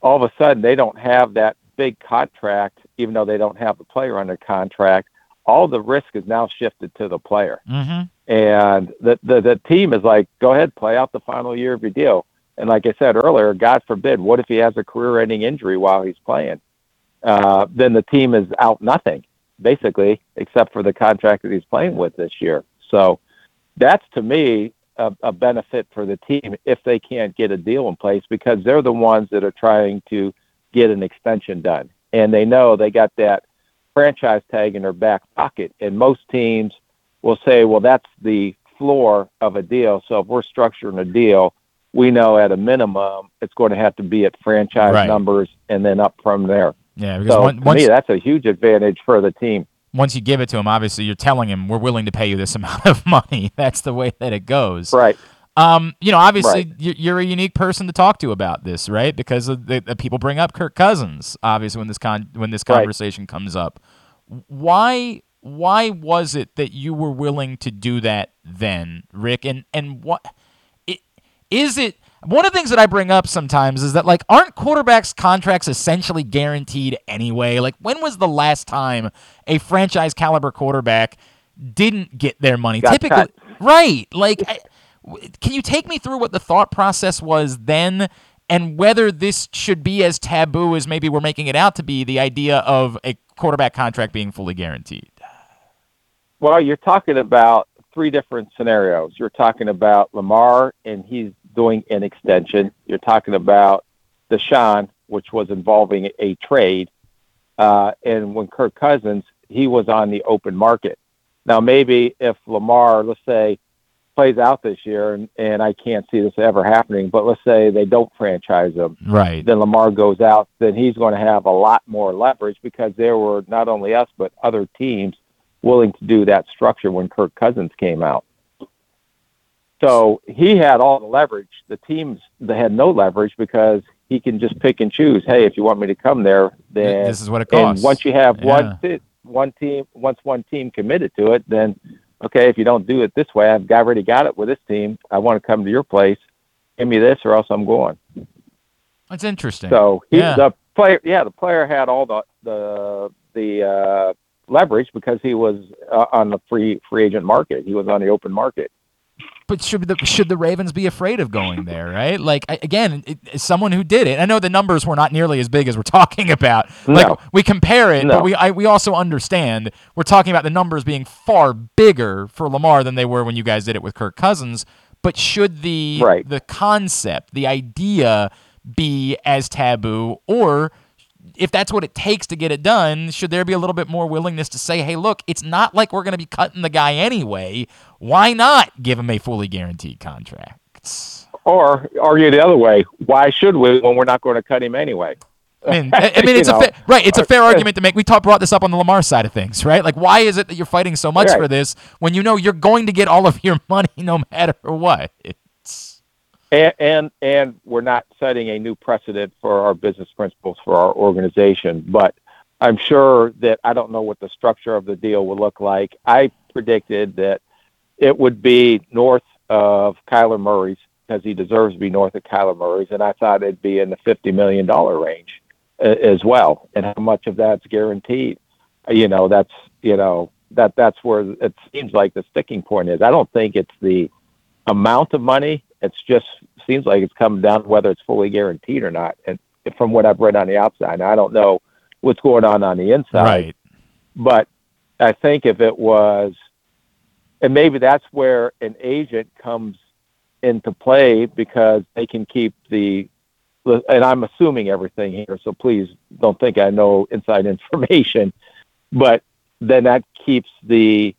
Speaker 13: all of a sudden they don't have that big contract, even though they don't have the player under contract, all the risk is now shifted to the player.
Speaker 1: Mm-hmm.
Speaker 13: And the, the the team is like, go ahead, play out the final year of your deal. And like I said earlier, God forbid, what if he has a career-ending injury while he's playing? Uh, then the team is out nothing, basically, except for the contract that he's playing with this year. So that's to me a, a benefit for the team if they can't get a deal in place because they're the ones that are trying to get an extension done, and they know they got that franchise tag in their back pocket. And most teams will say, well, that's the floor of a deal. So if we're structuring a deal, we know at a minimum it's going to have to be at franchise
Speaker 1: Right.
Speaker 13: numbers and then up from there.
Speaker 1: Yeah, because
Speaker 13: So
Speaker 1: one- once
Speaker 13: me, that's a huge advantage for the team.
Speaker 1: once you give it to him, obviously you're telling him we're willing to pay you this amount of money. That's the way that it goes.
Speaker 13: Right.
Speaker 1: Um, you know, obviously
Speaker 13: Right.
Speaker 1: you- you're a unique person to talk to about this, right? Because the, the people bring up Kirk Cousins, obviously when this con when this
Speaker 13: Right.
Speaker 1: conversation comes up. Why why was it that you were willing to do that then, Rick? And and what i- is it? One of the things that I bring up sometimes is that like aren't quarterbacks contracts essentially guaranteed anyway? Like when was the last time a franchise caliber quarterback didn't get their money?
Speaker 13: Got
Speaker 1: Typically,
Speaker 13: cut.
Speaker 1: right? Like I, can you take me through what the thought process was then and whether this should be as taboo as maybe we're making it out to be the idea of a quarterback contract being fully guaranteed?
Speaker 13: Well, you're talking about three different scenarios. You're talking about Lamar, and he's doing an extension. You're talking about Deshaun, which was involving a trade. Uh, and when Kirk Cousins, he was on the open market. Now, maybe if Lamar, let's say, plays out this year, and, and I can't see this ever happening, but let's say they don't franchise him,
Speaker 1: Right.
Speaker 13: then Lamar goes out, then he's going to have a lot more leverage because there were not only us, but other teams willing to do that structure when Kirk Cousins came out. So he had all the leverage. The teams that had no leverage because he can just pick and choose. Hey, if you want me to come there, then
Speaker 1: This is what it
Speaker 13: and
Speaker 1: costs.
Speaker 13: once you have
Speaker 1: Yeah.
Speaker 13: one one team, once one team committed to it, then okay, if you don't do it this way, I've already got it with this team. I want to come to your place. Give me this, or else I'm going.
Speaker 1: That's interesting.
Speaker 13: So he,
Speaker 1: yeah.
Speaker 13: the player, yeah, the player had all the the the uh, leverage because he was uh, on the free free agent market. He was on the open market.
Speaker 1: But should the should the Ravens be afraid of going there, right? Like I- again, it, someone who did it, I know the numbers were not nearly as big as we're talking about. Like
Speaker 13: No.
Speaker 1: we compare it,
Speaker 13: No.
Speaker 1: but we I, we also understand we're talking about the numbers being far bigger for Lamar than they were when you guys did it with Kirk Cousins. But should the
Speaker 13: Right.
Speaker 1: the concept, the idea, be as taboo, or if that's what it takes to get it done, should there be a little bit more willingness to say, hey, look, it's not like we're going to be cutting the guy anyway. Why not give him a fully guaranteed contract?
Speaker 13: Or argue the other way. Why should we when we're not going to cut him anyway?
Speaker 1: I mean, I, mean, it's a right. It's a fair
Speaker 13: uh,
Speaker 1: argument to make. We talked brought this up on the Lamar side of things, right? Like, why is it that you're fighting so much
Speaker 13: Right.
Speaker 1: for this when you know you're going to get all of your money no matter what? It's
Speaker 13: and, and and we're not setting a new precedent for our business principles for our organization. But I'm sure that I don't know what the structure of the deal will look like. I predicted that it would be north of Kyler Murray's because he deserves to be north of Kyler Murray's, and I thought it'd be in the fifty million dollar range a- as well. And how much of that's guaranteed? You know, that's you know that that's where it seems like the sticking point is. I don't think it's the amount of money. It's just seems like it's coming down to whether it's fully guaranteed or not. And from what I've read on the outside, I don't know what's going on on the inside,
Speaker 1: right.
Speaker 13: but I think if it was, and maybe that's where an agent comes into play because they can keep the, and I'm assuming everything here, so please don't think I know inside information, but then that keeps the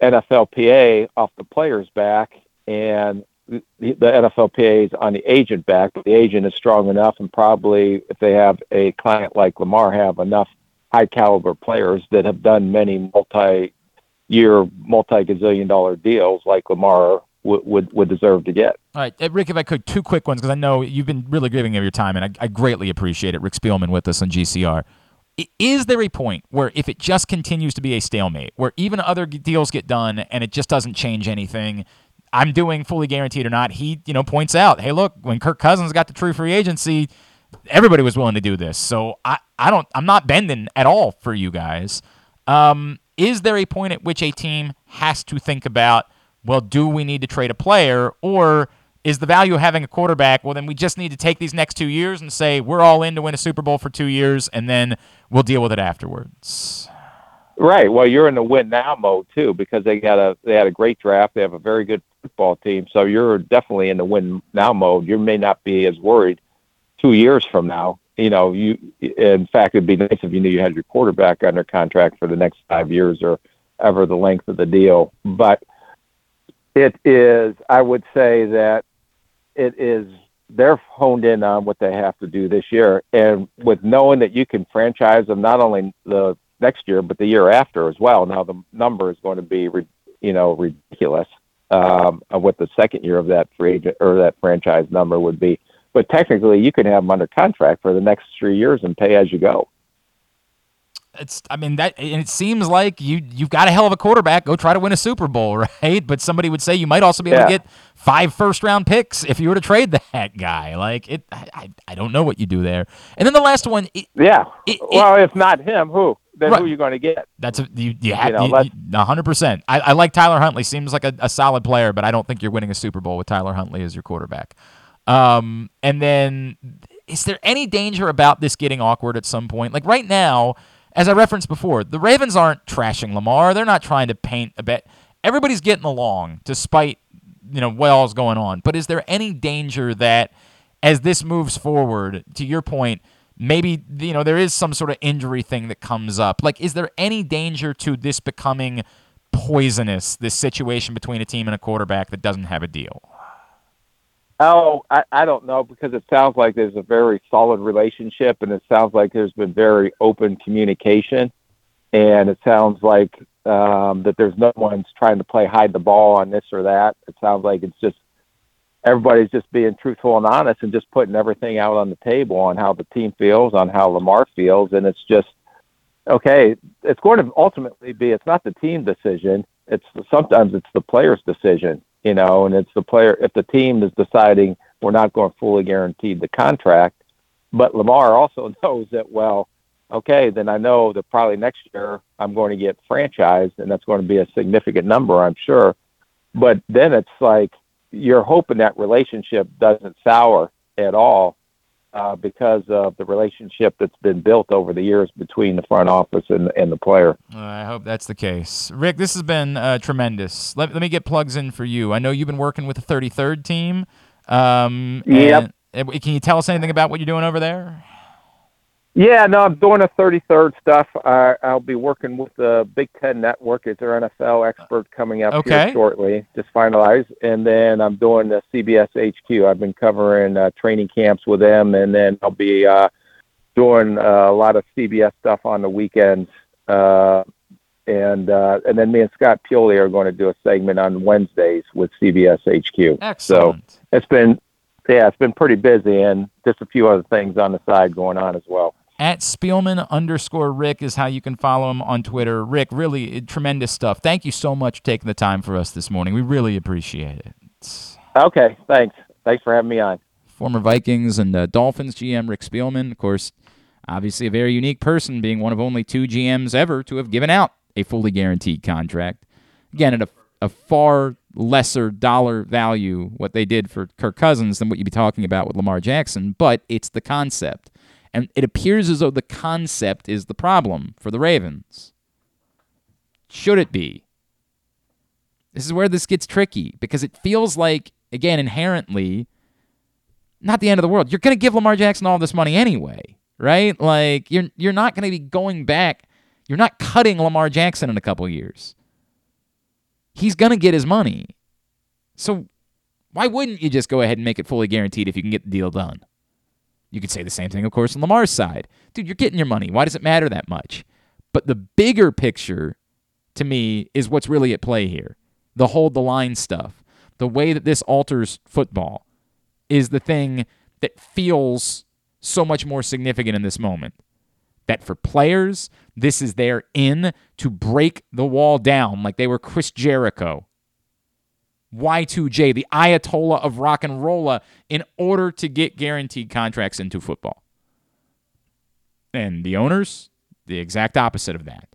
Speaker 13: NFLPA off the player's back and the, NFLPA is on the agent back, but the agent is strong enough and probably if they have a client like Lamar have enough high caliber players that have done many multi year, multi gazillion dollar deals like Lamar would, would, would deserve to get.
Speaker 1: All right, Rick, if I could, two quick ones because I know you've been really giving of your time, and I, I greatly appreciate it. Rick Spielman with us on GCR. Is there a point where if it just continues to be a stalemate, where even other deals get done and it just doesn't change anything? I'm doing fully guaranteed or not. He, you know, points out, hey, look, when Kirk Cousins got the true free agency, everybody was willing to do this. So I, I don't I'm not bending at all for you guys. Um, is there a point at which a team has to think about, well, do we need to trade a player or is the value of having a quarterback, well, then we just need to take these next two years and say we're all in to win a Super Bowl for two years, and then we'll deal with it afterwards.
Speaker 13: Right. Well, you're in the win now mode too because they got a they had a great draft. They have a very good football team, so you're definitely in the win now mode. You may not be as worried two years from now. You know, you in fact it'd be nice if you knew you had your quarterback under contract for the next five years or ever the length of the deal. But it is, I would say that it is they're honed in on what they have to do this year, and with knowing that you can franchise them not only the next year but the year after as well. Now the number is going to be, you know, ridiculous um, of what the second year of that free agent or that franchise number would be. But technically, you can have them under contract for the next three years and pay as you go
Speaker 1: it's I mean that and it seems like you you've got a hell of a quarterback. Go try to win a Super Bowl, right? But somebody would say you might also be able yeah. to get five first round picks if you were to trade that guy. Like it, I, I don't know what you do there. And then the last one, it,
Speaker 13: yeah. It, well, if not him, who? Then right. who are you going to get?
Speaker 1: That's a, you. You have hundred percent. I, I like Tyler Huntley. Seems like a, a solid player, but I don't think you're winning a Super Bowl with Tyler Huntley as your quarterback. Um, and then is there any danger about this getting awkward at some point? Like right now as I referenced before, the Ravens aren't trashing Lamar. They're not trying to paint a bet. Everybody's getting along despite you know what all's going on. But is there any danger that as this moves forward, to your point, maybe you know there is some sort of injury thing that comes up? Like, is there any danger to this becoming poisonous? This situation between a team and a quarterback that doesn't have a deal.
Speaker 13: Oh, I, I don't know because it sounds like there's a very solid relationship and it sounds like there's been very open communication and it sounds like um, that there's no one's trying to play hide the ball on this or that. It sounds like it's just everybody's just being truthful and honest and just putting everything out on the table on how the team feels, on how Lamar feels, and it's just okay. It's going to ultimately be it's not the team decision. It's sometimes it's the player's decision you know, and it's the player if the team is deciding we're not going to fully guarantee the contract, but Lamar also knows that well, okay, then I know that probably next year I'm going to get franchised, and that's going to be a significant number, I'm sure. But then it's like you're hoping that relationship doesn't sour at all because of the relationship that's been built over the years between the front office and, and the player.
Speaker 1: I hope that's the case. Rick, this has been uh, tremendous. Let, let me get plugs in for you. I know you've been working with the 33rd team. Um,
Speaker 13: yep.
Speaker 1: And, can you tell us anything about what you're doing over there?
Speaker 13: Yeah, no, I'm doing a 33rd stuff. I, I'll be working with the Big Ten Network. It's our NFL expert coming up
Speaker 1: okay.
Speaker 13: here shortly, just finalized. And then I'm doing the CBS HQ. I've been covering uh, training camps with them, and then I'll be uh, doing uh, a lot of CBS stuff on the weekends. Uh, and uh, and then me and Scott Pioli are going to do a segment on Wednesdays with CBS HQ.
Speaker 1: Excellent.
Speaker 13: So it's been yeah, it's been pretty busy, and just a few other things on the side going on as well
Speaker 1: at Spielman underscore Rick is how you can follow him on Twitter. Rick, really tremendous stuff. Thank you so much for taking the time for us this morning. We really appreciate it.
Speaker 13: Okay, thanks. Thanks for having me on.
Speaker 1: Former Vikings and uh, Dolphins GM Rick Spielman, of course, obviously a very unique person, being one of only two GMs ever to have given out a fully guaranteed contract. Again, at a, a far lesser dollar value, what they did for Kirk Cousins than what you'd be talking about with Lamar Jackson, but it's the concept. And it appears as though the concept is the problem for the Ravens. Should it be? This is where this gets tricky because it feels like, again, inherently, not the end of the world. You're going to give Lamar Jackson all this money anyway, right? Like you're you're not going to be going back. You're not cutting Lamar Jackson in a couple years. He's going to get his money. So why wouldn't you just go ahead and make it fully guaranteed if you can get the deal done? You could say the same thing, of course, on Lamar's side. Dude, you're getting your money. Why does it matter that much? But the bigger picture to me is what's really at play here. The hold the line stuff. The way that this alters football is the thing that feels so much more significant in this moment. That for players, this is their in to break the wall down like they were Chris Jericho Y2J, the Ayatollah of rock and rolla, in order to get guaranteed contracts into football. And the owners, the exact opposite of that.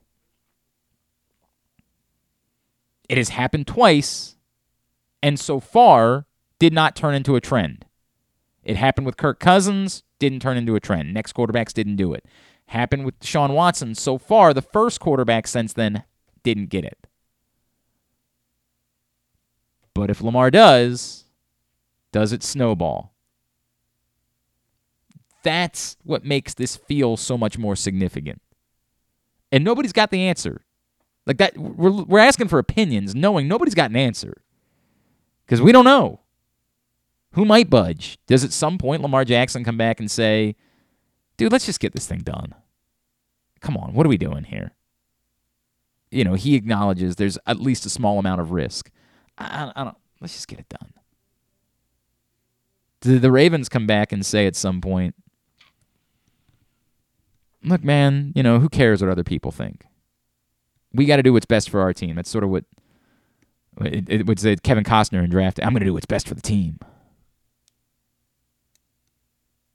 Speaker 1: It has happened twice, and so far did not turn into a trend. It happened with Kirk Cousins, didn't turn into a trend. Next quarterbacks didn't do it. Happened with Deshaun Watson. So far, the first quarterback since then didn't get it. But if Lamar does, does it snowball? That's what makes this feel so much more significant. And nobody's got the answer. Like that we're we're asking for opinions knowing nobody's got an answer. Cuz we don't know. Who might budge? Does at some point Lamar Jackson come back and say, "Dude, let's just get this thing done." Come on, what are we doing here? You know, he acknowledges there's at least a small amount of risk. I, I don't. Let's just get it done. Do the Ravens come back and say at some point, "Look, man, you know who cares what other people think? We got to do what's best for our team." That's sort of what it, it would say Kevin Costner in draft. I'm going to do what's best for the team.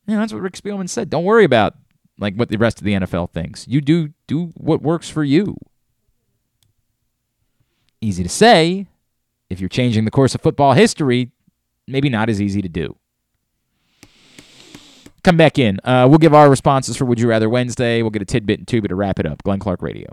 Speaker 1: Yeah, that's what Rick Spielman said. Don't worry about like what the rest of the NFL thinks. You do do what works for you. Easy to say. If you're changing the course of football history, maybe not as easy to do. Come back in. Uh, we'll give our responses for Would You Rather Wednesday. We'll get a tidbit and tuba to wrap it up. Glenn Clark Radio.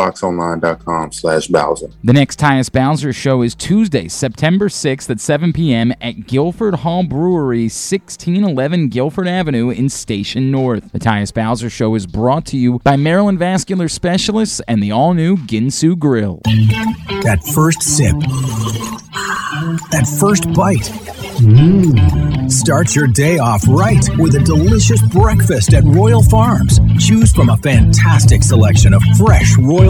Speaker 4: PressBoxOnline.com slash Bowser.
Speaker 1: The next Tyus Bowser show is Tuesday, September 6th at 7 p.m. at Guilford Hall Brewery, 1611 Guilford Avenue in Station North. The Tyus Bowser show is brought to you by Maryland Vascular Specialists and the all-new Ginsu Grill.
Speaker 9: That first sip. That first bite. Mmm. Start your day off right with a delicious breakfast at Royal Farms. Choose from a fantastic selection of fresh Royal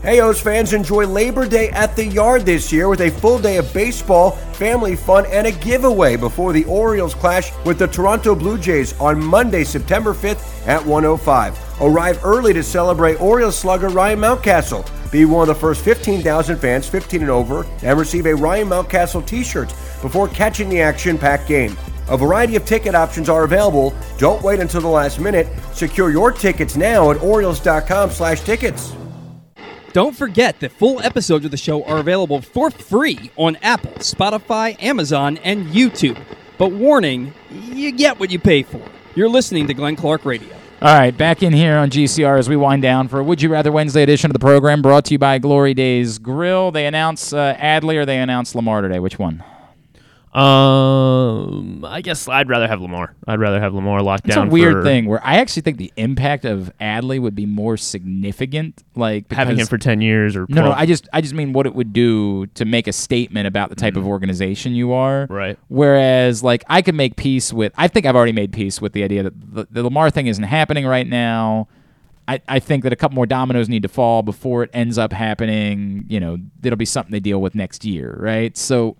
Speaker 14: Hey, O's fans, enjoy Labor Day at the Yard this year with a full day of baseball, family fun, and a giveaway before the Orioles clash with the Toronto Blue Jays on Monday, September 5th at 105. Arrive early to celebrate Orioles slugger Ryan Mountcastle. Be one of the first 15,000 fans 15 and over and receive a Ryan Mountcastle t-shirt before catching the action-packed game. A variety of ticket options are available. Don't wait until the last minute. Secure your tickets now at Orioles.com/tickets.
Speaker 6: Don't forget that full episodes of the show are available for free on Apple, Spotify, Amazon, and YouTube. But warning, you get what you pay for. You're listening to Glenn Clark Radio.
Speaker 1: All right, back in here on GCR as we wind down for a Would You Rather Wednesday edition of the program brought to you by Glory Days Grill. They announce uh, Adley or they announce Lamar today. Which one?
Speaker 2: Um, I guess I'd rather have Lamar. I'd rather have Lamar locked
Speaker 1: It's
Speaker 2: down.
Speaker 1: a weird
Speaker 2: for
Speaker 1: thing where I actually think the impact of Adley would be more significant, like
Speaker 2: having him for ten years or
Speaker 1: No, no, I just I just mean what it would do to make a statement about the type of organization you are.
Speaker 2: Mm-hmm. Right.
Speaker 1: Whereas like I could make peace with I think I've already made peace with the idea that the, the Lamar thing isn't happening right now. I, I think that a couple more dominoes need to fall before it ends up happening. You know, it'll be something they deal with next year, right? So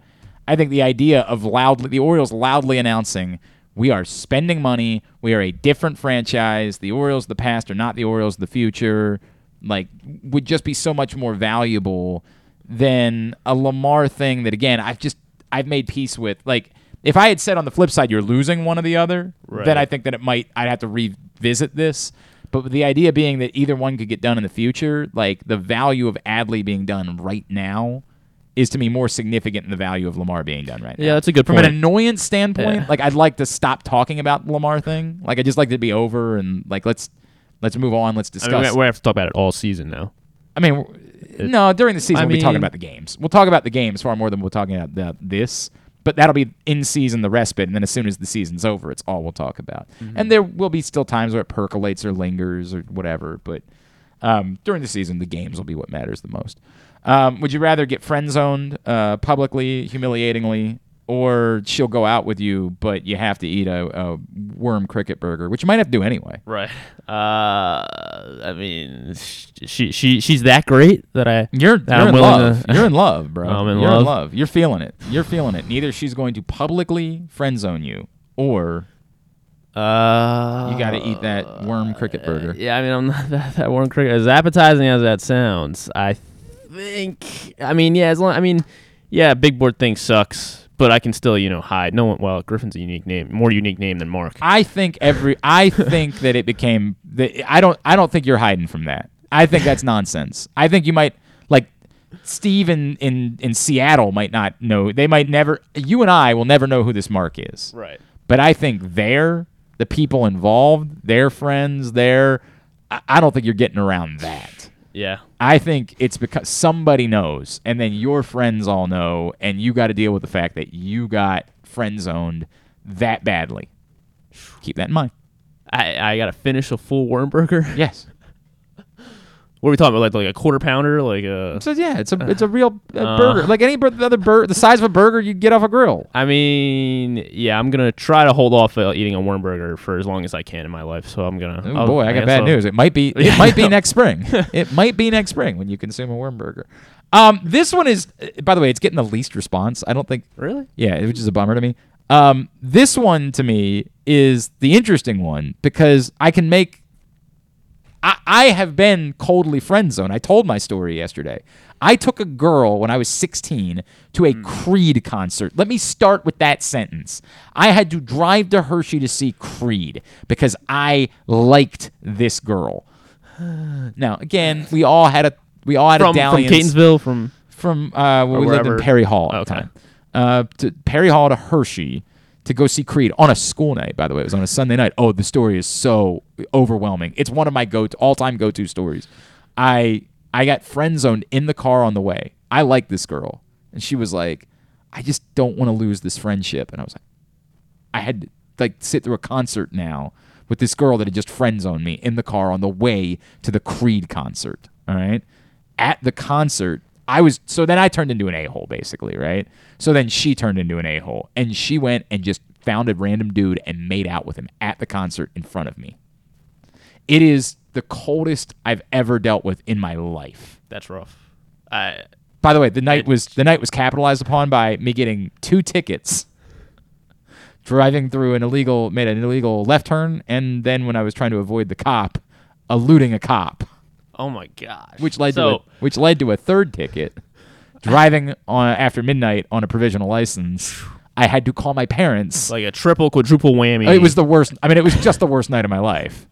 Speaker 1: I think the idea of loudly the Orioles loudly announcing we are spending money, we are a different franchise. The Orioles of the past are not the Orioles of the future. Like would just be so much more valuable than a Lamar thing that again I've just I've made peace with. Like if I had said on the flip side you're losing one or the other,
Speaker 2: Right.
Speaker 1: then I think that it might I'd have to revisit this. But the idea being that either one could get done in the future, like the value of Adley being done right now is to me more significant than the value of Lamar being done right now.
Speaker 2: Yeah, that's a good point.
Speaker 1: From
Speaker 2: point.
Speaker 1: an annoyance standpoint,
Speaker 2: Yeah.
Speaker 1: like I'd like to stop talking about the Lamar thing. Like I just like to be over and like let's let's move on. Let's
Speaker 2: I
Speaker 1: discuss.
Speaker 2: mean, we we have to talk about it all season now.
Speaker 1: I mean, w- no, during the season
Speaker 2: I
Speaker 1: we'll be talking about the games. We'll talk about the games far more than we're talking about the, this. But that'll be in season the respite, and then as soon as the season's over, it's all we'll talk about.
Speaker 2: Mm-hmm.
Speaker 1: And there will be still times where it percolates or lingers or whatever. But um, during the season, the games will be what matters the most. Um, would you rather get friend zoned uh, publicly, humiliatingly, or she'll go out with you, but you have to eat a, a worm cricket burger, which you might have to do anyway?
Speaker 2: Right. Uh, I mean, she she she's that great that I
Speaker 1: You're,
Speaker 2: that
Speaker 1: you're
Speaker 2: I'm
Speaker 1: in love.
Speaker 2: to-
Speaker 1: You're in love, bro.
Speaker 2: I'm in
Speaker 1: you're
Speaker 2: love.
Speaker 1: in love. You're feeling it. You're feeling it. Neither she's going to publicly friend zone you, or
Speaker 2: Uh,
Speaker 1: you got to eat that worm cricket burger.
Speaker 2: Yeah, I mean, I'm not that, that worm cricket as appetizing as that sounds. I think. I mean, yeah, as long. I mean, yeah, big board thing sucks, but I can still, you know, hide. No one. Well, Griffin's a unique name, more unique name than Mark.
Speaker 1: I think every. I think that it became. The, I don't. I don't think you're hiding from that. I think that's nonsense. I think you might like Steve in, in in Seattle might not know. They might never. You and I will never know who this Mark is.
Speaker 2: Right.
Speaker 1: But I think they're the people involved, their friends, their. I, I don't think you're getting around that.
Speaker 2: Yeah.
Speaker 1: I think it's because somebody knows, and then your friends all know, and you got to deal with the fact that you got friend zoned that badly. Keep that in mind.
Speaker 2: I I gotta finish a full worm burger.
Speaker 1: Yes.
Speaker 2: What are we talking about? Like like a quarter pounder, like a.
Speaker 1: So yeah, it's a it's a real uh, burger, like any bur- other burger, the size of a burger you'd get off a grill.
Speaker 2: I mean, yeah, I'm gonna try to hold off uh, eating a worm burger for as long as I can in my life. So I'm gonna.
Speaker 1: Oh boy, I got bad
Speaker 2: I'll-
Speaker 1: news. It might be it might be next spring. it might be next spring when you consume a worm burger. Um, this one is, uh, by the way, it's getting the least response. I don't think.
Speaker 2: Really?
Speaker 1: Yeah, which is a bummer to me. Um, this one to me is the interesting one because I can make. I, I have been coldly friend zoned. I told my story yesterday. I took a girl when I was 16 to a Creed concert. Let me start with that sentence. I had to drive to Hershey to see Creed because I liked this girl. Now, again, we all had a we all had
Speaker 2: From-
Speaker 1: a
Speaker 2: from
Speaker 1: dalliance
Speaker 2: Catonsville, from-
Speaker 1: from uh, we lived in. Perry Hall at the time. Uh, to Perry Hall to Hershey to go see Creed on a school night. By the way, it was on a Sunday night. Oh, the story is so overwhelming. It's one of my go all time go to stories. I I got friend zoned in the car on the way. I like this girl, and she was like, "I just don't want to lose this friendship." And I was like, I had to like sit through a concert now with this girl that had just friend zoned me in the car on the way to the Creed concert. All right. At the concert, I was so then I turned into an a hole basically, right? So then she turned into an a hole and she went and just found a random dude and made out with him at the concert in front of me. It is the coldest I've ever dealt with in my life.
Speaker 2: That's rough. I.
Speaker 1: By the way, the night was the night was capitalized upon by me getting two tickets, driving through an illegal made an illegal left turn, and then when I was trying to avoid the cop, eluding a cop,
Speaker 2: Oh my gosh.
Speaker 1: which led to a, which led to a third ticket, driving on after midnight on a provisional license. I had to call my parents.
Speaker 2: like a triple, quadruple whammy.
Speaker 1: It was the worst. I mean, it was just the worst night of my life.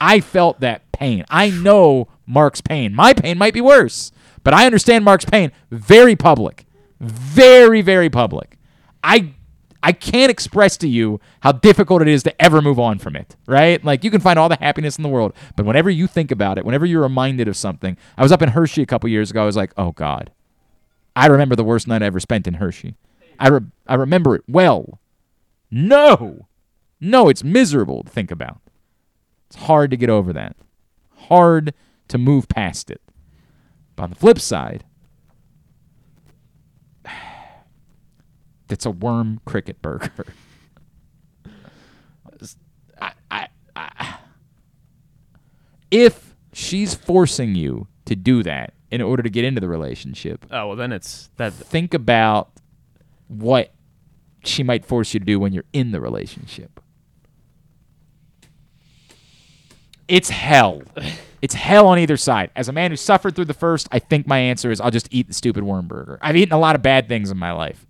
Speaker 1: I felt that pain. I know Mark's pain. My pain might be worse, but I understand Mark's pain. Very public, very very public. I I can't express to you how difficult it is to ever move on from it. Right? Like you can find all the happiness in the world, but whenever you think about it, whenever you're reminded of something, I was up in Hershey a couple years ago. I was like, oh God, I remember the worst night I ever spent in Hershey. I re- I remember it well. No, no, it's miserable to think about. It's hard to get over that. Hard to move past it. But on the flip side, it's a worm cricket burger. I, I, I, if She's forcing you to do that in order to get into the relationship.
Speaker 2: Oh well, then it's that.
Speaker 1: Think about what she might force you to do when you're in the relationship. It's hell. It's hell on either side. As a man who suffered through the first, I think my answer is I'll just eat the stupid worm burger. I've eaten a lot of bad things in my life.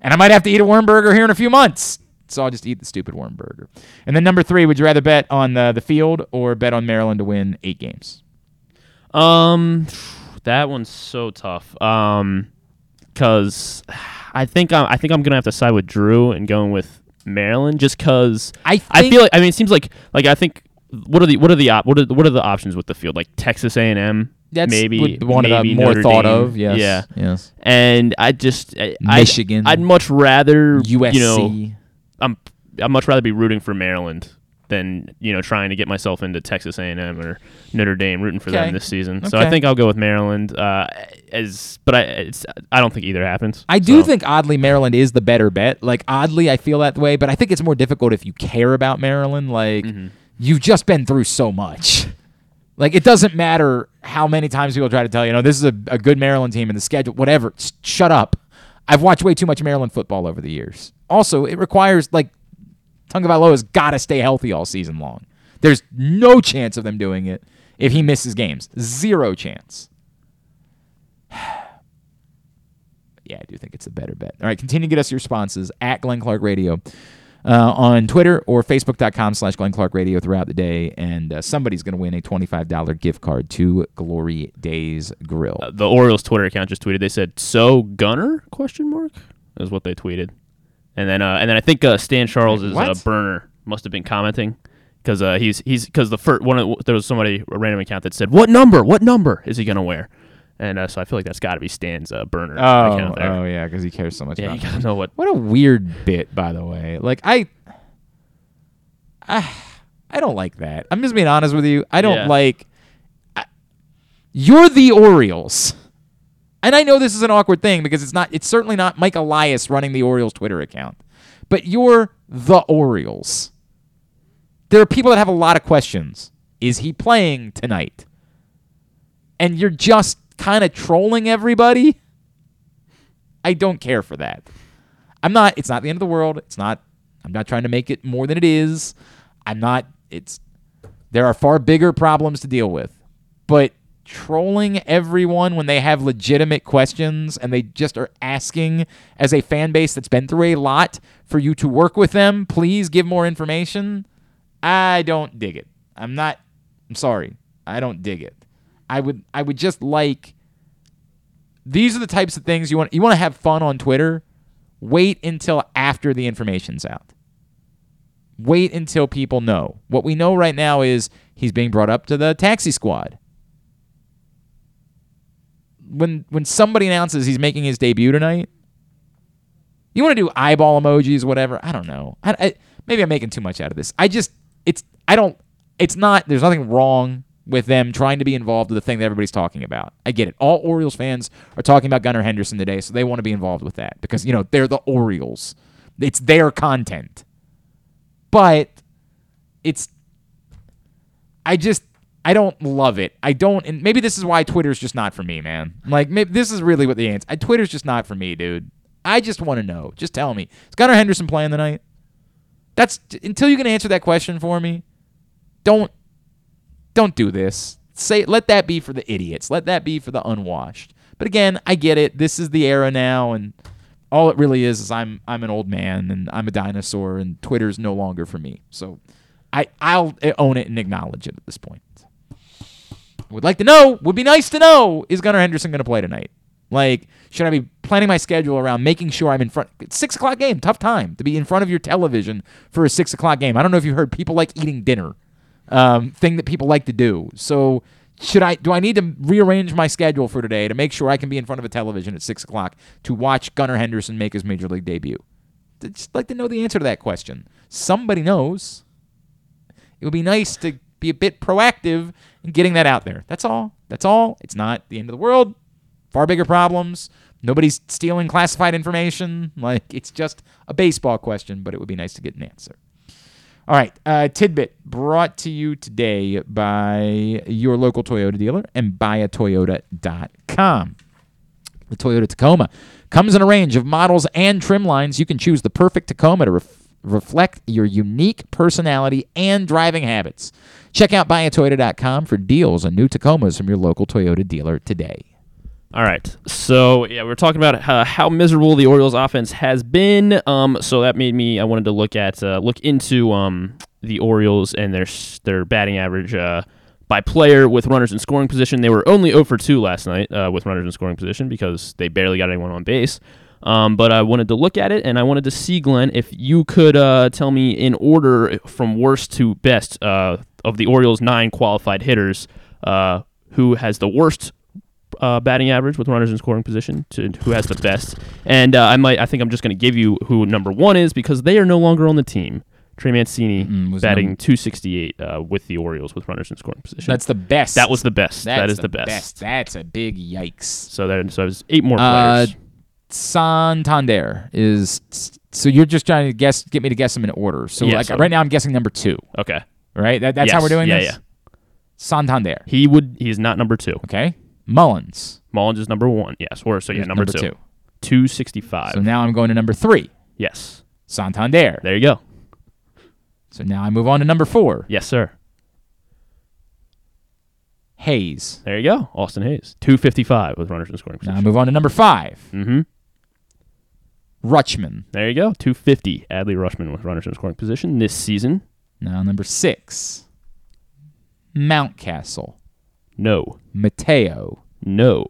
Speaker 1: And I might have to eat a worm burger here in a few months. So I'll just eat the stupid worm burger. And then number three, would you rather bet on the, the field or bet on Maryland to win eight games?
Speaker 2: Um, that one's so tough. Um, because I think I'm, I think I'm gonna have to side with Drew and going with Maryland just because
Speaker 1: I
Speaker 2: I feel like I mean it seems like like I think what are the what are the op- what are what are the options with the field like Texas A and M
Speaker 1: That's
Speaker 2: maybe
Speaker 1: one of the more
Speaker 2: Notre
Speaker 1: thought
Speaker 2: Dame.
Speaker 1: of, yes,
Speaker 2: yeah
Speaker 1: yes.
Speaker 2: and I just I,
Speaker 1: Michigan.
Speaker 2: I'd, I'd much rather you know
Speaker 1: USC.
Speaker 2: I'm I'd much rather be rooting for Maryland than you know trying to get myself into Texas A&M or Notre Dame rooting for
Speaker 1: Okay.
Speaker 2: them this season. So I think I'll go with Maryland. Uh, as but I it's I don't think either happens.
Speaker 1: I do
Speaker 2: So-
Speaker 1: think oddly Maryland is the better bet. Like oddly, I feel that way, but I think it's more difficult if you care about Maryland. Like
Speaker 2: Mm-hmm.
Speaker 1: you've just been through so much. Like it doesn't matter how many times people try to tell you, know, this is a, a good Maryland team and the schedule, whatever. Shut up. I've watched way too much Maryland football over the years. Also, it requires like Tagovailoa's got to stay healthy all season long. There's no chance of them doing it if he misses games. Zero chance. yeah, I do think it's a better bet. All right, continue to get us your responses at Glenn Clark Radio uh, on Twitter or Facebook.com slash Glenn Clark Radio throughout the day. And uh, somebody's going to win a $25 gift card to Glory Days Grill.
Speaker 2: Uh, the Orioles Twitter account just tweeted. They said, "So Gunnar?" Question mark is what they tweeted, and then uh, and then I think uh, Stan Charles is
Speaker 1: a
Speaker 2: uh, burner must have been commenting because uh, he's he's because the first one of, there was somebody a random account that said, "What number? What number is he gonna wear?" And uh, so I feel like that's got to be Stan's uh, burner
Speaker 1: Oh,
Speaker 2: account there.
Speaker 1: oh yeah, because he cares so much
Speaker 2: Yeah,
Speaker 1: about
Speaker 2: you gotta know what.
Speaker 1: What a weird bit, by the way. Like I, I, I don't like that. I'm just being honest with you. I don't
Speaker 2: Yeah.
Speaker 1: like. I, you're the Orioles, and I know this is an awkward thing because it's not. It's certainly not Mike Elias running the Orioles Twitter account, but you're the Orioles. There are people that have a lot of questions. Is he playing tonight? And you're just kind of trolling everybody. I don't care for that. I'm not. It's not the end of the world. It's not. I'm not trying to make it more than it is. I'm not. It's. There are far bigger problems to deal with, but trolling everyone when they have legitimate questions and they just are asking as a fan base that's been through a lot for you to work with them. Please give more information. I don't dig it. I'm not. I'm sorry. I don't dig it. I would. I would just like these are the types of things you want you want to have fun on Twitter. Wait until after the information's out. Wait until people know. What we know right now is he's being brought up to the taxi squad. When when somebody announces he's making his debut tonight, you want to do eyeball emojis, whatever. I don't know. I, I, maybe I'm making too much out of this. I just it's I don't. It's not. There's nothing wrong with them trying to be involved with the thing that everybody's talking about. I get it. All Orioles fans are talking about Gunnar Henderson today, so they want to be involved with that because you know they're the Orioles. It's their content. But it's I just I don't love it. I don't and maybe this is why Twitter's just not for me, man. Like maybe this is really what the answer. I, Twitter's just not for me, dude. I just want to know. Just tell me. Is Gunnar Henderson playing tonight? That's until you can answer that question for me. Don't don't do this. Say let that be for the idiots. Let that be for the unwashed. But again, I get it. This is the era now and all it really is is I'm I'm an old man and I'm a dinosaur and Twitter's no longer for me. So I I'll eh, own it and acknowledge it at this point. Would like to know, would be nice to know, is Gunnar Henderson going to play tonight? Like, should I be planning my schedule around making sure I'm in front? Six o'clock game, tough time to be in front of your television for a six o'clock game. I don't know if you heard people like eating dinner, um, thing that people like to do. So, should I? Do I need to rearrange my schedule for today to make sure I can be in front of a television at six o'clock to watch Gunnar Henderson make his major league debut? I'd just like to know the answer to that question. Somebody knows. It would be nice to be a bit proactive in getting that out there. That's all. That's all. It's not the end of the world. Far bigger problems. Nobody's stealing classified information. Like it's just a baseball question, but it would be nice to get an answer. All right, uh, tidbit brought to you today by your local Toyota dealer and buyatoyota.com. The Toyota Tacoma comes in a range of models and trim lines. You can choose the perfect Tacoma to ref- reflect your unique personality and driving habits. Check out buyatoyota.com for deals on new Tacomas from your local Toyota dealer today.
Speaker 2: All right. So yeah, we're talking about uh, how miserable the Orioles offense has been. Um, so that made me I wanted to look at uh, look into um the Orioles and their their batting average uh, by player with runners in scoring position. They were only 0 for 2 last night uh, with runners in scoring position because they barely got anyone on base. Um, but I wanted to look at it and I wanted to see Glenn if you could uh, tell me in order from worst to best uh, of the Orioles nine qualified hitters who has the worst uh, batting average with runners in scoring position to who has the best. And uh, I might, I think I'm just going to give you who number one is because they are no longer on the team. Trey Mancini
Speaker 1: was
Speaker 2: batting
Speaker 1: num-
Speaker 2: 268 uh, with the Orioles with runners in scoring position.
Speaker 1: That's the best.
Speaker 2: That was the best.
Speaker 1: That's
Speaker 2: that is the, best.
Speaker 1: That's a big yikes.
Speaker 2: So that so was eight more
Speaker 1: Uh,
Speaker 2: players.
Speaker 1: Santander is so you're just trying to guess, get me to guess them in order. So
Speaker 2: Yeah,
Speaker 1: like
Speaker 2: so-
Speaker 1: right now, I'm guessing number two.
Speaker 2: okay.
Speaker 1: Right. That, that's how we're doing
Speaker 2: yeah,
Speaker 1: this.
Speaker 2: yeah.
Speaker 1: Santander.
Speaker 2: He would. He is not number two.
Speaker 1: Okay. Mullins.
Speaker 2: Mullins is number one. Yes. Or so yeah, number,
Speaker 1: number
Speaker 2: two.
Speaker 1: two?
Speaker 2: 265.
Speaker 1: So now I'm going to number three.
Speaker 2: yes.
Speaker 1: Santander.
Speaker 2: There you go.
Speaker 1: So now I move on to number four.
Speaker 2: Yes, sir.
Speaker 1: Hays.
Speaker 2: There you go. Austin Hays. 255 with runners in scoring position.
Speaker 1: Now I move on to number five.
Speaker 2: Mm-hmm.
Speaker 1: Rutschman.
Speaker 2: There you go. 250. Adley Rutschman with runners in scoring position this season.
Speaker 1: Now number six. Mountcastle.
Speaker 2: No.
Speaker 1: Mateo.
Speaker 2: No.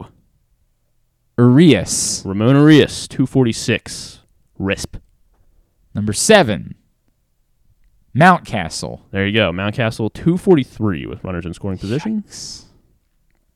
Speaker 1: Urias.
Speaker 2: Ramon Urias. 246. RISP.
Speaker 1: Number seven. Mountcastle.
Speaker 2: There you go. Mountcastle 243 with runners in scoring position.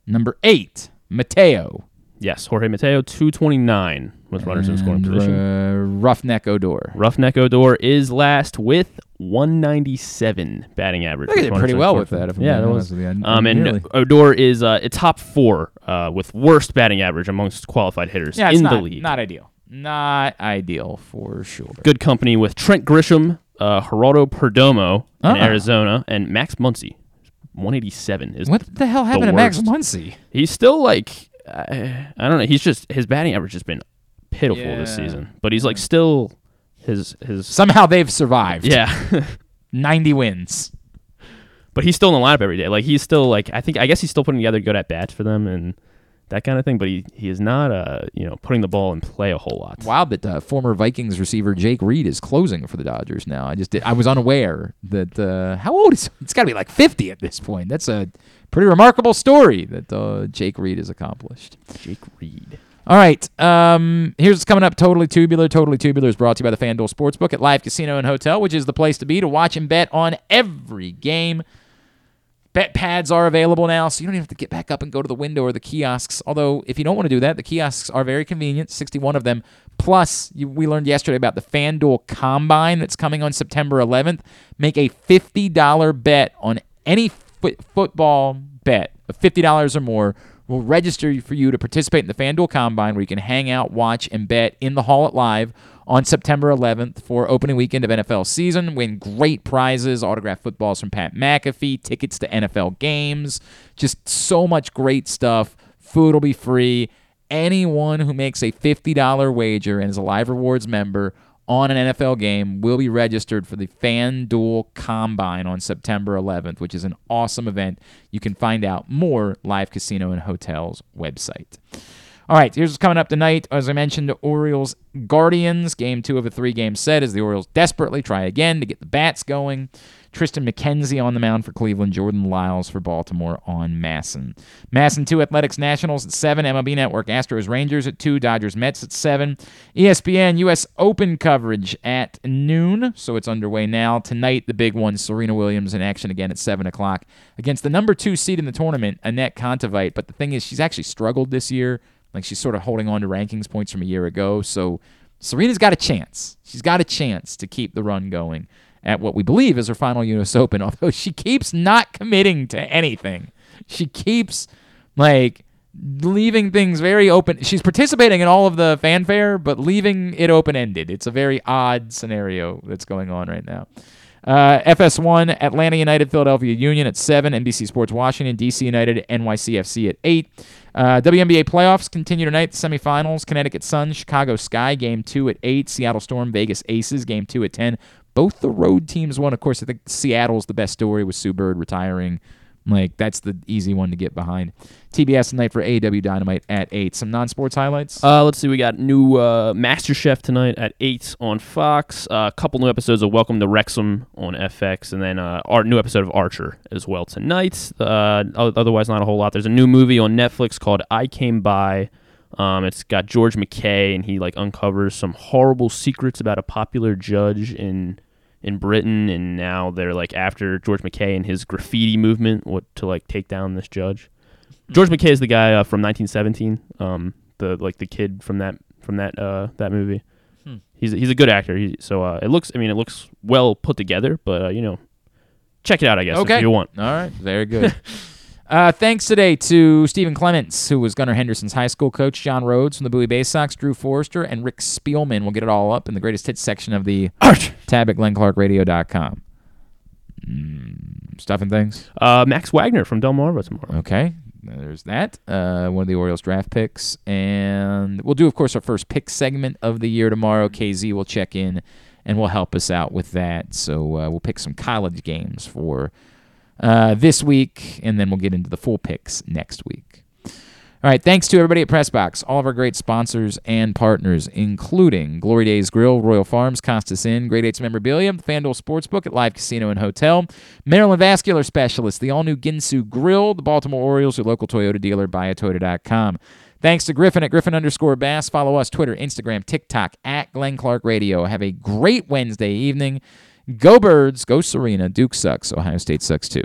Speaker 1: Number eight. Mateo.
Speaker 2: Yes. Jorge Mateo 229 with runners in scoring position.
Speaker 1: uh, Rougned Odor.
Speaker 2: Rougned Odor is last with 197 batting average.
Speaker 1: They did pretty well with that, if I'm
Speaker 2: yeah, that was.
Speaker 1: with you.
Speaker 2: Um, and
Speaker 1: nearly.
Speaker 2: Odor is uh, a top four uh, with worst batting average amongst qualified hitters
Speaker 1: Yeah,
Speaker 2: in
Speaker 1: not,
Speaker 2: the league.
Speaker 1: not ideal. Not ideal for sure.
Speaker 2: Good company with Trent Grisham, uh, Geraldo Perdomo in
Speaker 1: Ah.
Speaker 2: Arizona, and Max Muncy. 187 is
Speaker 1: What the hell happened to Max. Muncy?
Speaker 2: He's still like I, I don't know. He's just his batting average has been pitiful this season, but he's like still his his
Speaker 1: Somehow they've survived.
Speaker 2: yeah.
Speaker 1: 90 wins.
Speaker 2: but he's still in the lineup every day. Like he's still like I think I guess he's still putting together good at bats for them and that kind of thing. But he, he is not uh you know putting the ball in play a whole lot.
Speaker 1: Wow, that uh, former Vikings receiver Jake Reed is closing for the Dodgers now. I just did, I was unaware that uh, how old is it's got to be like 50 at this point. That's a pretty remarkable story that uh, Jake Reed has accomplished.
Speaker 2: Jake Reed.
Speaker 1: All right. Um, here's what's coming up. Totally Tubular. Totally Tubular is brought to you by the FanDuel Sportsbook at Live Casino and Hotel, which is the place to be to watch and bet on every game. Bet pads are available now, so you don't even have to get back up and go to the window or the kiosks. Although, if you don't want to do that, the kiosks are very convenient, 61 of them. Plus, you, we learned yesterday about the FanDuel Combine that's coming on September 11th. Make a $50 bet on any fo- football bet of $50 or more. We'll register for you to participate in the FanDuel Combine where you can hang out, watch, and bet in the Hall at Live on September 11th for opening weekend of NFL season. Win great prizes, autographed footballs from Pat McAfee, tickets to NFL games, just so much great stuff. Food will be free. Anyone who makes a $50 wager and is a Live Rewards member on an NFL game will be registered for the FanDuel Combine on September 11th, which is an awesome event. You can find out more Live Casino and Hotels website. All right, here's what's coming up tonight. As I mentioned, the Orioles Guardians, game two of a three game set as the Orioles desperately try again to get the bats going. Triston McKenzie on the mound for Cleveland, Jordan Lyles for Baltimore on MASN. MASN 2, Athletics Nationals at 7, MLB Network Astros Rangers at 2, Dodgers Mets at 7, ESPN US Open coverage at noon, so it's underway now. Tonight, the big one, Serena Williams in action again at 7 o'clock against the number two seed in the tournament, Anett Kontaveit. But the thing is, she's actually struggled this year. Like she's sort of holding on to rankings points from a year ago. So Serena's got a chance. She's got a chance to keep the run going at what we believe is her final US Open, although she keeps not committing to anything. She keeps like leaving things very open. She's participating in all of the fanfare, but leaving it open ended. It's a very odd scenario that's going on right now. Uh, FS1, Atlanta United, Philadelphia Union at 7, NBC Sports Washington, DC United, NYCFC at 8. Uh, WNBA playoffs continue tonight. Semifinals, Connecticut Sun, Chicago Sky, game 2 at 8. Seattle Storm, Vegas Aces, game 2 at 10. Both the road teams won. Of course, I think Seattle's the best story with Sue Bird retiring. Like, that's the easy one to get behind. TBS tonight for AEW Dynamite at 8. Some non sports highlights?
Speaker 2: Uh, let's see. We got new uh, Master Chef tonight at eight on Fox. Uh, a couple new episodes of Welcome to Wrexham on FX, and then uh, our new episode of Archer as well tonight. Uh, otherwise, not a whole lot. There's a new movie on Netflix called I Came By. Um, it's got George MacKay, and he like uncovers some horrible secrets about a popular judge in in Britain, and now they're like after George MacKay and his graffiti movement, what to like take down this judge. George MacKay is the guy uh, from 1917, um, the like the kid from that from that uh, that movie.
Speaker 1: Hmm.
Speaker 2: He's he's a good actor. He, so uh, it looks, I mean, it looks well put together, but uh, you know, check it out, I guess,
Speaker 1: Okay.
Speaker 2: if you want.
Speaker 1: All right. Very good. uh, thanks today to Stephen Clements, who was Gunnar Henderson's high school coach, John Rhodes from the Bowie Bay Sox, Drew Forrester, and Rick Spielman. We'll get it all up in the greatest hits section of the tab at glennclarkradio.com. Mm, stuff and things.
Speaker 2: Uh, Max Wagner from Delmarva tomorrow.
Speaker 1: Okay. There's that. Uh, one of the Orioles draft picks. And we'll do, of course, our first pick segment of the year tomorrow. KZ will check in and will help us out with that. So uh, we'll pick some college games for uh, this week, and then we'll get into the full picks next week. All right, thanks to everybody at Pressbox, all of our great sponsors and partners, including Glory Days Grill, Royal Farms, Costas Inn, Great Eights Memorabilia, FanDuel Sportsbook at Live Casino and Hotel, Maryland Vascular Specialist, the all-new Ginsu Grill, the Baltimore Orioles, your local Toyota dealer, buyatoyota.com. Thanks to Griffin at Griffin underscore Bass. Follow us Twitter, Instagram, TikTok at Glenn Clark Radio. Have a great Wednesday evening. Go Birds, go Serena. Duke sucks. Ohio State sucks too.